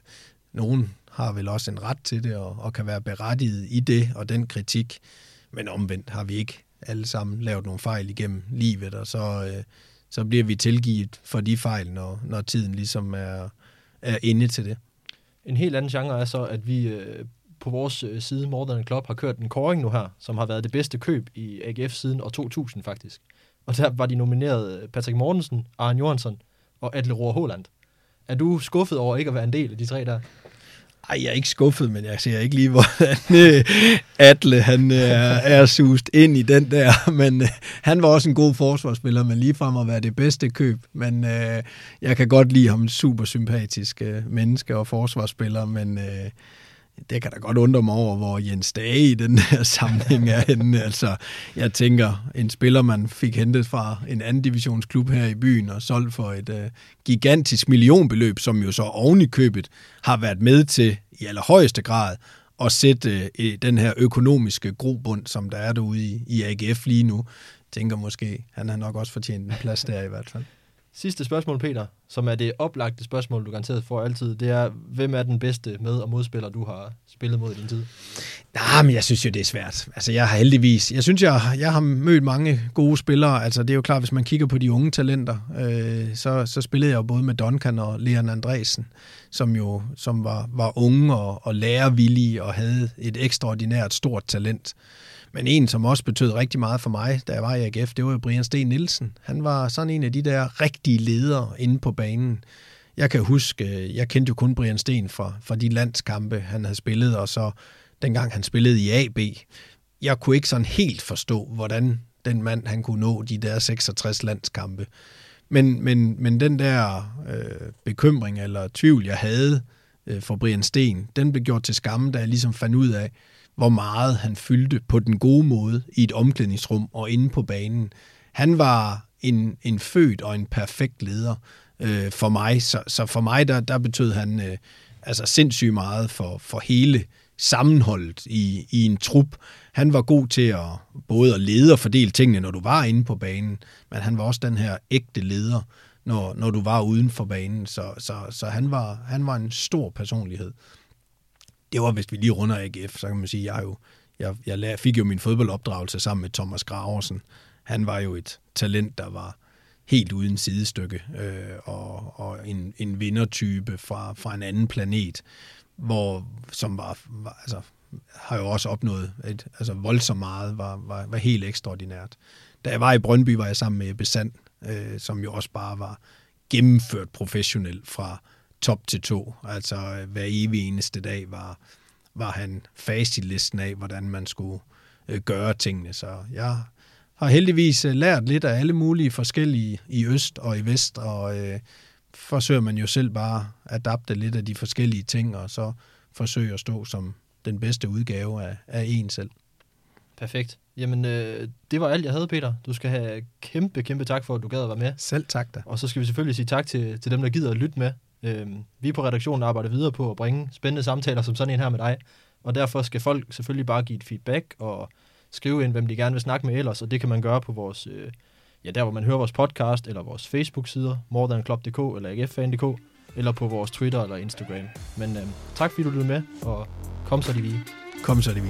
nogen har vel også en ret til det, og, og kan være berettiget i det og den kritik. Men omvendt har vi ikke alle sammen lavet nogle fejl igennem livet, og så, øh, så bliver vi tilgivet for de fejl, når, når tiden ligesom er, er inde til det. En helt anden genre er så, at vi øh, på vores øh, side, Morten Club, har kørt en koring nu her, som har været det bedste køb i AGF siden år 2000 faktisk. Og der var de nomineret øh, Patrick Mortensen, Arne Johansson og Atle Rohr Holland. Er du skuffet over ikke at være en del af de tre der? Ej, jeg er ikke skuffet, men jeg ser ikke lige, hvordan øh, Atle han, øh, er sust ind i den der. [LAUGHS] Men øh, han var også en god forsvarsspiller, men lige frem at være det bedste køb. Men øh, jeg kan godt lide ham, super sympatisk øh, menneske og forsvarsspiller, men øh, det kan da godt undre mig over, hvor Jens Dage i den her [LAUGHS] samling er henne. Altså, jeg tænker, en spiller, man fik hentet fra en anden divisionsklub her i byen og solgt for et uh, gigantisk millionbeløb, som jo så oven i købet har været med til i allerhøjeste grad at sætte uh, den her økonomiske grobund, som der er derude i, i AGF lige nu. Jeg tænker måske, han har nok også fortjent en plads der i hvert fald. Sidste spørgsmål, Peter, som er det oplagte spørgsmål, du garanteret får altid, det er, hvem er den bedste med- og modspiller, du har spillet mod i din tid? Nej, men jeg synes jo, det er svært. Altså, jeg har heldigvis... Jeg synes, jeg, jeg har mødt mange gode spillere. Altså, det er jo klart, hvis man kigger på de unge talenter, øh, så, så spillede jeg jo både med Duncan og Leon Andresen, som jo som var, var unge og, og lærervillige og havde et ekstraordinært stort talent. Men en, som også betød rigtig meget for mig, da jeg var i AGF, det var jo Brian Sten Nielsen. Han var sådan en af de der rigtige ledere inde på banen. Jeg kan huske, øh, jeg kendte jo kun Brian Sten fra, fra de landskampe, han havde spillet, og så dengang han spillede i AB. Jeg kunne ikke sådan helt forstå, hvordan den mand, han kunne nå de der 66 landskampe. Men, men, men den der øh, bekymring eller tvivl, jeg havde øh, for Brian Sten, den blev gjort til skamme, da jeg ligesom fandt ud af, hvor meget han fyldte på den gode måde i et omklædningsrum og inde på banen. Han var en, en født og en perfekt leder øh, for mig, så, så for mig der, der betød han øh, altså sindssygt meget for, for hele sammenholdet i, i en trup. Han var god til at både at lede og fordele tingene, når du var inde på banen, men han var også den her ægte leder, når, når du var uden for banen. Så, så, så han, var, han var en stor personlighed. Det var, hvis vi lige runder AGF, så kan man sige, jeg, jo, jeg, jeg fik jo min fodboldopdragelse sammen med Thomas Graversen. Han var jo et talent, der var helt uden sidestykke, øh, og, og en, en vindertype fra, fra en anden planet, hvor, som var, var altså, har jo også opnået et, altså voldsomt meget, var, var, var helt ekstraordinært. Da jeg var i Brøndby, var jeg sammen med Besand, øh, som jo også bare var gennemført professionelt fra top til to. Altså hver evig eneste dag var, var han fast i listen af, hvordan man skulle øh, gøre tingene. Så jeg har heldigvis øh, lært lidt af alle mulige forskellige i øst og i vest, og øh, forsøger man jo selv bare at adapte lidt af de forskellige ting, og så forsøge at stå som den bedste udgave af, af en selv. Perfekt. Jamen, øh, det var alt, jeg havde, Peter. Du skal have kæmpe, kæmpe tak for, at du gad at være med. Selv tak da. Og så skal vi selvfølgelig sige tak til, til dem, der gider at lytte med. Øh, vi på redaktionen arbejder videre på at bringe spændende samtaler som sådan en her med dig. Og derfor skal folk selvfølgelig bare give et feedback og skrive ind, hvem de gerne vil snakke med ellers. Og det kan man gøre på vores, øh, ja, der hvor man hører vores podcast, eller vores Facebook-sider, morethanclub.dk eller agffan.dk, eller på vores Twitter eller Instagram. Men øh, tak fordi du lyttede med, og kom så de vi. Kom så de vi.